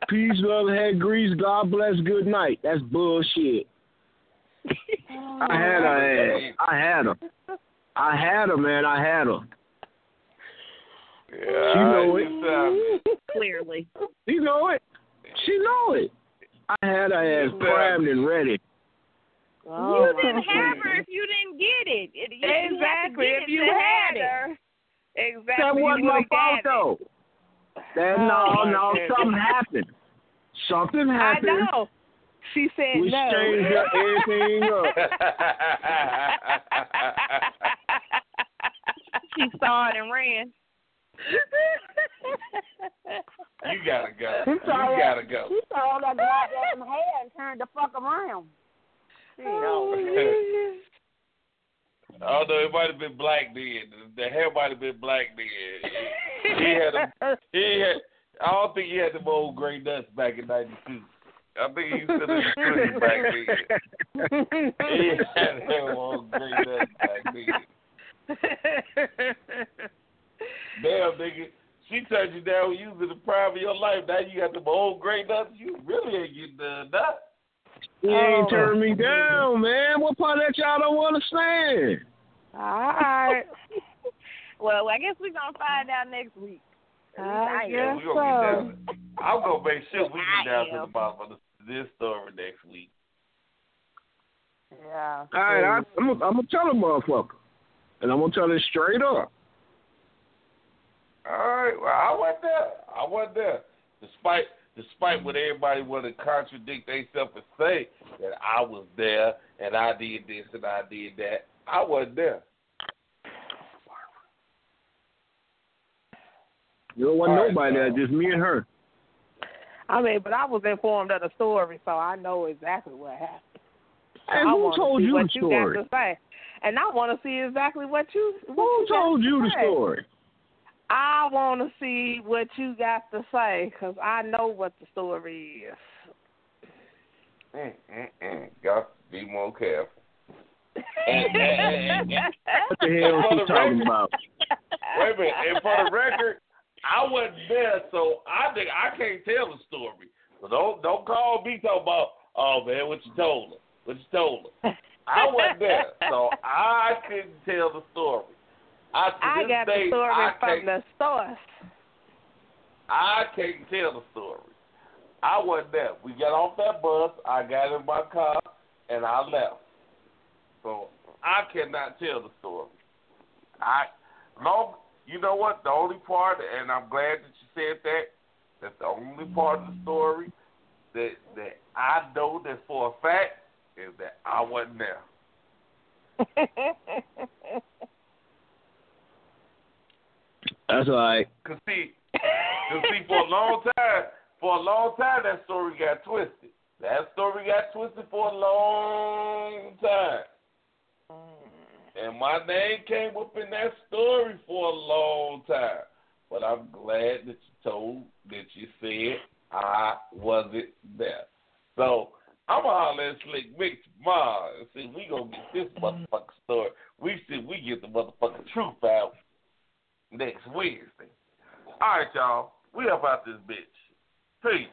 Peace, love, head grease. God bless. Good night. That's bullshit. I had her ass. I had her. I had her, man. I had her. Yeah, She know it. you sound- Clearly. She know it. She know it. I had her ass primed and ready. Oh, you didn't have her if you didn't get it. it you, you Exactly. have If you it to had have it. her, exactly. That wasn't my would've fault, though. That, Oh, no, my no, goodness. something happened. Something happened. I know. She said We no. changed up everything up. She saw it and ran. you gotta go. You that- gotta go. She saw all that goddamn hair and turned the fuck around. She ain't over. Oh, Although it might have been black then, the hair might have been black then. He had a, he had. I don't think he had them old gray nuts back in '92. I think he was still in the streets back then. He had them old gray nuts back then. Damn, nigga. She turned you down when you was in the prime of your life. Now you got them old gray nuts. You really ain't getting the nut. He ain't oh. turned me down, man. What part of that y'all don't understand? All right. Well, I guess we're gonna find out next week. I Yeah, guess we gonna get so. down. I'm gonna make sure we I get down to the bottom of this, this story next week. Yeah. All right, I, I'm gonna I'm gonna tell a motherfucker, and I'm gonna tell it straight up. All right. Well, I wasn't there. I wasn't there. Despite despite what everybody want to contradict themselves and say that I was there and I did this and I did that, I wasn't there. There wasn't right, nobody there, just me and her. I mean, but I was informed of the story, so I know exactly what happened. and who told you the story? You got to say. And I want to see exactly what you. What who you told you the say. story? I want to see what you got to say because I know what the story is. Mm, mm, mm. Got to be more careful. and, and, and, what the hell is he talking about? Wait a minute. And for the record, I wasn't there, so I think I can't tell the story. So don't don't call me talking about, oh man, what you told her, what you told her. I wasn't there, so I couldn't tell the story. I, I got day, the story I from the source. I can't tell the story. I wasn't there. We got off that bus. I got in my car and I left. So I cannot tell the story. I long you know what? The only part, and I'm glad that you said that. That's the only part of the story that that I know that for a fact is that I wasn't there. That's all right. Cause see, cause see, for a long time, for a long time, that story got twisted. That story got twisted for a long time. Mm-hmm. And my name came up in that story for a long time. But I'm glad that you told, that you said I wasn't there. So I'm gonna holler at Slick Mick tomorrow and see we gonna get this mm-hmm. motherfucking story. We see we get the motherfucking truth out next Wednesday. All right, y'all. We up out this bitch. Peace.